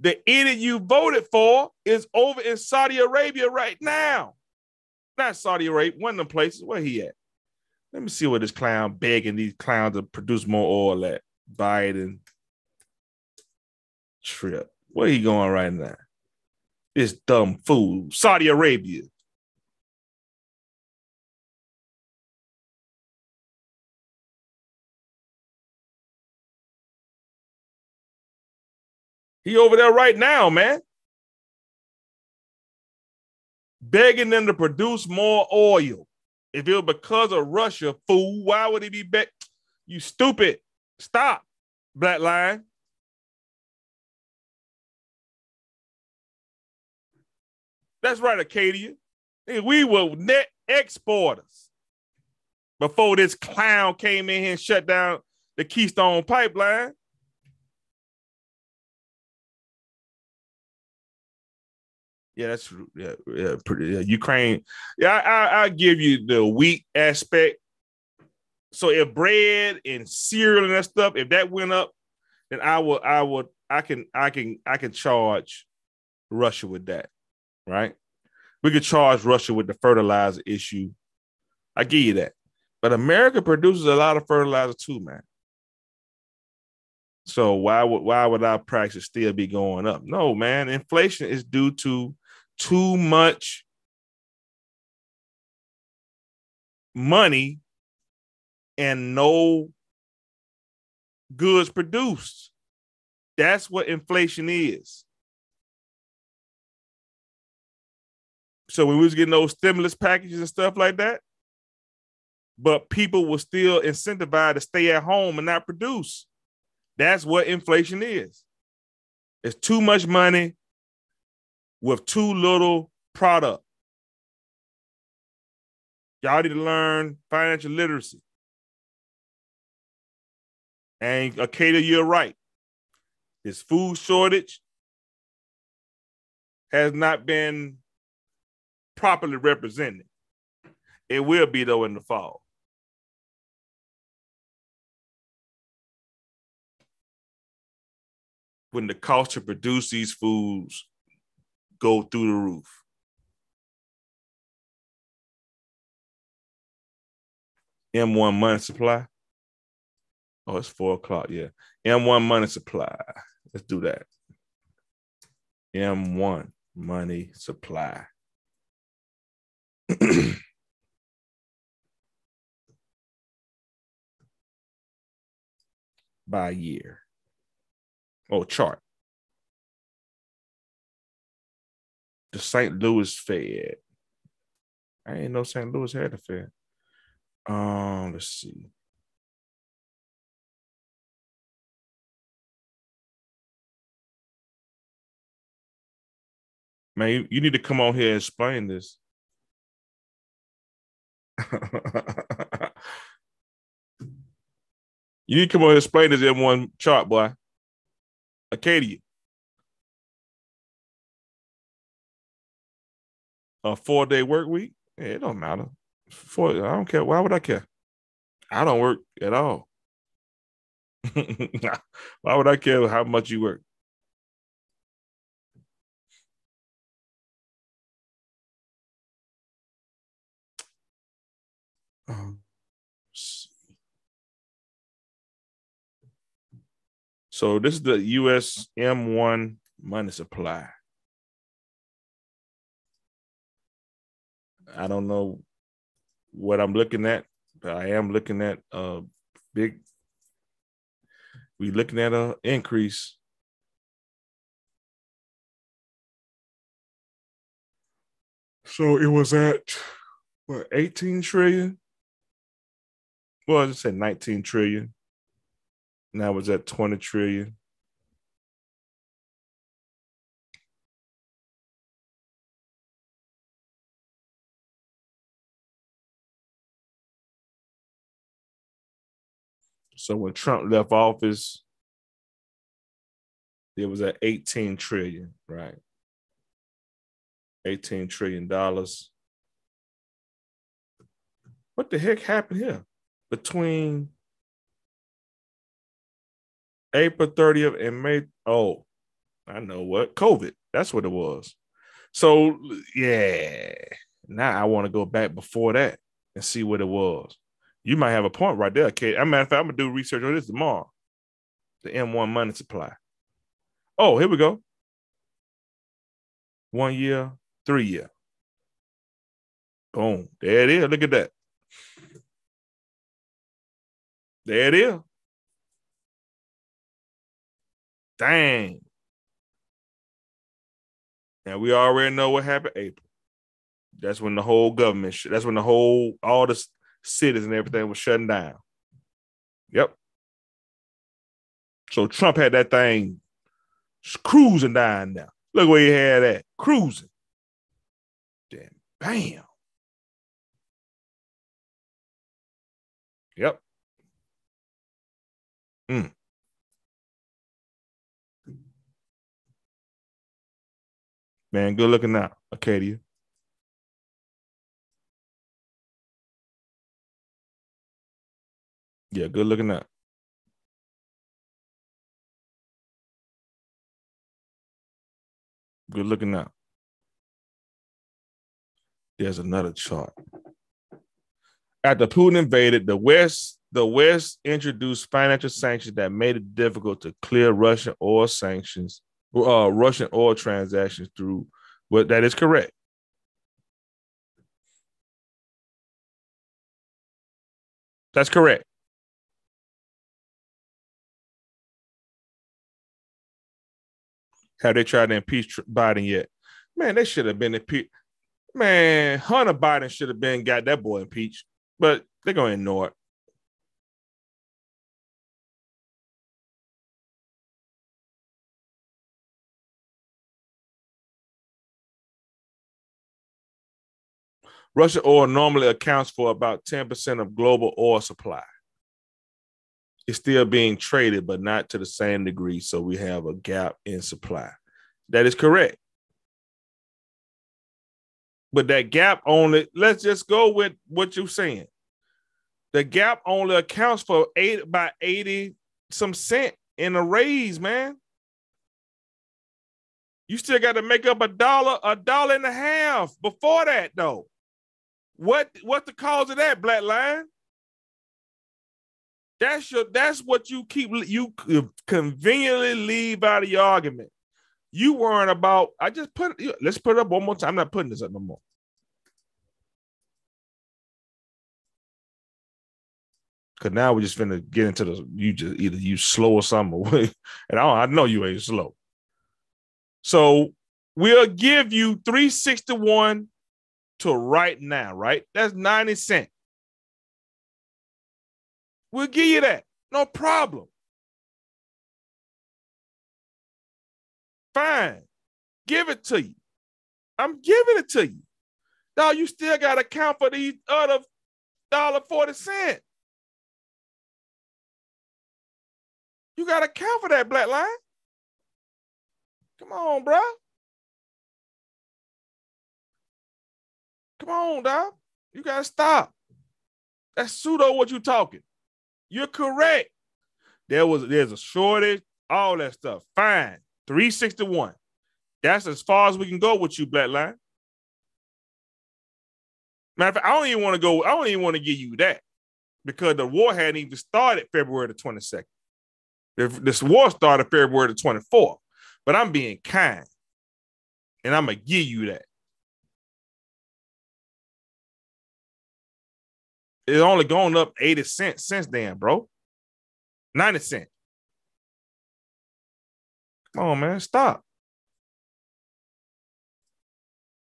the idiot you voted for is over in Saudi Arabia right now. Not Saudi Arabia, one of the places. Where he at? Let me see where this clown begging these clowns to produce more oil at. Biden trip. Where he going right now? This dumb fool. Saudi Arabia. He over there right now, man. Begging them to produce more oil. If it was because of Russia, fool, why would he be back? You stupid. Stop, Black Line. That's right, Acadia. We were net exporters before this clown came in here and shut down the Keystone Pipeline. Yeah, that's. Yeah, yeah, pretty. Yeah. Ukraine. Yeah, I, I, I give you the wheat aspect. So if bread and cereal and that stuff, if that went up, then I would, I would, I can, I can, I can charge Russia with that, right? We could charge Russia with the fertilizer issue. I give you that, but America produces a lot of fertilizer too, man. So why would why would our prices still be going up? No, man. Inflation is due to too much money and no goods produced. That's what inflation is. So when we was getting those stimulus packages and stuff like that, but people were still incentivized to stay at home and not produce. That's what inflation is. It's too much money with too little product. Y'all need to learn financial literacy. And Acadia, you're right. This food shortage has not been properly represented. It will be though in the fall. When the cost to produce these foods go through the roof. M1 money supply. Oh, it's four o'clock. Yeah. M1 money supply. Let's do that. M1 money supply. By year. Oh, chart. The St. Louis Fed. I ain't know St. Louis had a Fed. Um, let's see. Man, you, you need to come on here and explain this. you need to come on and explain this in one chart, boy. Acadia. A four day work week, it don't matter. Four, I don't care. Why would I care? I don't work at all. Why would I care how much you work? Um, so this is the US M1 money supply. I don't know what I'm looking at, but I am looking at a big. We looking at a increase. So it was at what 18 trillion? Well, I just said 19 trillion. Now it's at 20 trillion. So when Trump left office, it was at 18 trillion, right? 18 trillion dollars. What the heck happened here between April 30th and May? Oh, I know what COVID. That's what it was. So yeah, now I want to go back before that and see what it was. You might have a point right there, Kate. As a matter of fact, I'm gonna do research on this tomorrow. The M1 money supply. Oh, here we go. One year, three year. Boom. There it is. Look at that. There it is. Dang. And we already know what happened April. That's when the whole government, that's when the whole, all the cities and everything was shutting down. Yep. So Trump had that thing cruising down now. Look where he had that cruising. Then bam. Yep. Mm. Man, good looking out, Acadia. Yeah, good looking out. Good looking out. There's another chart. After Putin invaded the West, the West introduced financial sanctions that made it difficult to clear Russian oil sanctions uh, Russian oil transactions through. But that is correct. That's correct. Have they tried to impeach Biden yet? Man, they should have been impeached. Man, Hunter Biden should have been got that boy impeached, but they're gonna ignore it. Russian oil normally accounts for about 10% of global oil supply. It's still being traded, but not to the same degree. So we have a gap in supply. That is correct. But that gap only, let's just go with what you're saying. The gap only accounts for eight by 80 some cent in a raise, man. You still got to make up a dollar, a dollar and a half before that, though. What what's the cause of that, Black Line? That's your that's what you keep you conveniently leave out of your argument. You weren't about. I just put let's put it up one more time. I'm not putting this up no more. Cause now we're just gonna get into the you just either you slow or something, and I, I know you ain't slow. So we'll give you 361 to right now, right? That's 90 cents. We'll give you that. No problem. Fine. Give it to you. I'm giving it to you. Now you still got to count for these other dollar forty cent. You got to count for that black line. Come on, bro. Come on, dog. You gotta stop. That's pseudo what you talking. You're correct. There was there's a shortage, all that stuff. Fine. 361. That's as far as we can go with you, Black Line. Matter of fact, I don't even want to go, I don't even want to give you that because the war hadn't even started February the 22nd. This war started February the 24th, but I'm being kind and I'm going to give you that. It's only gone up 80 cents since then, bro. 90 cents. Come on, man. Stop.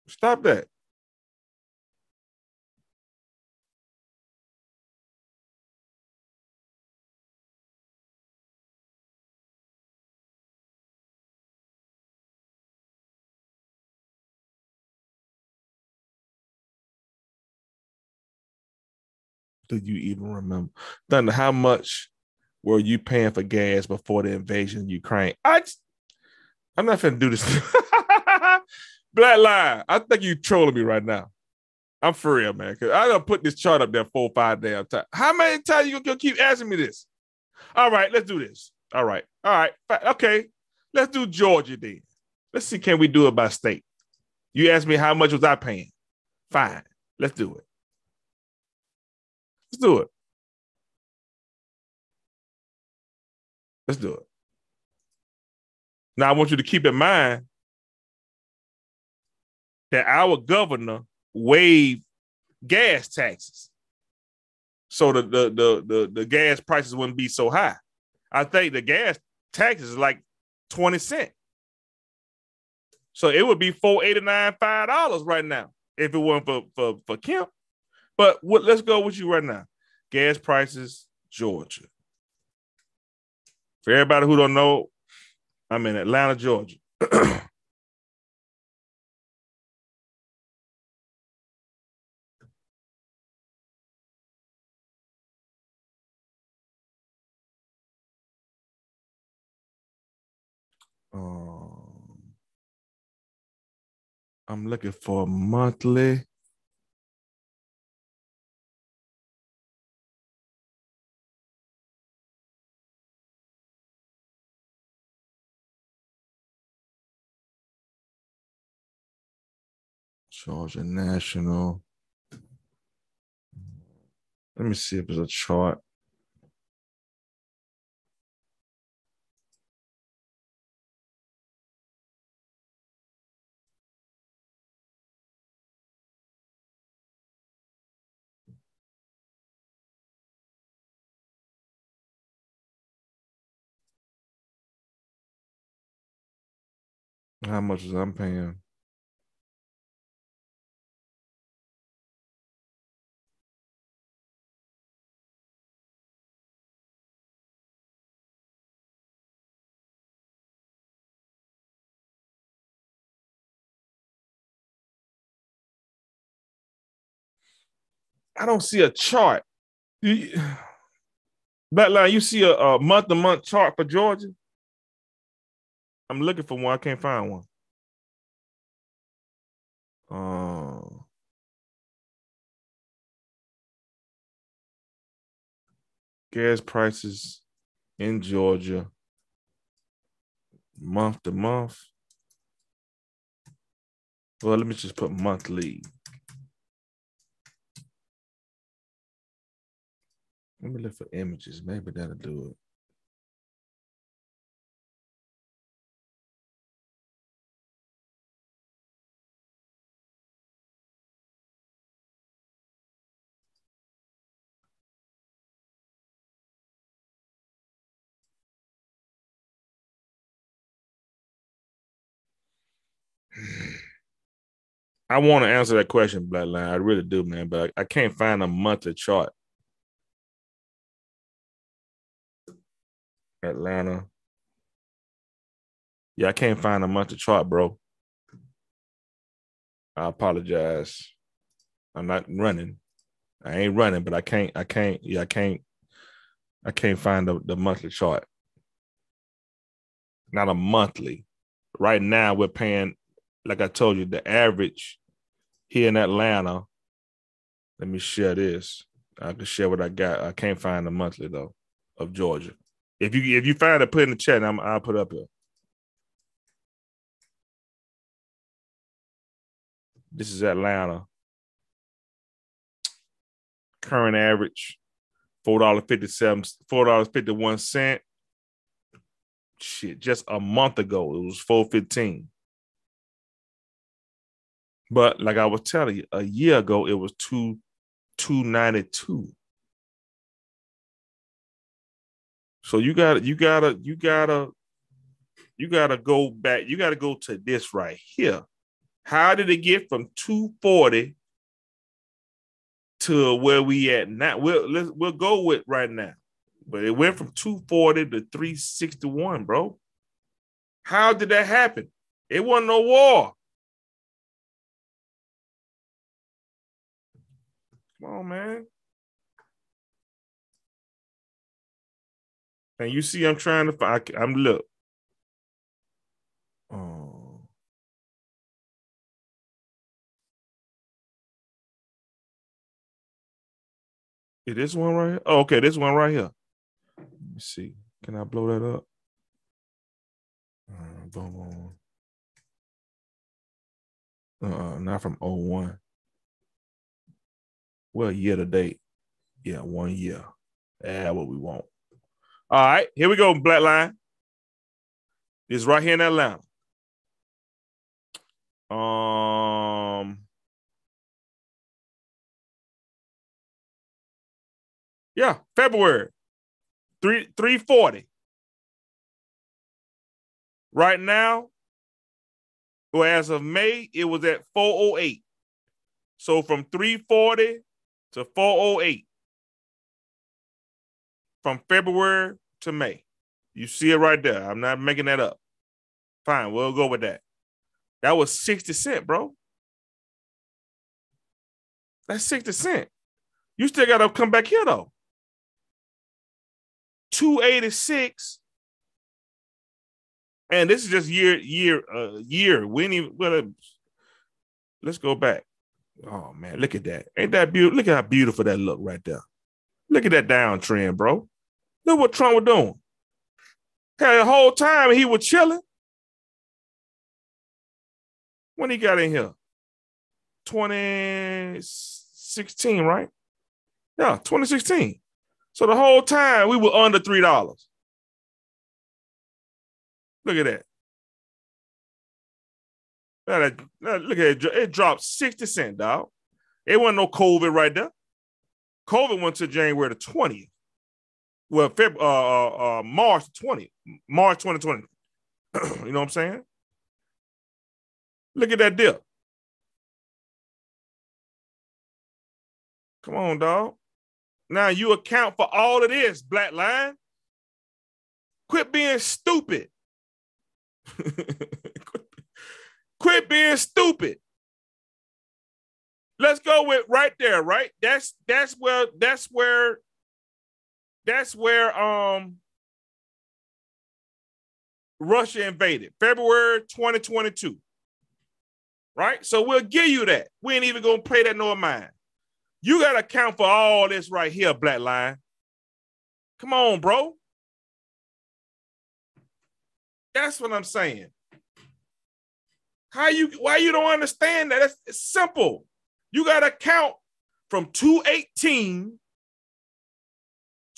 Stop that. Do you even remember? How much were you paying for gas before the invasion of Ukraine? I just, I'm not finna do this. Black line. I think you trolling me right now. I'm for real, man. Cause I don't put this chart up there four five damn times. How many times you gonna keep asking me this? All right, let's do this. All right, all right, okay. Let's do Georgia then. Let's see, can we do it by state? You asked me how much was I paying? Fine, let's do it. Do it. Let's do it. Now I want you to keep in mind that our governor waived gas taxes. So the the the the, the gas prices wouldn't be so high. I think the gas taxes is like 20 cent. So it would be 489 five dollars right now if it weren't for for, for Kemp. But what let's go with you right now. Gas prices, Georgia. For everybody who don't know, I'm in Atlanta, Georgia. Um, I'm looking for monthly. Georgia National. Let me see if there's a chart. How much is I'm paying? I don't see a chart. Backline, you see a, a month to month chart for Georgia? I'm looking for one. I can't find one. Uh, gas prices in Georgia month to month. Well, let me just put monthly. Let me look for images. Maybe that'll do it. I want to answer that question, Bloodline. I really do, man, but I can't find a monthly chart. Atlanta. Yeah, I can't find a monthly chart, bro. I apologize. I'm not running. I ain't running, but I can't. I can't. Yeah, I can't. I can't find the, the monthly chart. Not a monthly. Right now, we're paying, like I told you, the average here in Atlanta. Let me share this. I can share what I got. I can't find the monthly though of Georgia. If you if you find it, put in the chat. I'm, I'll put up here. This is Atlanta. Current average, four dollar fifty seven, four dollars fifty one cent. Shit, just a month ago it was four fifteen. But like I was telling you, a year ago it was two two ninety two. So you gotta, you gotta you gotta you gotta go back. You gotta go to this right here. How did it get from 240 to where we at now? We'll let's we'll go with right now. But it went from 240 to 361, bro. How did that happen? It wasn't no war. Come on, man. And you see, I'm trying to find. I'm look. Oh. Yeah, this one right here. Oh, okay, this one right here. Let me see. Can I blow that up? Uh, boom, boom. Uh, not from 01. Well, year to date. Yeah, one year. Yeah, what we want. All right, here we go, Black Line. It's right here in Atlanta. Um, yeah, February three three forty. Right now, well, as of May, it was at 408. So from 340 to 408 from February to May. You see it right there. I'm not making that up. Fine, we'll go with that. That was 60 cent, bro. That's 60 cent. You still got to come back here though. 286 and this is just year year uh year we ain't even well, let's go back oh man look at that ain't that beautiful look at how beautiful that look right there look at that downtrend bro look what trump was doing the whole time he was chilling when he got in here 2016 right yeah 2016 so the whole time we were under three dollars Look at that. Now that Look at it. It dropped 60 cent, dog. It wasn't no COVID right there. COVID went to January the 20th. Well, February, uh, uh, uh, March 20, March 2020. you know what I'm saying? Look at that dip. Come on, dog. Now you account for all of this, Black Line. Quit being stupid. Quit being stupid. Let's go with right there, right? That's that's where that's where that's where um Russia invaded February 2022. Right? So we'll give you that. We ain't even gonna pay that no mind. You gotta account for all this right here, Black Line. Come on, bro. That's what I'm saying. How you why you don't understand that? That's it's simple. You got to count from 218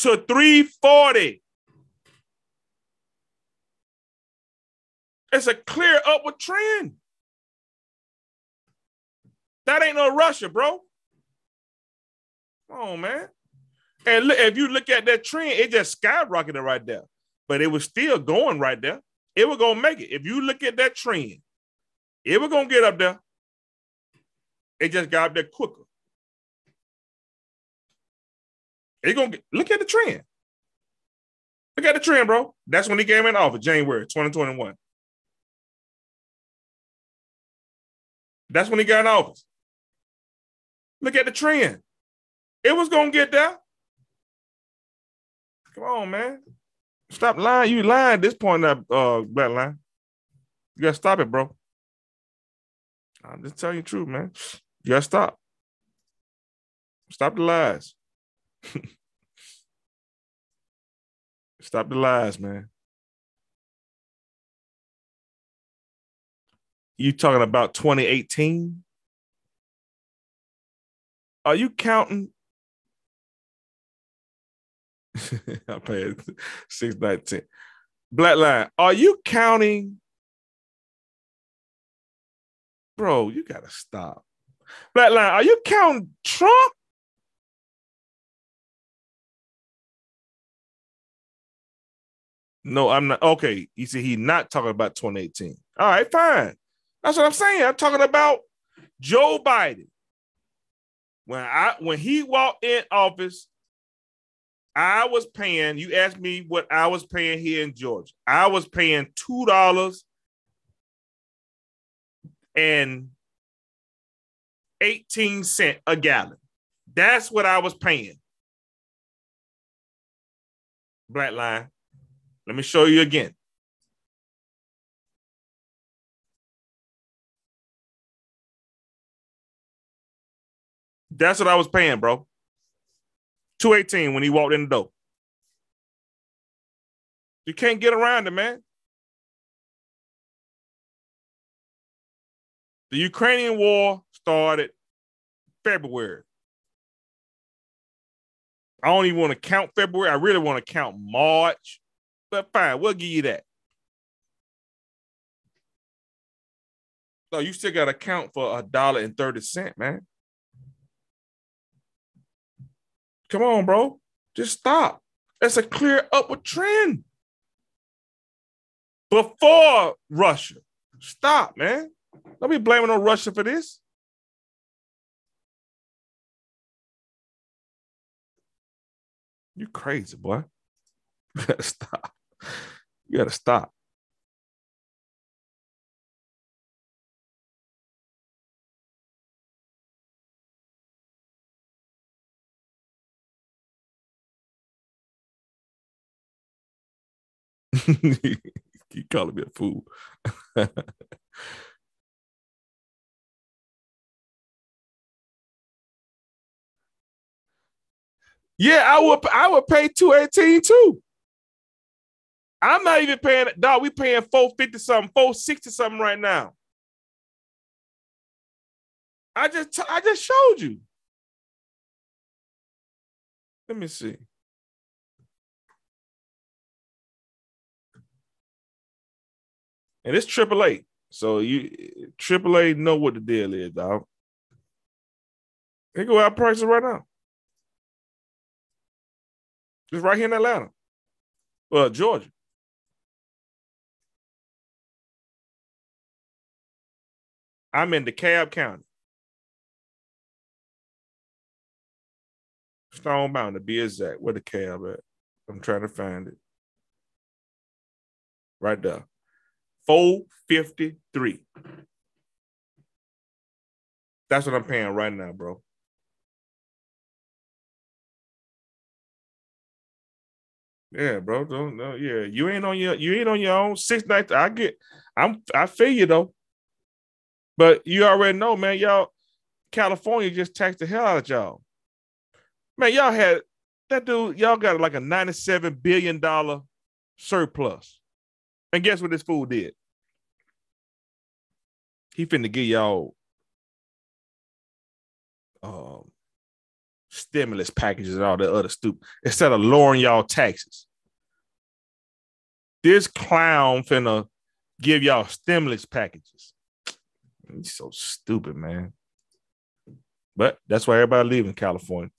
to 340. It's a clear upward trend. That ain't no Russia, bro. Come on, man. And look, if you look at that trend, it just skyrocketed right there, but it was still going right there it was gonna make it. If you look at that trend, it was gonna get up there. It just got up there quicker. It gonna get, look at the trend. Look at the trend, bro. That's when he came in office, January 2021. That's when he got in office. Look at the trend. It was gonna get there. Come on, man. Stop lying. You lying at this point, that uh, black line. You gotta stop it, bro. I'm just telling you the truth, man. You gotta stop. Stop the lies. stop the lies, man. You talking about 2018? Are you counting I paid six nineteen. Black line. Are you counting? Bro, you gotta stop. Black line. Are you counting Trump? No, I'm not. Okay, you see, he's not talking about 2018. All right, fine. That's what I'm saying. I'm talking about Joe Biden. When I when he walked in office, I was paying, you asked me what I was paying here in Georgia. I was paying $2 and 18 cent a gallon. That's what I was paying. Black line. Let me show you again. That's what I was paying, bro. 218 when he walked in the door. You can't get around it, man. The Ukrainian war started February. I don't even want to count February. I really want to count March but fine, we'll give you that. So you still got to count for a dollar and 30 cent, man. Come on, bro. Just stop. That's a clear upward trend. Before Russia. Stop, man. Don't be blaming on Russia for this. You crazy, boy. Stop. You gotta stop. you calling me a fool. yeah, I would I would pay 218 too. I'm not even paying dog. We paying 450 something, 460 something right now. I just I just showed you. Let me see. And it's AAA. So you AAA know what the deal is, dog. They go out prices right now. Just right here in Atlanta. Well, Georgia. I'm in DeKalb County. Stone Mountain to be exact. Where the cab at? I'm trying to find it. Right there. 453. That's what I'm paying right now, bro. Yeah, bro. Don't no, yeah. You ain't on your you ain't on your own. Six nights. I get I'm I feel you though. But you already know, man, y'all, California just taxed the hell out of y'all. Man, y'all had that dude, y'all got like a $97 billion surplus. And guess what this fool did? He finna give y'all um, stimulus packages and all that other stupid instead of lowering y'all taxes. This clown finna give y'all stimulus packages. He's so stupid, man. But that's why everybody leaving California.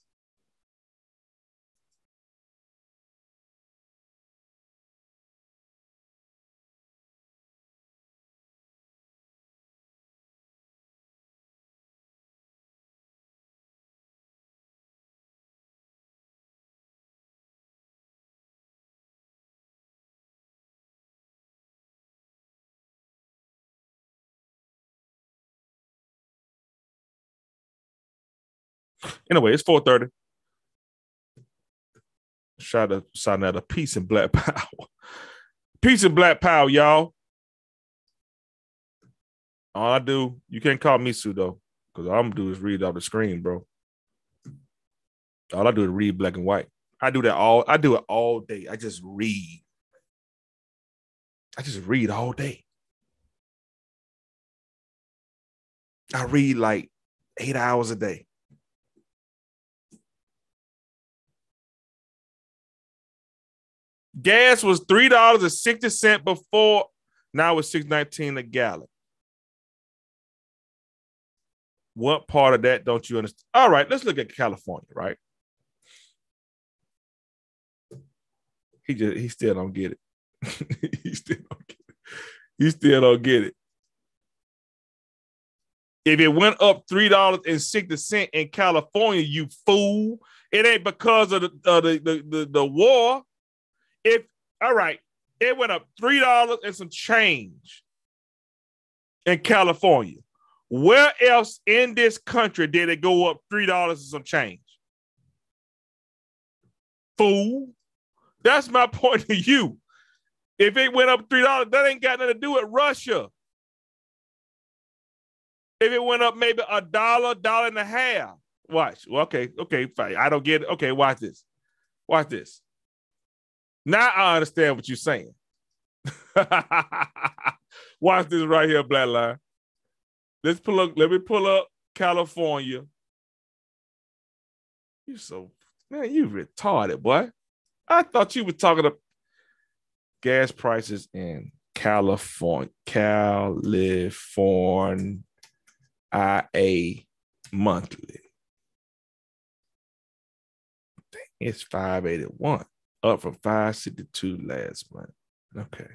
Anyway, it's 4:30. Shout out, shout out a peace and black power. peace and black power, y'all. All I do, you can't call me Sue though, because all I'm gonna do is read off the screen, bro. All I do is read black and white. I do that all. I do it all day. I just read. I just read all day. I read like eight hours a day. Gas was three dollars and sixty cent before. Now it's six nineteen a gallon. What part of that don't you understand? All right, let's look at California. Right? He just he still don't get it. he still don't get it. He still don't get it. If it went up three dollars and sixty cent in California, you fool! It ain't because of the, uh, the, the the the war. If all right, it went up three dollars and some change in California. Where else in this country did it go up three dollars and some change? Fool. That's my point to you. If it went up three dollars, that ain't got nothing to do with Russia. If it went up maybe a dollar, dollar and a half, Watch. Well, okay, okay, fine. I don't get it. Okay, watch this. Watch this. Now I understand what you're saying. watch this right here, Black Line. Let's pull up. Let me pull up California. You so man, you retarded, boy. I thought you were talking about gas prices in California, California, IA monthly. It's 581, up from 562 last month. Okay.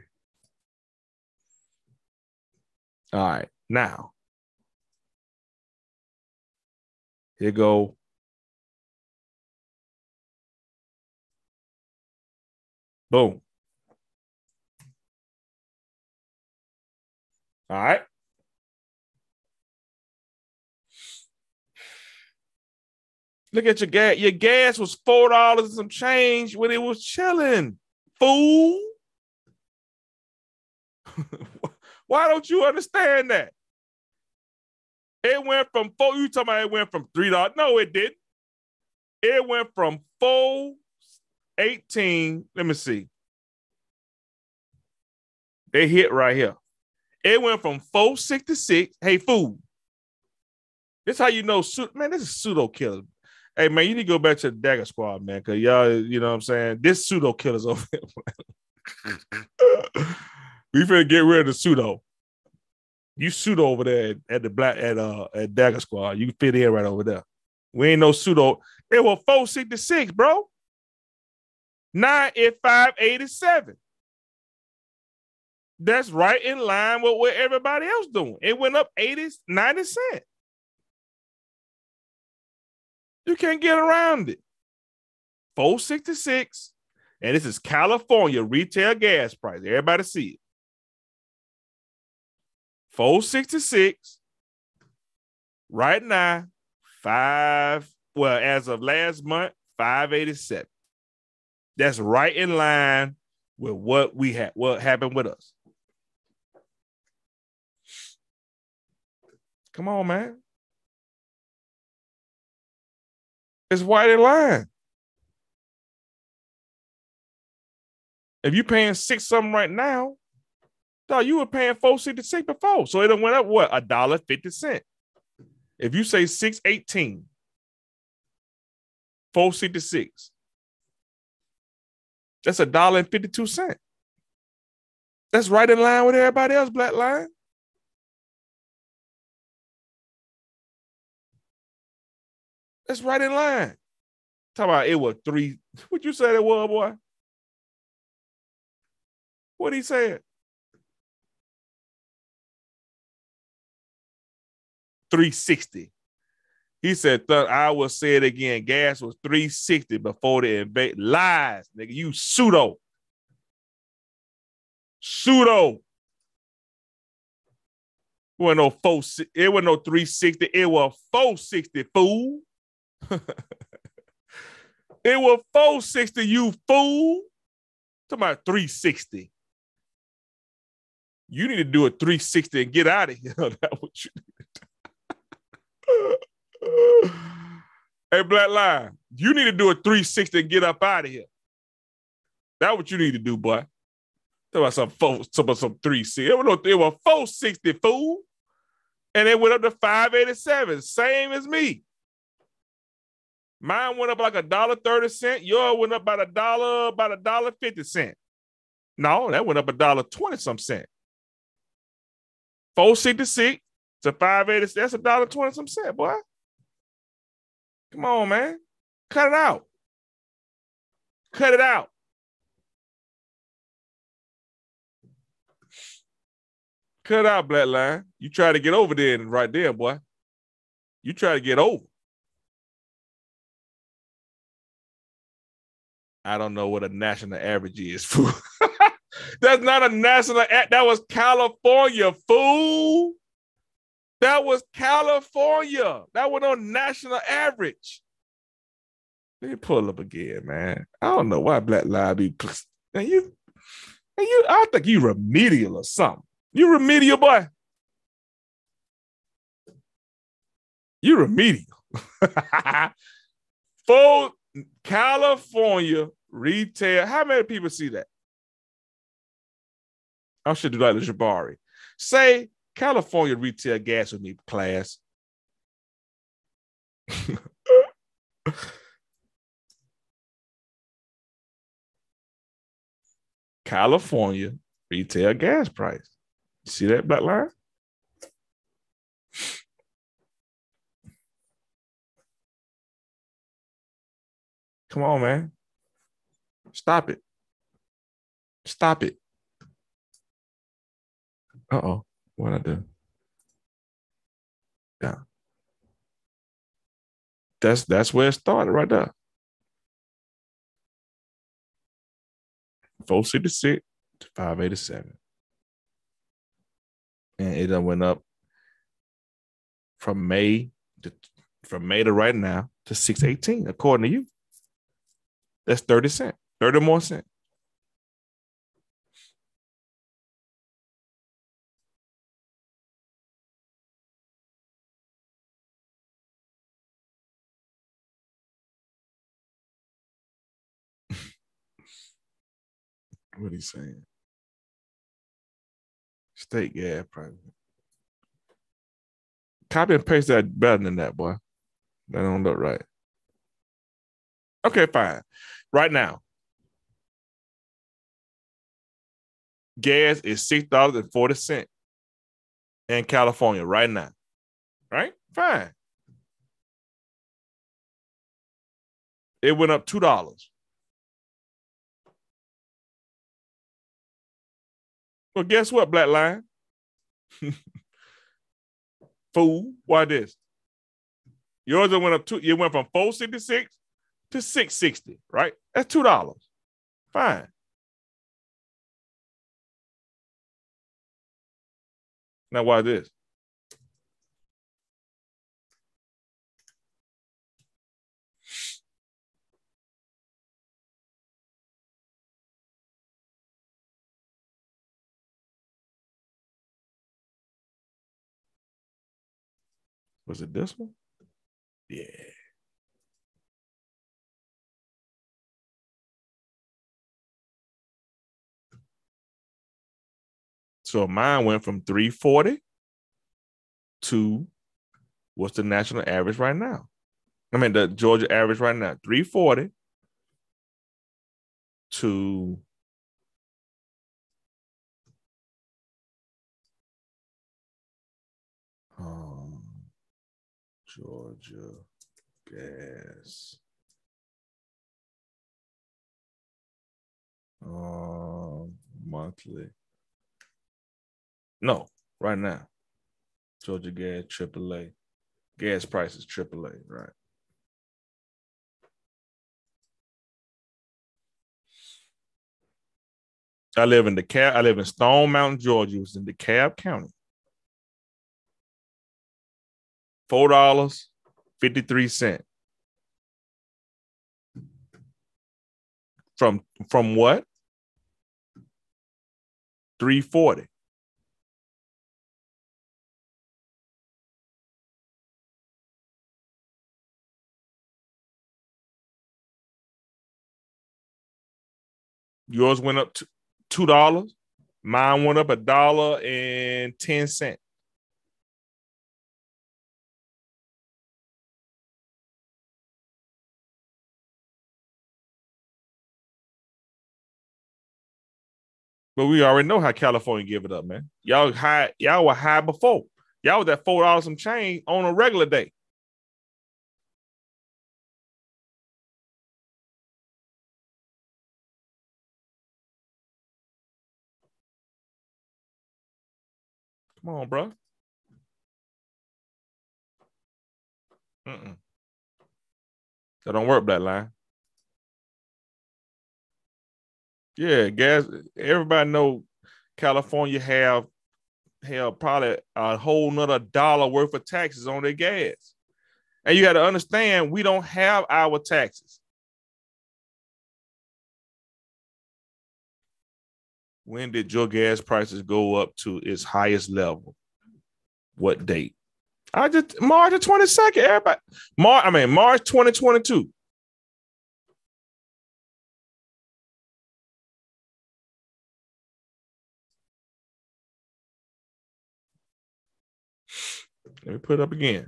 All right. Now, here go. Boom. All right. Look at your gas. Your gas was four dollars and some change when it was chilling. Fool. Why don't you understand that? It went from four. You talking about it went from three dollars? No, it didn't. It went from four eighteen. Let me see. They hit right here. It went from 466. Hey, fool. This how you know, man, this is pseudo killer. Hey, man, you need to go back to the Dagger Squad, man, because y'all, you know what I'm saying? This pseudo killer's over here. we finna get rid of the pseudo. You pseudo over there at, at the black at uh at Dagger Squad. You can fit in right over there. We ain't no pseudo. It was 466, bro. Nine at 587 that's right in line with what everybody else doing. It went up 80, 90 cents. You can't get around it. 466. And this is California retail gas price. Everybody see it. 466. Right now, five, well, as of last month, 587. That's right in line with what we had, what happened with us. Come on, man. It's white in line. If you're paying six something right now, dog, you were paying four sixty six before. So it went up what a dollar fifty cent. If you say six eighteen, four sixty six, that's a dollar and fifty two cent. That's right in line with everybody else, black line. That's right in line. Talk about it was three. What you say it was, boy? What he said? 360. He said, I will say it again. Gas was 360 before the invade. Lies, nigga. You pseudo. Pseudo. It wasn't no four, it was no 360. It was 460, fool. It was 460, you fool. Talking about 360. You need to do a 360 and get out of here. That's what you need hey, Black Line, you need to do a 360 and get up out of here. That's what you need to do, boy. Talk about some four, some, some 360. It was, it was 460, fool. And it went up to 587, same as me. Mine went up like a dollar thirty cent. Yours went up about a dollar, about a dollar fifty cent. No, that went up a dollar twenty some cent. Four sixty six to five eighty. That's a dollar twenty some cent, boy. Come on, man. Cut it out. Cut it out. Cut out, Black Line. You try to get over there right there, boy. You try to get over. I don't know what a national average is, fool. That's not a national. That was California, fool. That was California. That was on national average. Let me pull up again, man. I don't know why Black Lives. And you, and you. I think you remedial or something. You remedial, boy. You remedial. Full California retail. How many people see that? I should do like the Jabari. Say California retail gas with me, class. California retail gas price. See that black line? Come on, man. Stop it. Stop it. Uh oh. What I do? Yeah. That's that's where it started right there. 466 to 587. And it done went up from May to from May to right now to 618, according to you. That's 30 cent, 30 more cent. what he's saying. State gas price. Copy and paste that better than that, boy. That don't look right. Okay, fine. Right now, gas is six dollars and forty cent in California right now. Right? Fine. It went up two dollars. Well, guess what, Black Line? Fool, why this? Yours went up two, it went from 466 to 660, right? That's two dollars. Fine. Now why this? Was it this one? Yeah. So mine went from 340 to what's the national average right now? I mean, the Georgia average right now, 340 to um, Georgia gas. Um, monthly. No, right now. Georgia gas, AAA. Gas prices, AAA, right. I live in DeKalb. I live in Stone Mountain, Georgia. It's in DeKalb County. Four dollars, fifty-three cent. From from what? Three forty. Yours went up two dollars. Mine went up a dollar and ten cent. But we already know how California give it up, man. Y'all high, y'all were high before. Y'all was at four dollars some change on a regular day. Come on, bro. Mm-mm. That don't work, that Line. Yeah, gas. Everybody know California have have probably a whole nother dollar worth of taxes on their gas. And you got to understand, we don't have our taxes. When did your gas prices go up to its highest level? What date? I just March the 22nd. Everybody. March, I mean March 2022. Let me put it up again.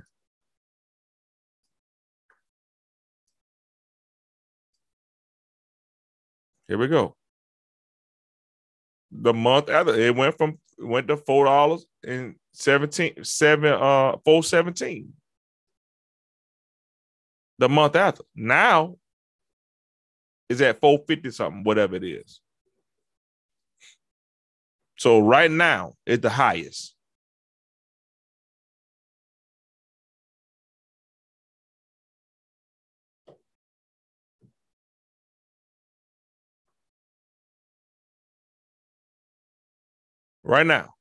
Here we go. The month after. It went from went to four dollars and 17 seven uh 417 the month after. Now is at 450 something whatever it is. So right now it's the highest right now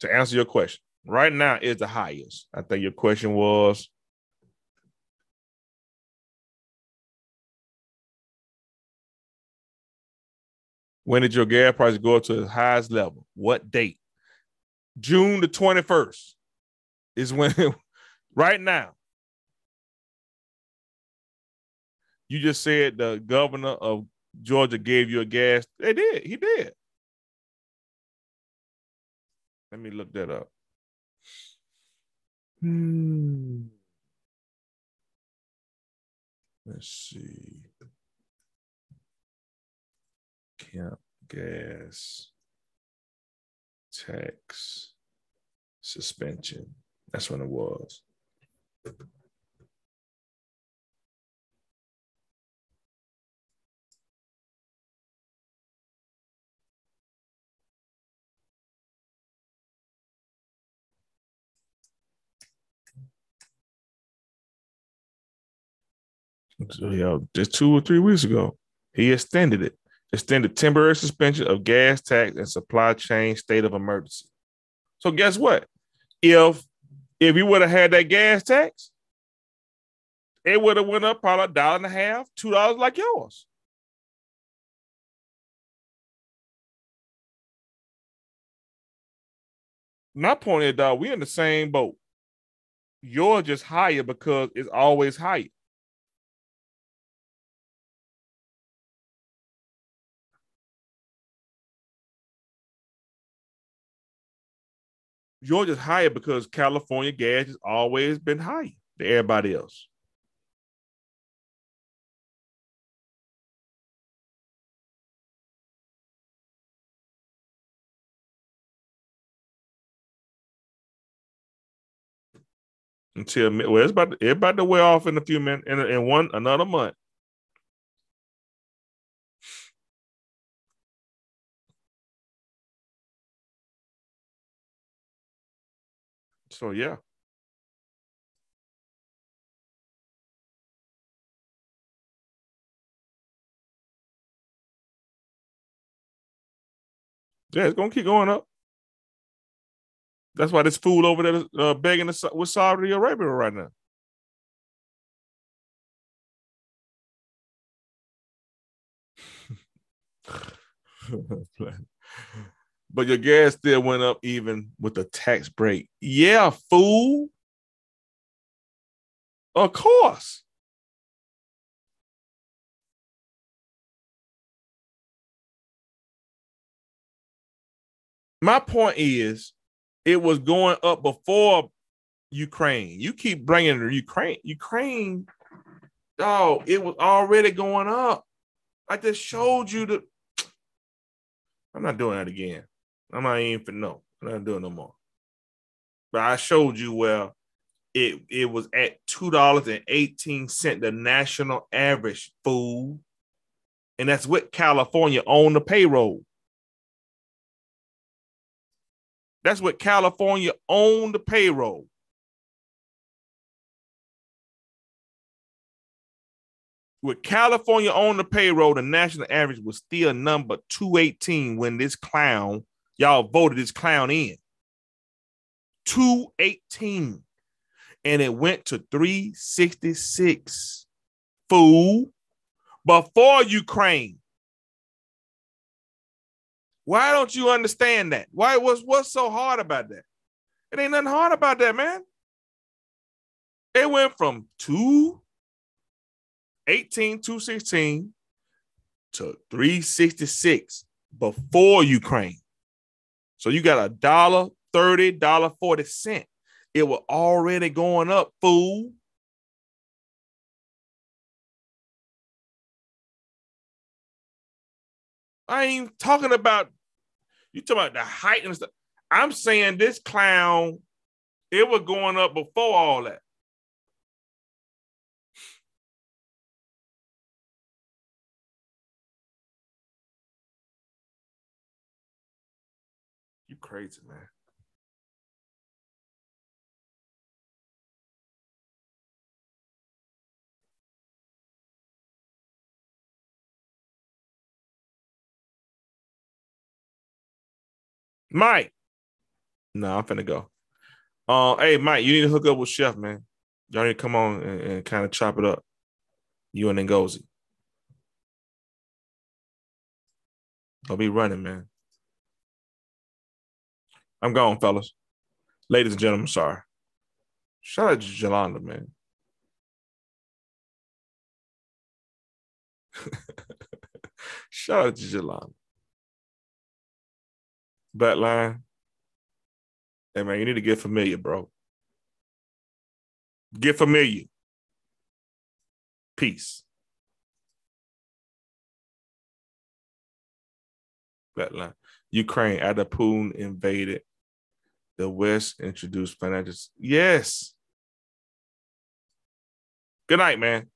to answer your question. Right now is the highest. I think your question was When did your gas price go up to the highest level? What date? June the 21st is when, right now. You just said the governor of Georgia gave you a gas. They did. He did. Let me look that up. Hmm. Let's see. Kemp gas tax suspension. That's when it was. So, yeah, just two or three weeks ago, he extended it, extended temporary suspension of gas tax and supply chain state of emergency. So guess what? If if he would have had that gas tax, it would have went up probably a dollar and a half, two dollars like yours. My point is, dog, we're in the same boat. You're just higher because it's always higher. Georgia's higher because California gas has always been higher than everybody else. Until well, it's about about to wear off in a few minutes in, in one another month. So yeah. Yeah, it's gonna keep going up. That's why this fool over there uh, begging the, with Saudi Arabia right now. but your gas still went up even with the tax break. Yeah, fool. Of course. My point is, it was going up before Ukraine. You keep bringing Ukraine. Ukraine, oh, it was already going up. I just showed you the. I'm not doing that again. I'm not even for no. I'm not doing no more. But I showed you where it it was at two dollars and eighteen cent, the national average food, and that's with California on the payroll. That's what California on the payroll. With California on the payroll, the national average was still number 218 when this clown Y'all voted this clown in. 218. And it went to 366. Fool. Before Ukraine. Why don't you understand that? Why was what's so hard about that? It ain't nothing hard about that, man. It went from 2 18 216 to 366 before Ukraine. So you got a dollar 30, dollar 40 cent. It was already going up, fool. I ain't talking about you talking about the height and stuff. I'm saying this clown, it was going up before all that. Crazy, man. Mike. No, I'm finna go. Uh, hey, Mike, you need to hook up with Chef, man. Y'all need to come on and, and kind of chop it up. You and Ngozi. I'll be running, man. I'm gone, fellas. Ladies and gentlemen, sorry. Shout out to Jolanda, man. Shout out to Jolanda. Backline. Hey man, you need to get familiar, bro. Get familiar. Peace. Backline. Ukraine, Putin invaded the West, introduced financial. Yes. Good night, man.